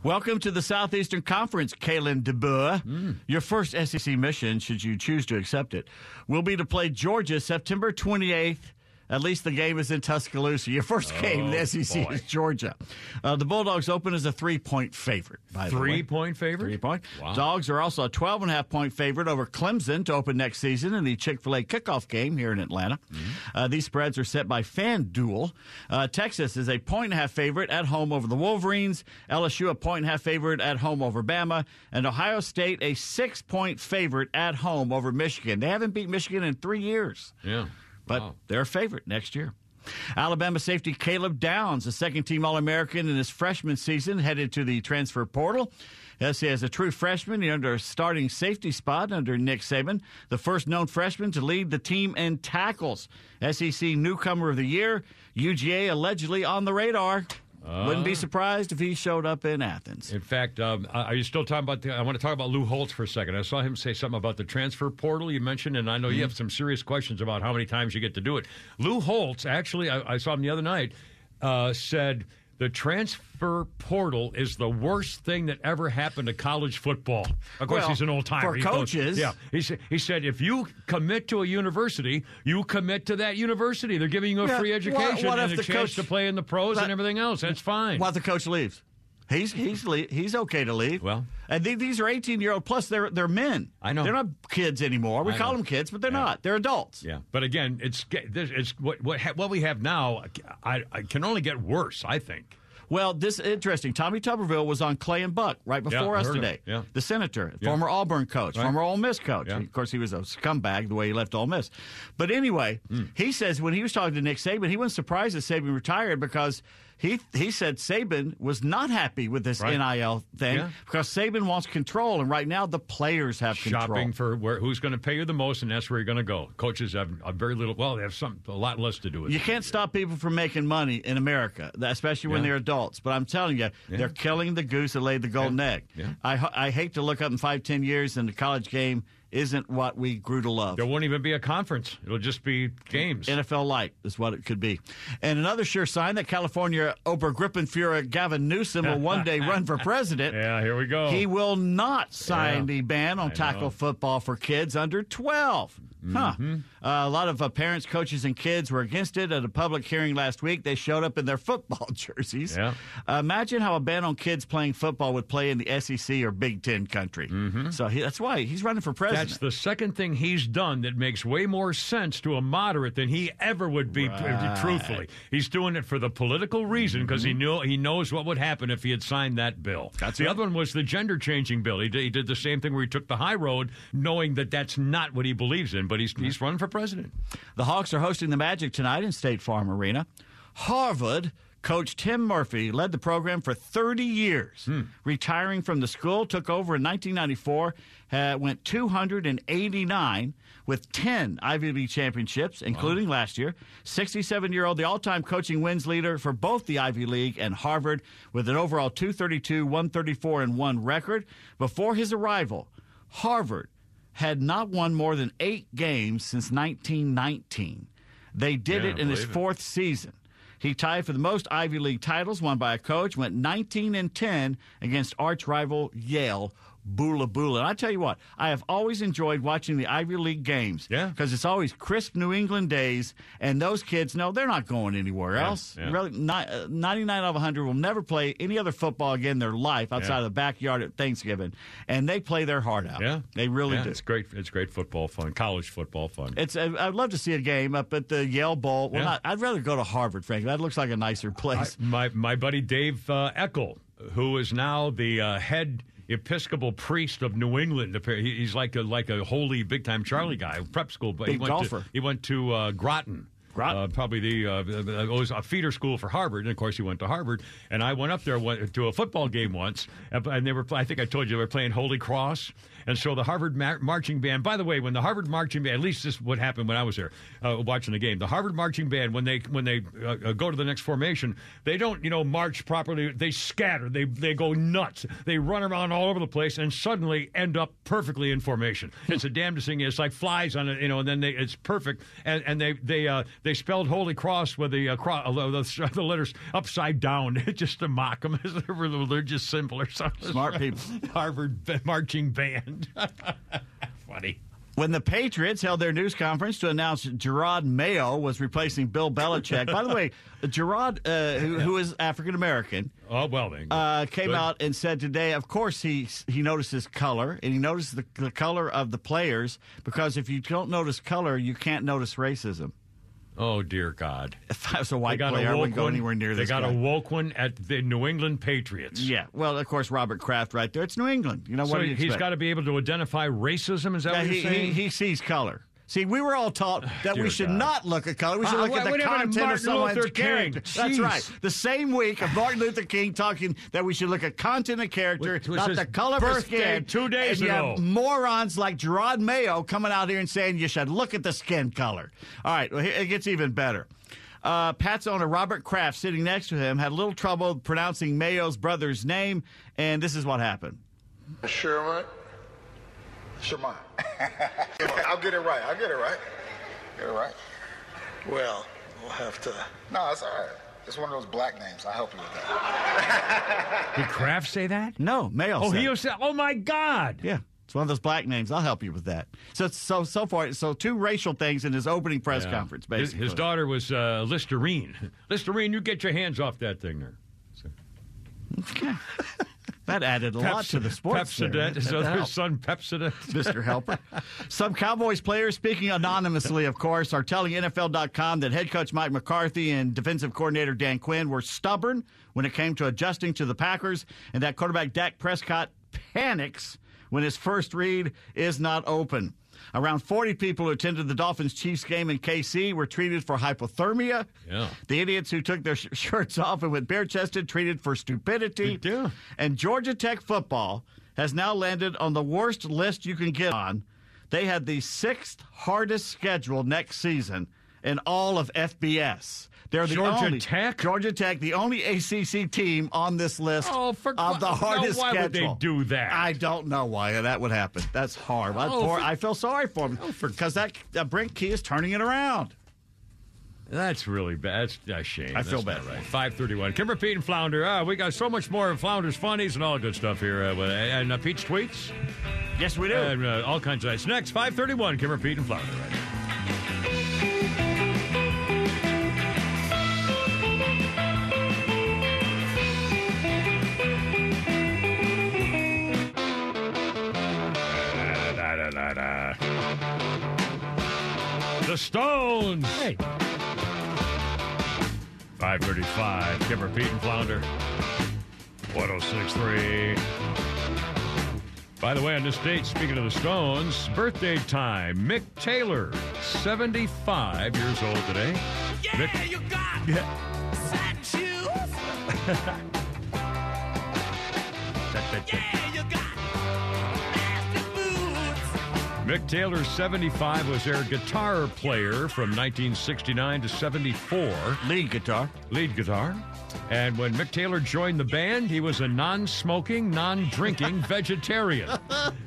Welcome to the Southeastern Conference, Kalen DeBoer. Hmm. Your first SEC mission, should you choose to accept it, will be to play Georgia September 28th At least the game is in Tuscaloosa. Your first game in the Oh, SEC boy. is Georgia. Uh, the Bulldogs open as a three point favorite. By the way. Three point favorite? Three point. Wow. Dogs are also a 12 and a half point favorite over Clemson to open next season in the Chick fil A kickoff game here in Atlanta. Mm-hmm. Uh, these spreads are set by FanDuel. Uh, Texas is a point and a half favorite at home over the Wolverines. LSU a point and a half favorite at home over Bama. And Ohio State a six point favorite at home over Michigan. They haven't beat Michigan in three years Yeah. But Wow. they're a favorite next year. Alabama safety Caleb Downs, a second team All American in his freshman season, headed to the transfer portal. Yes, he as a true freshman, he earned a starting safety spot under Nick Saban, the first known freshman to lead the team in tackles. SEC newcomer of the year, UGA allegedly on the radar. Wouldn't be Uh. surprised if he showed up in Athens. In fact, um, are you still talking about? The, I want to talk about Lou Holtz for a second. I saw him say something about the transfer portal you mentioned, and I know you have some serious questions about how many times you get to do it. Lou Holtz, actually, I, I saw him the other night, uh, said the transfer portal is the worst thing that ever happened to college football. Of course, Well, he's an old timer. for He goes- coaches- yeah. He said, he said, if you commit to a university, you commit to that university. They're giving you a Yeah, free what- education what and if a the chance coach- to play in the pros and everything else. That's fine. What if the coach leaves? He's he's he's okay to leave. Well, and the- these are eighteen year old plus they're they're men. I know. they're not kids anymore. We I call know. them kids, but they're not. They're adults. Yeah, but again, it's it's what what ha- what we have now. I, I can only get worse. I think. Well, this is interesting. Tommy Tuberville was on Clay and Buck right before I us today. Yeah. The senator, Yeah. former Auburn coach, Right. former Ole Miss coach. Yeah. Of course, he was a scumbag the way he left Ole Miss. But anyway, Hmm. he says when he was talking to Nick Saban, he wasn't surprised that Saban retired because he he said Saban was not happy with this Right. NIL thing Yeah. because Saban wants control, and right now the players have control. Shopping for where, who's going to pay you the most, and that's where you're going to go. Coaches have a very little. Well, they have some a lot less to do with You can't stop people from making money in America, especially when Yeah. they're adults. But I'm telling you, Yeah. they're killing the goose that laid the golden egg. I, I hate to look up in five, ten years and the college game isn't what we grew to love. There won't even be a conference. It'll just be games. NFL light is what it could be. And another sure sign that California Obergruppenführer Gavin Newsom will one day run for president. Yeah, here we go. He will not sign Yeah. the ban on I tackle know. football for kids under 12. Huh. Mm-hmm. Uh, a lot of uh, parents, coaches, and kids were against it at a public hearing last week. They showed up in their football jerseys. Yeah. Uh, imagine how a ban on kids playing football would play in the SEC or Big Ten country. So he, that's why he's running for president. Mm-hmm. That's the second thing he's done that makes way more sense to a moderate than he ever would be. Right. Truthfully, he's doing it for the political reason because he knew he knows what would happen if he had signed that bill. That's the other one was the gender changing bill. He did, he did the same thing where he took the high road, knowing that that's not what he believes in. But he's he's running for president. The Hawks are hosting the Magic tonight in State Farm Arena. Harvard coach Tim Murphy led the program for 30 years. Retiring from the school, took over in 1994, uh, went 289 with 10 Ivy League championships, including last year. 67 year old, the all time coaching wins leader for both the Ivy League and Harvard, with an overall 232, 134, and 1 record. Before his arrival, Harvard had not won more than eight games since 1919. They did Yeah, it in his believe it. fourth season. He tied for the most Ivy League titles won by a coach, went 19 and 10 against arch rival Yale. Boola Boola. And I tell you what, I have always enjoyed watching the Ivy League games. Yeah. Because it's always crisp New England days, and those kids know they're not going anywhere Yeah, else. yeah. Really, ni- uh, 99 out of 100 will never play any other football again in their life outside Yeah. of the backyard at Thanksgiving. And they play their heart out. Yeah, They really do. It's great. It's great football fun. College football fun. It's. I- I'd love to see a game up at the Yale Bowl. Well, not, I'd rather go to Harvard, frankly. That looks like a nicer place. my my buddy Dave uh, Eckel, who is now the uh, head Episcopal priest of New England. He's like a like a holy big time Charlie guy, prep school. But he went golfer. To, he went to uh, Groton. Uh, probably the uh, it was a feeder school for Harvard, and of course he went to Harvard. And I went up there went to a football game once, and and they were. I think I told you they were playing Holy Cross, and so the Harvard mar- marching band. By the way, when the Harvard marching band, at least this is what happened when I was there uh, watching the game. The Harvard marching band, when they when they uh, uh, go to the next formation, they don't you know march properly. They scatter. They they go nuts. They run around all over the place, and suddenly end up perfectly in formation. It's the damnedest thing. It's like flies on it, you know. And then they, it's perfect. And and they they uh, they spelled Holy Cross with the uh, cro- uh, the, the letters upside down, just to mock them as a religious symbol or something. Smart people. Harvard marching band. Funny. When the Patriots held their news conference to announce Gerard Mayo was replacing Bill Belichick, by the way, Gerard, uh, who, who is African American, Oh well, then. uh, came Good. out and said today, of course, he he notices color and he noticed the, the color of the players because if you don't notice color, you can't notice racism. Oh dear God! If I was a They white got player, I a wouldn't go one. anywhere near They this got guy. a woke one at the New England Patriots. Yeah, well, of course, Robert Kraft right there. It's New England. You know so what? you he's got to be able to identify racism. Is that Yeah, what you're saying? he, he sees color. See, we were all taught that Dear we should God. not look at color. We should Uh, look wait, at the wait a content of someone's Luther King. character. That's Jeez. right. The same week of Martin Luther King talking that we should look at content of character, Which not the color of his skin. two days and you ago. have morons like Gerard Mayo coming out here and saying you should look at the skin color. All right, well, it gets even better. Uh, Pat's owner Robert Kraft, sitting next to him, had a little trouble pronouncing Mayo's brother's name, and this is what happened. Sherman? Sherman. I'll get it right. I'll get it right. Get it right. Well, we'll have to. No, it's all right. It's one of those black names. I'll help you with that. Did Kraft say that? No, Mayo. Oh, said he said, "Oh my God!" Yeah, it's one of those black names. I'll help you with that. So so so far, so two racial things in his opening press Yeah. conference. His, Basically, his daughter was uh, Listerine. Listerine, you get your hands off that thing there. That added a lot to the sports. Pepsodent, his helped. son, Pepsodent. Mr. Helper. Some Cowboys players, speaking anonymously, of course, are telling NFL.com that head coach Mike McCarthy and defensive coordinator Dan Quinn were stubborn when it came to adjusting to the Packers, and that quarterback Dak Prescott panics when his first read is not open. Around 40 people who attended the Dolphins Chiefs game in KC were treated for hypothermia. Yeah. The idiots who took their sh- shirts off and went bare chested treated for stupidity. And Georgia Tech football has now landed on the worst list you can get on. They had the sixth hardest schedule next season in all of FBS. They're the Georgia only, Tech? Georgia Tech, the only ACC team on this list Oh, for of the hardest why would they do that? I don't know why that would happen. That's hard. Oh, for- I feel sorry for him because that uh, Brent Key is turning it around. That's really bad. That's a shame. I feel bad. Right. Five thirty-one. Kimmer, Pete, and Flounder. Ah, we got so much more of Flounder's funnies and all good stuff here. Uh, and uh, Pete's tweets. Yes, we do. And uh, all kinds of nice. Next, five thirty-one. Kimmer, Pete, and Flounder. Right. Da. The Stones. Hey. 535. Kimmer, Pete, and Flounder. 1063. By the way, on this date, speaking of the Stones, birthday time. Mick Taylor, 75 years old today. Yeah, you got yeah. shoes. Mick Taylor, 75, was their guitar player from 1969 to 74. Lead guitar. Lead guitar. And when Mick Taylor joined the band, he was a non smoking, non drinking vegetarian.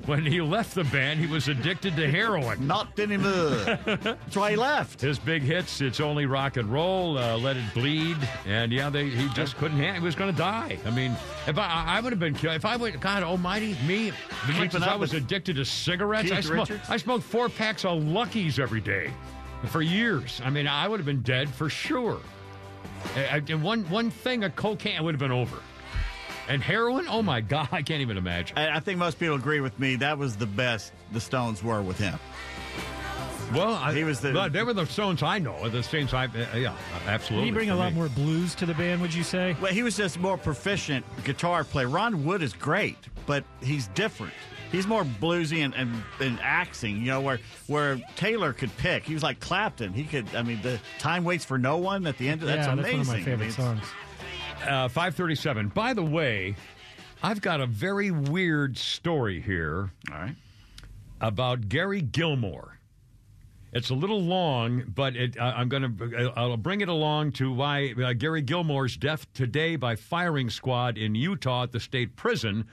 When he left the band, he was addicted to heroin. Not anymore. That's why he left. His big hits, It's Only Rock and Roll, uh, Let It Bleed. And yeah, they, he just couldn't handle He was going to die. I mean, if I, I would have been killed. If I would, God almighty, me, as much Keeping as I was addicted to cigarettes, I, Keith smoke, Richards? I smoked four packs of Luckies every day for years. I mean, I would have been dead for sure. I- I- And one one thing of cocaine would have been over. And heroin, oh my God, I can't even imagine. I, I think most people agree with me. That was the best the Stones were with him. Well, I, He was the- well, they were the Stones I know. The Stones I, uh, yeah, absolutely. Did he bring a for lot me. more blues to the band, would you say? Well, he was just more proficient guitar player. Ron Wood is great, but he's different. He's more bluesy and, and, and axing, you know, where where Taylor could pick. He was like Clapton. He could, I mean, the time waits for no one at the end. Of, that's yeah, amazing. that's one of my I favorite mean, songs. Uh, 537. By the way, I've got a very weird story here. All right. About Gary Gilmore. It's a little long, but it, I, I'm going to I'll bring it along to why uh, Gary Gilmore's death today by firing squad in Utah at the state prison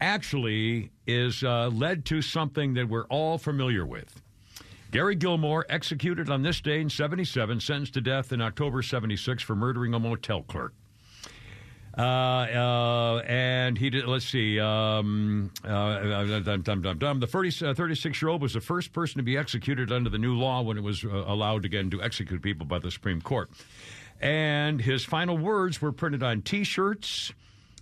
actually is uh, led to something that we're all familiar with. Gary Gilmore executed on this day in 77, sentenced to death in October 76 for murdering a motel clerk. Uh, uh, and he did, let's see, um, uh, uh, dum, dum, dum, the 36 year old was the first person to be executed under the new law when it was uh, allowed again to execute people by the Supreme Court. And his final words were printed on t shirts.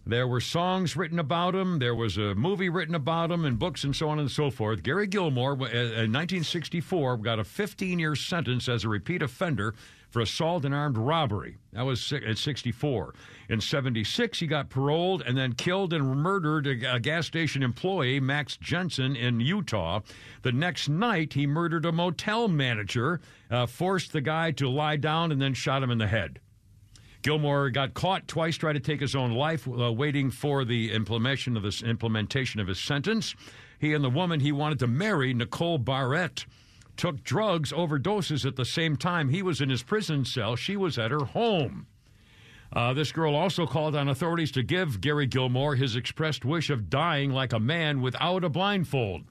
There were songs written about him. There was a movie written about him and books and so on and so forth. Gary Gilmore, uh, in 1964, got a 15 year sentence as a repeat offender for assault and armed robbery. That was at 64. In 76, he got paroled and then killed and murdered a, a gas station employee, Max Jensen, in Utah. The next night, he murdered a motel manager, uh, forced the guy to lie down, and then shot him in the head. Gilmore got caught twice trying to take his own life, uh, waiting for the implementation of this implementation of his sentence. He and the woman he wanted to marry, Nicole Barrett, took drugs overdoses at the same time. He was in his prison cell. She was at her home. Uh, this girl also called on authorities to give Gary Gilmore his expressed wish of dying like a man without a blindfold.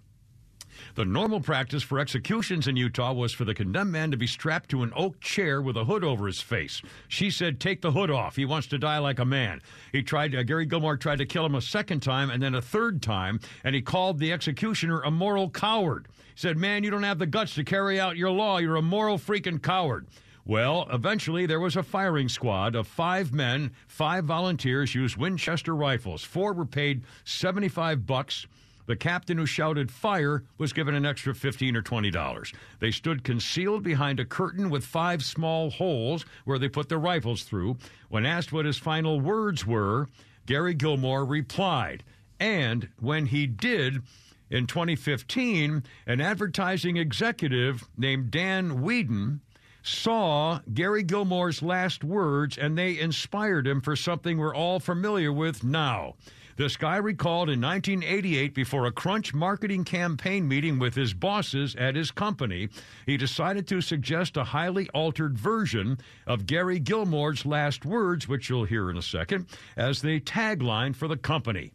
The normal practice for executions in Utah was for the condemned man to be strapped to an oak chair with a hood over his face. She said, "Take the hood off. He wants to die like a man." He tried. Uh, Gary Gilmore tried to kill him a second time and then a third time, and he called the executioner a moral coward. He said, "Man, you don't have the guts to carry out your law. You're a moral freaking coward." Well, eventually there was a firing squad of five men. Five volunteers used Winchester rifles. Four were paid 75 bucks. The captain who shouted fire was given an extra 15 or 20 dollars. They stood concealed behind a curtain with five small holes where they put their rifles through. When asked what his final words were, Gary Gilmore replied. And when he did, in 2015, an advertising executive named Dan Wieden saw Gary Gilmore's last words and they inspired him for something we're all familiar with now. This guy recalled in 1988 before a Crunch marketing campaign meeting with his bosses at his company, he decided to suggest a highly altered version of Gary Gilmore's last words, which you'll hear in a second, as the tagline for the company.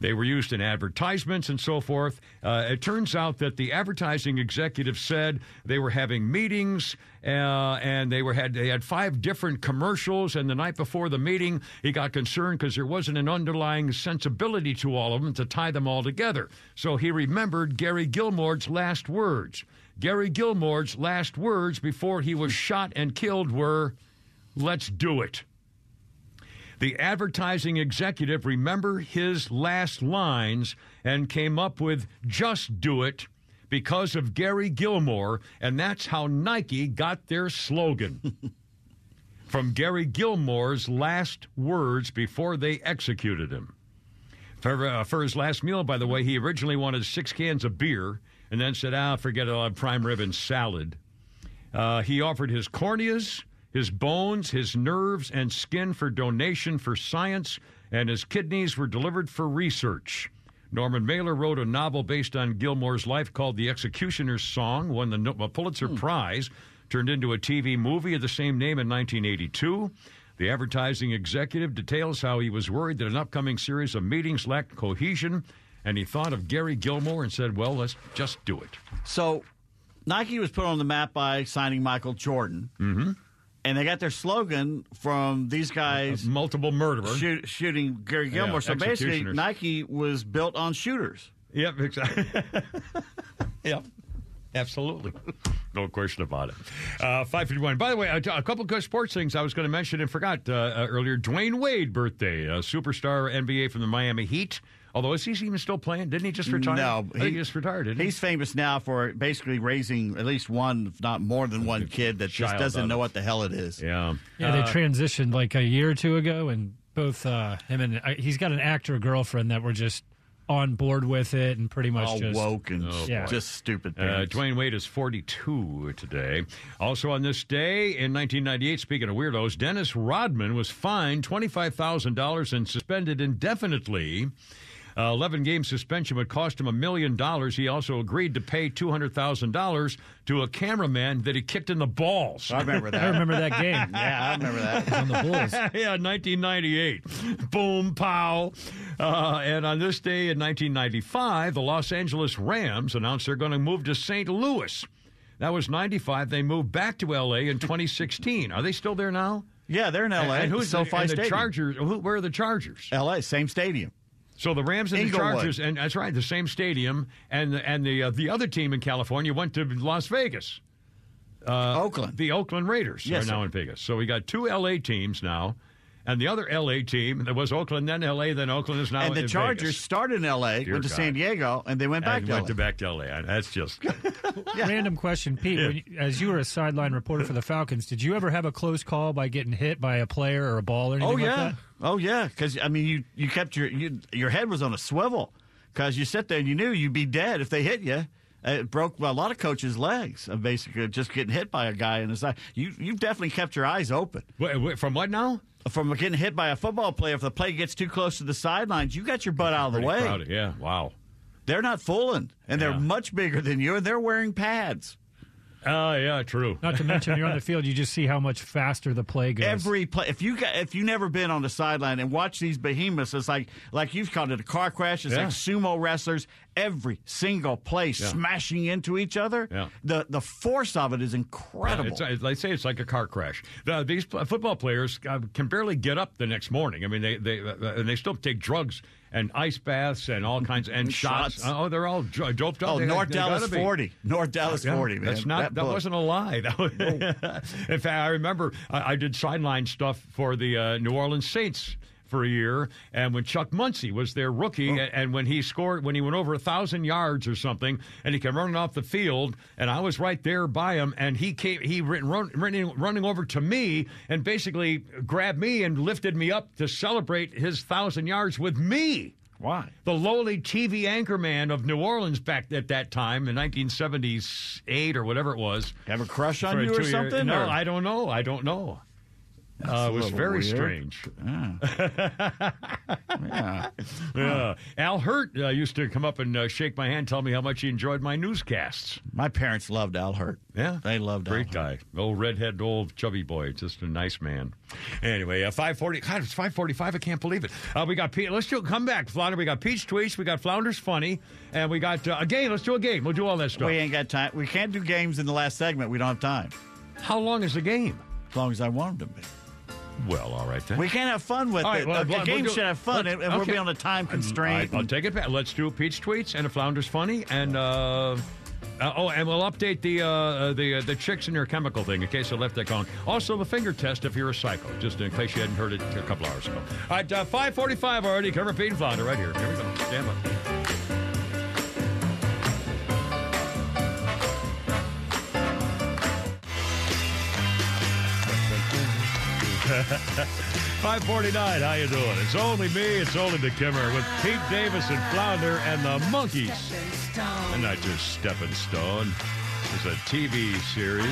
They were used in advertisements and so forth. Uh, it turns out that the advertising executive said they were having meetings uh, and they were had they had five different commercials. And the night before the meeting, he got concerned because there wasn't an underlying sensibility to all of them to tie them all together. So he remembered Gary Gilmore's last words. Gary Gilmore's last words before he was shot and killed were, "Let's do it." The advertising executive remembered his last lines and came up with just do it because of Gary Gilmore, and that's how Nike got their slogan. From Gary Gilmore's last words before they executed him. For, uh, for his last meal, by the way, he originally wanted six cans of beer and then said, ah, forget it, I'll have prime rib and salad. Uh, he offered his corneas, his bones, his nerves, and skin for donation for science, and his kidneys were delivered for research. Norman Mailer wrote a novel based on Gilmore's life called The Executioner's Song, won the Pulitzer Prize, turned into a TV movie of the same name in 1982. The advertising executive details how he was worried that an upcoming series of meetings lacked cohesion, and he thought of Gary Gilmore and said, Well, let's just do it. So Nike was put on the map by signing Michael Jordan. Mm-hmm. And they got their slogan from these guys. multiple murderers Shoot, shooting Gary Gilmore. Yeah, so basically. Nike was built on shooters. Yep, exactly. yep. Absolutely. No question about it. Uh, 551. By the way, a, a couple of good sports things I was going to mention and forgot uh, uh, earlier. Dwyane Wade birthday, a superstar NBA from the Miami Heat. Although, is he even still playing? Didn't he just retire? No, I think he just retired, didn't he? He's famous now for basically raising at least one, if not more than one kid that just doesn't know what the hell it is. Yeah. Yeah, they transitioned like a year or two ago, and both uh, him and uh, he's got an actor girlfriend that were just on board with it and pretty much All just woke and yeah. just stupid. Uh. Dwyane Wade is 42 today. Also on this day in 1998, speaking of weirdos, Dennis Rodman was fined $25,000 and suspended indefinitely. Uh, 11 game suspension would cost him a million dollars. He also agreed to pay $200,000 to a cameraman that he kicked in the balls. I remember that. I remember that game. yeah, I remember that. on the Bulls. yeah, 1998. Boom, pow. Uh, and on this day in 1995, the Los Angeles Rams announced they're going to move to St. Louis. That was 95. They moved back to L.A. in 2016. Are they still there now? Yeah, they're in L.A. And, who's SoFi the, and the Stadium. Chargers? Who, where are the Chargers? L.A. Same stadium. So the Rams and Inglewood. the Chargers, and that's right, the same stadium, and the, and the uh, the other team in California went to Las Vegas. Uh, Oakland. The Oakland Raiders Yes, are now sir. in Vegas. So we got two L.A. teams now, and the other L.A. team that was Oakland, then L.A., then Oakland is now and the in Chargers Vegas. started in L.A., Dear went to God. San Diego, and they went back and to went L.A. to back to L.A. That's just Random question, Pete. When you, as you were a sideline reporter for the Falcons, did you ever have a close call by getting hit by a player or a ball or anything Oh like yeah, that? oh yeah. Because I mean, you you kept your you, your head was on a swivel because you sit there and you knew you'd be dead if they hit you. It broke a lot of coaches' legs, basically just getting hit by a guy in the side. You you've definitely kept your eyes open. Wait, wait, from what now? From getting hit by a football player. If the play gets too close to the sidelines, you got your butt out of the pretty way. crowded. Yeah, wow. They're not fooling, and Yeah. they're much bigger than you, and they're wearing pads. Oh yeah, true. Not to mention, you're on the field, you just see how much faster the play goes. Every play, if you got, if you never been on the sideline and watch these behemoths, it's like like you've called it a car crash. It's Yeah. like sumo wrestlers. Every single play Yeah. smashing into each other. Yeah. The the force of it is incredible. It's, it's- they say it's like a car crash. The, these pl- football players uh, can barely get up the next morning. I mean, they they uh, and they still take drugs and ice baths and all kinds and shots. Shots. Oh, they're all doped up. Oh, They- North they Dallas gotta 40. North Dallas Yeah, 40, man. That's not That that, wasn't a lie. That was, in fact, I remember I, I did sideline stuff for the uh, New Orleans Saints for a year, and when Chuck Muncie was their rookie, Oh. and, when he scored, when he went over a thousand yards or something, and he came running off the field, and I was right there by him, and he came, he ran, run, running, running over to me, and basically grabbed me and lifted me up to celebrate his thousand yards with me. Why? The lowly TV anchorman of New Orleans back at that time in 1978 or whatever it was. Have a crush on you or something, No, or- I don't know. I don't know. Uh, it was very weird. strange. yeah. Yeah. Al Hirt uh, used to come up and uh, shake my hand, tell me how much he enjoyed my newscasts. My parents loved Al Hirt. Yeah, they loved Al Great guy, old redhead, old chubby boy, just a nice man. Anyway, uh, five forty. God, it's five forty-five. I can't believe it. Uh, we got Pete. Let's do come back, Flounder. We got Peach tweets. We got Flounder's funny, and we got uh, a game. Let's do a game. We'll do all that stuff. We ain't got time. We can't do games in the last segment. We don't have time. How long is the game? As long as I want them to be. Well, all right then. We can't have fun with All right, it. well, the we'll game do- should have fun, let's- and, we'll okay. be on a time constraint. I, will take it back. Let's do Peach tweets and a Flounder's funny, and uh, uh, oh, and we'll update the uh, uh, the uh, the chicks in your chemical thing in case I left that gone. Also, the finger test if you're a psycho, just in case you hadn't heard it a couple hours ago. All right, uh, five forty-five already. Cover Pete and Flounder right here. Here we go. Stand by. Five forty-nine. How you doing? It's only me. It's only the Kimmer with Pete Davis and Flounder and the Monkees. And not just Stepping Stone. It's a TV series.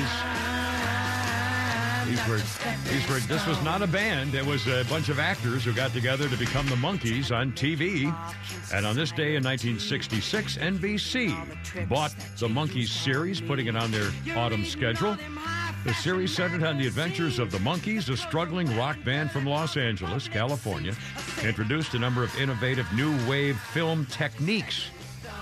These were, these were, this was not a band. It was a bunch of actors who got together to become the Monkees on TV. And on this day in 1966, NBC bought the Monkees series, putting it on their autumn schedule. The series centered on the adventures of the Monkees, a struggling rock band from Los Angeles, California, introduced a number of innovative new wave film techniques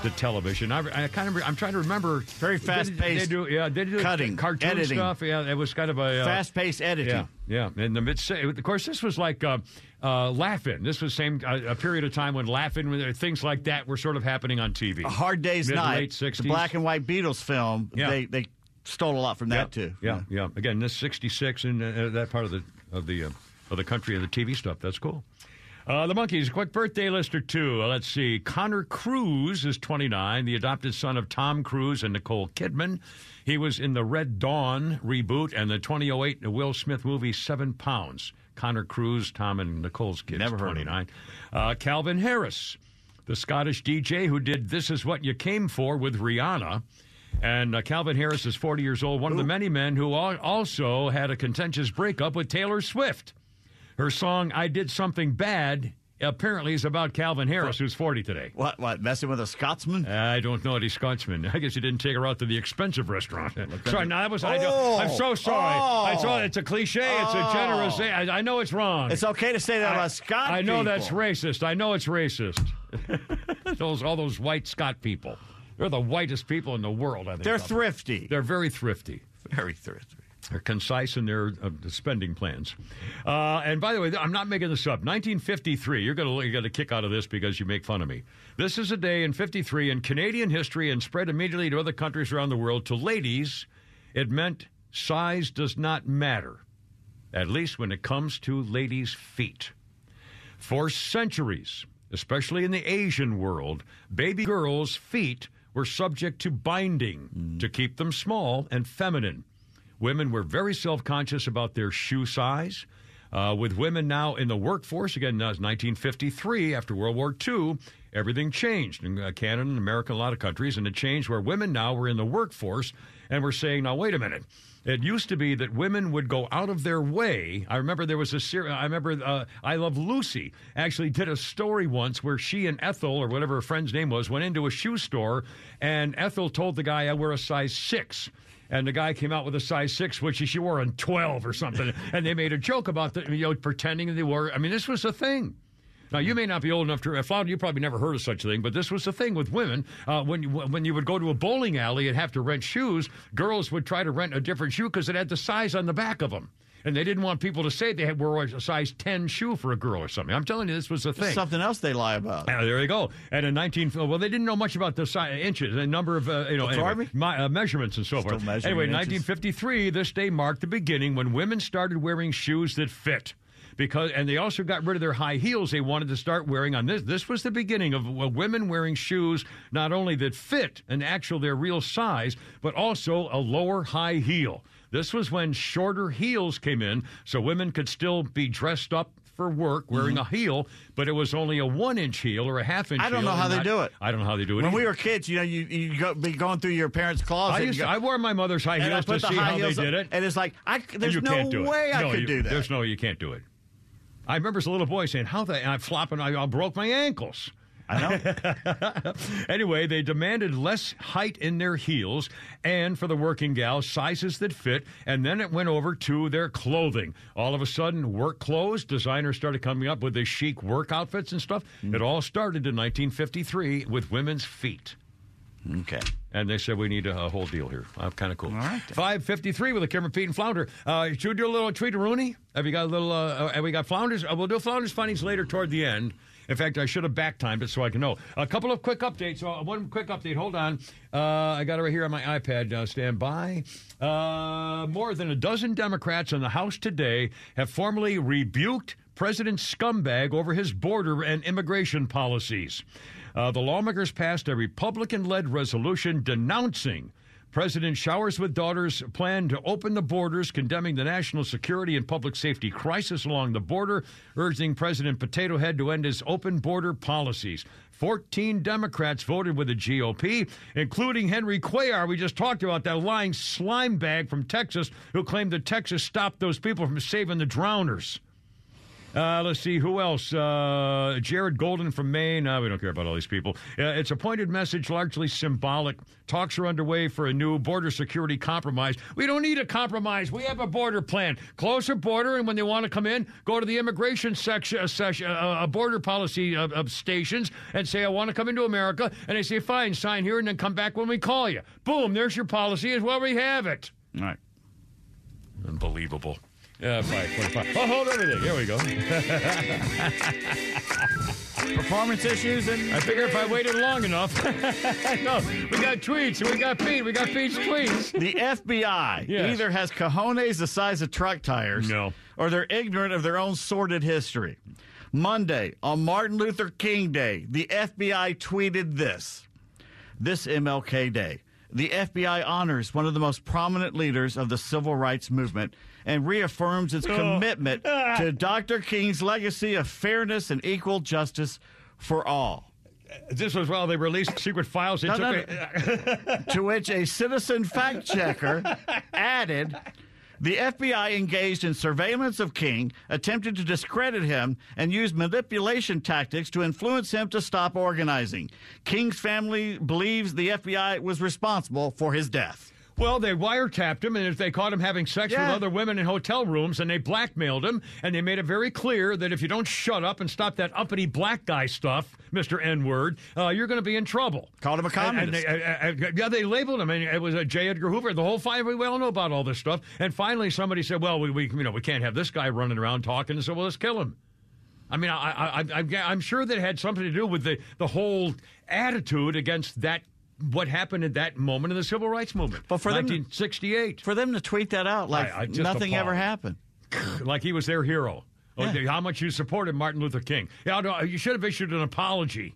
to television. I, I kind of, I'm trying to remember. Very fast-paced They do, yeah, they do cutting, cartoon editing. stuff. Yeah, it was kind of a uh, Fast-paced editing. Yeah, yeah. In the mid, of course, this was like uh, uh, Laugh-In. This was same uh, a period of time when Laugh-In, when things like that were sort of happening on TV. A Hard Day's Mid, Night, late 60s. the black and white Beatles film. Yeah. They they stole a lot from that yeah, too. Yeah, yeah. Again, this '66 and uh, that part of the of the uh, of the country and the TV stuff. That's cool. Uh, the Monkees, quick birthday list or two. Uh, let's see. Connor Cruise is 29, the adopted son of Tom Cruise and Nicole Kidman. He was in the Red Dawn reboot and the 2008 Will Smith movie Seven Pounds. Connor Cruise, Tom and Nicole's kids. Never heard 29. Uh, Calvin Harris, the Scottish DJ who did This Is What You Came For with Rihanna. And uh, Calvin Harris is 40 years old, one of the many men who al- also had a contentious breakup with Taylor Swift. Her song, I Did Something Bad, apparently is about Calvin Harris, who's 40 today. What, what, messing with a Scotsman? I don't know any Scotsman. I guess you didn't take her out to the expensive restaurant. sorry, no, that was, I Oh! don't, I'm so sorry. I Oh! saw it's a cliche, it's a generous, I, I know it's wrong. It's okay to say that I- about Scott. I know that's racist. I know it's racist. those all those white Scott people. They're the whitest people in the world. I think. They're thrifty. They're very thrifty. Very thrifty. They're concise in their uh, spending plans. Uh, and by the way, I'm not making this up. 1953. You're going to get a kick out of this because you make fun of me. This is a day in 53 in Canadian history and spread immediately to other countries around the world. To ladies, it meant size does not matter, at least when it comes to ladies' feet. For centuries, especially in the Asian world, baby girls' feet were subject to binding to keep them small and feminine. Women were very self conscious about their shoe size. Uh, with women now in the workforce, again, that was 1953 after World War II, everything changed in uh, Canada and America, a lot of countries, and it changed where women now were in the workforce and we're saying, now, wait a minute. It used to be that women would go out of their way. I remember there was a series. I remember uh, I Love Lucy actually did a story once where she and Ethel, or whatever her friend's name was, went into a shoe store, and Ethel told the guy, "I wear a size six. And the guy came out with a size six, which she wore a twelve or something. and they made a joke about the, you know, pretending they were. I mean, this was a thing. Now you may not be old enough to Flounder. You probably never heard of such a thing, but this was the thing with women. Uh, when you, when you would go to a bowling alley and have to rent shoes, girls would try to rent a different shoe because it had the size on the back of them. And they didn't want people to say they had wore a size 10 shoe for a girl or something. I'm telling you, this was a thing. Something else they lie about. Yeah, there you go. And in 19, well, they didn't know much about the size, inches, the number of uh, you know Oh, anyway, my, uh, measurements and so Still forth. Anyway, inches. 1953, this day marked the beginning when women started wearing shoes that fit. Because and they also got rid of their high heels. They wanted to start wearing on this. This was the beginning of women wearing shoes not only that fit an actual their real size, but also a lower high heel. This was when shorter heels came in, so women could still be dressed up for work wearing a heel, but it was only a one inch heel or a half inch. Mm-hmm. I don't know how they not- do it. I don't know how they do it. When we were kids, you know, you you go, be going through your parents' closet. I, used go- I wore my mother's high heels to see how they did it. and it's like I, there's no way I No, could you- do that. There's no, you can't do it. I remember as a little boy saying, "How the?" And I'm flopping. I, I broke my ankles. I know. anyway, they demanded less height in their heels and for the working gals, sizes that fit, and then it went over to their clothing. All of a sudden, work clothes, designers started coming up with the chic work outfits and stuff. Mm. It all started in 1953 with women's feet. Okay. And they said we need a, a whole deal here. Uh, kind of cool. All right. Five fifty three with a Kimmer Pete and Flounder. Uh, should we do a little tweet to Rooney? Have you got a little? Uh, uh, have we got Flounders? Uh, we'll do Flounders findings later toward the end. In fact, I should have back timed it so I can know. A couple of quick updates. Uh, one quick update. Hold on. Uh, I got it right here on my iPad. Uh, stand by. Uh, more than a dozen Democrats in the House today have formally rebuked President Scumbag over his border and immigration policies. Uh, the lawmakers passed a Republican led resolution denouncing President Showers with Daughters' plan to open the borders, condemning the national security and public safety crisis along the border, urging President Potato Head to end his open border policies. 14 Democrats voted with the GOP, including Henry Cuellar. We just talked about that lying slime bag from Texas who claimed that Texas stopped those people from saving the drowners. Uh, let's see who else. Uh, Jared Golden from Maine. Uh, we don't care about all these people. Uh, it's a pointed message, largely symbolic. Talks are underway for a new border security compromise. We don't need a compromise. We have a border plan. Close the border, and when they want to come in, go to the immigration section, uh, section, uh, uh, border policy of stations, and say, "I want to come into America." And they say, "Fine, sign here, and then come back when we call you." Boom! There's your policy. As well, we have it. All right. Unbelievable. Yeah, five twenty-five. Oh, hold everything. Here we go. Performance issues and I figure if I waited long enough. no, we got tweets. We got Pete. We got Pete's tweets. The FBI Yes. either has cojones the size of truck tires, No. or they're ignorant of their own sordid history. Monday, on Martin Luther King Day, the FBI tweeted this This MLK Day, the FBI honors one of the most prominent leaders of the civil rights movement and reaffirms its Oh. commitment to Dr. King's legacy of fairness and equal justice for all. This was while they released secret files. No, no, to which a citizen fact checker added the FBI engaged in surveillance of King, attempted to discredit him, and used manipulation tactics to influence him to stop organizing. King's family believes the FBI was responsible for his death. Well, they wiretapped him, and if they caught him having sex Yeah. with other women in hotel rooms, and they blackmailed him, and they made it very clear that if you don't shut up and stop that uppity black guy stuff, Mister N word, uh, you're going to be in trouble. Called him a And- and communist. they- uh, uh, yeah, they labeled him, and it was uh, J. Edgar Hoover. The whole five. We all know about all this stuff. And finally, somebody said, "Well, we, we you know we can't have this guy running around talking, so well, let's kill him." I mean, I, I, I, I, I'm sure that had something to do with the, the whole attitude against that what happened at that moment in the civil rights movement. But for them- 1968, For them to tweet that out like I- I nothing ever happened. like he was their hero. Oh, Yeah. How much you supported Martin Luther King? Yeah, you should have issued an apology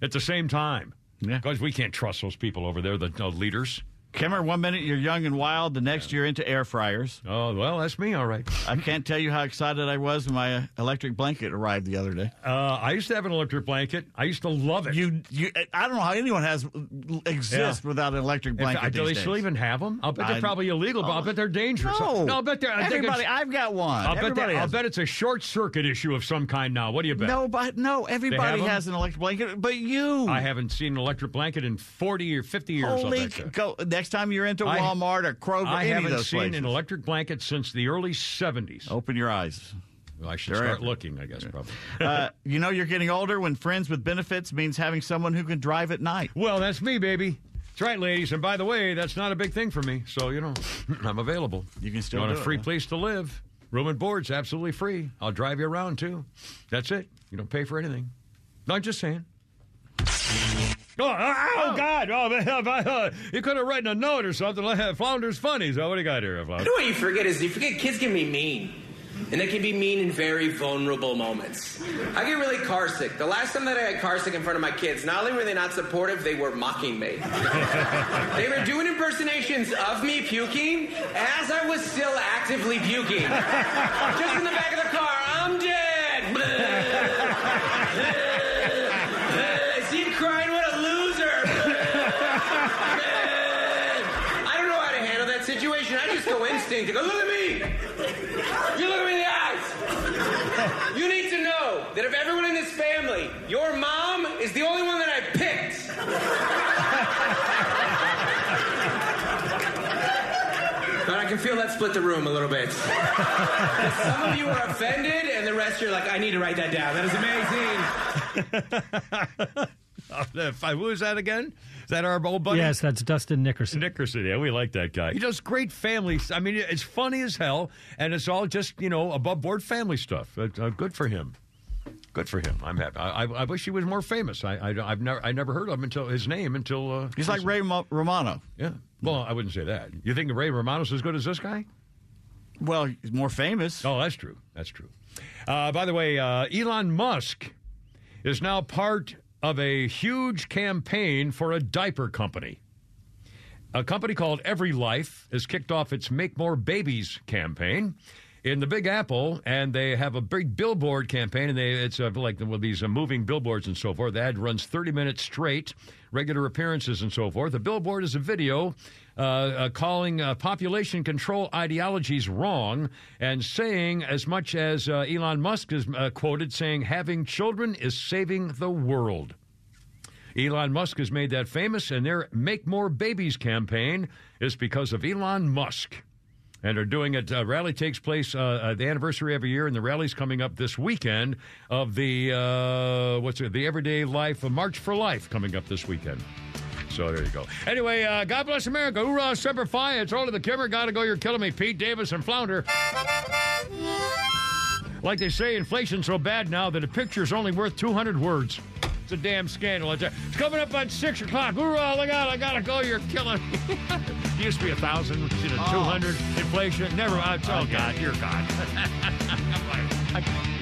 at the same time. Yeah. Because we can't trust those people over there, the uh, leaders. Kimmer, one minute you're young and wild, the next you're into air fryers. Oh, well, that's me, all right. I can't tell you how excited I was when my uh, electric blanket arrived the other day. Uh, I used to have an electric blanket. I used to love it. You, you, I don't know how anyone has exists Yeah. without an electric blanket. do they still even have them? I'll bet they're I- probably illegal, but I'll bet they're dangerous. No, no I'll bet they're. I think everybody. I've got one. I'll bet, everybody I'll bet it's a short circuit issue of some kind now. What do you bet? No, but no, everybody has an electric blanket, but you. I haven't seen an electric blanket in 40 or 50 years. Holy, go next time you're into I- Walmart or Kroger. I haven't seen places. an electric blanket since the early 70s. Open your eyes. Well, I should They're start looking, I guess, probably. uh, you know you're getting older when friends with benefits means having someone who can drive at night. Well, that's me, baby. That's right, ladies. And by the way, that's not a big thing for me. So, you know, I'm available. You can still you want a it, free huh? place to live? Room and board's absolutely free. I'll drive you around, too. That's it. You don't pay for anything. No, I'm just saying. Oh oh, oh, oh, God. Oh, man, uh, you could have written a note or something. like Flounder's funny. So, what do you got here, You Flounder? know what you forget is you forget kids can be mean. And they can be mean in very vulnerable moments. I get really car sick. The last time that I got car sick in front of my kids, not only were they not supportive, they were mocking me. they were doing impersonations of me puking as I was still actively puking. Just in the back of the car, I'm dead. See him crying, what a loser. I don't know how to handle that situation. I go look at me. You look me in the eyes. You need to know that of everyone in this family, your mom is the only one that I picked. But I can feel that split the room a little bit. Some of you are offended, and the rest you're like, I need to write that down. That is amazing. Who is that again? Is that our old buddy? Yes, that's Dustin Nickerson. Nickerson, yeah, we like that guy. He does great family. I mean, it's funny as hell, and it's all just you know above board family stuff. Uh, uh, good for him. Good for him. I'm happy. I, I, I wish he was more famous. I, I have never I never heard of him until his name until uh, He's like Ray Mo- Romano. yeah. Well, I wouldn't say that. You think Ray Romano's as good as this guy? Well, he's more famous. Oh, that's true. That's true. Uh, by the way, uh, Elon Musk is now part of a huge campaign for a diaper company. A company called Every Life has kicked off its Make More Babies campaign in the Big Apple, and they have a big billboard campaign, and they it's uh, like well, these uh, moving billboards and so forth. The ad runs 30 minutes straight, regular appearances and so forth. The billboard is a video uh, uh, calling uh, population control ideologies wrong and saying as much as uh, Elon Musk is quoted saying, having children is saving the world. Elon Musk has made that famous, and their Make More Babies campaign is because of Elon Musk. And they're doing it. Uh, rally takes place uh, the anniversary every year, and the rally's coming up this weekend of the uh, what's it? The Everyday Life, March for Life, coming up this weekend. So there you go. Anyway, uh, God bless America. Hoorah, Semper Fi. It's all to the Kimmer. Gotta go. You're killing me, Pete Davis and Flounder. Like they say, inflation's so bad now that a picture's only worth 200 words. It's a damn scandal. It's, it's coming up on 6 o'clock. Hoorah, look out, I gotta go. You're killing me. used to be a 1,000, you know, 200. Inflation, never. Oh, oh God, you're God.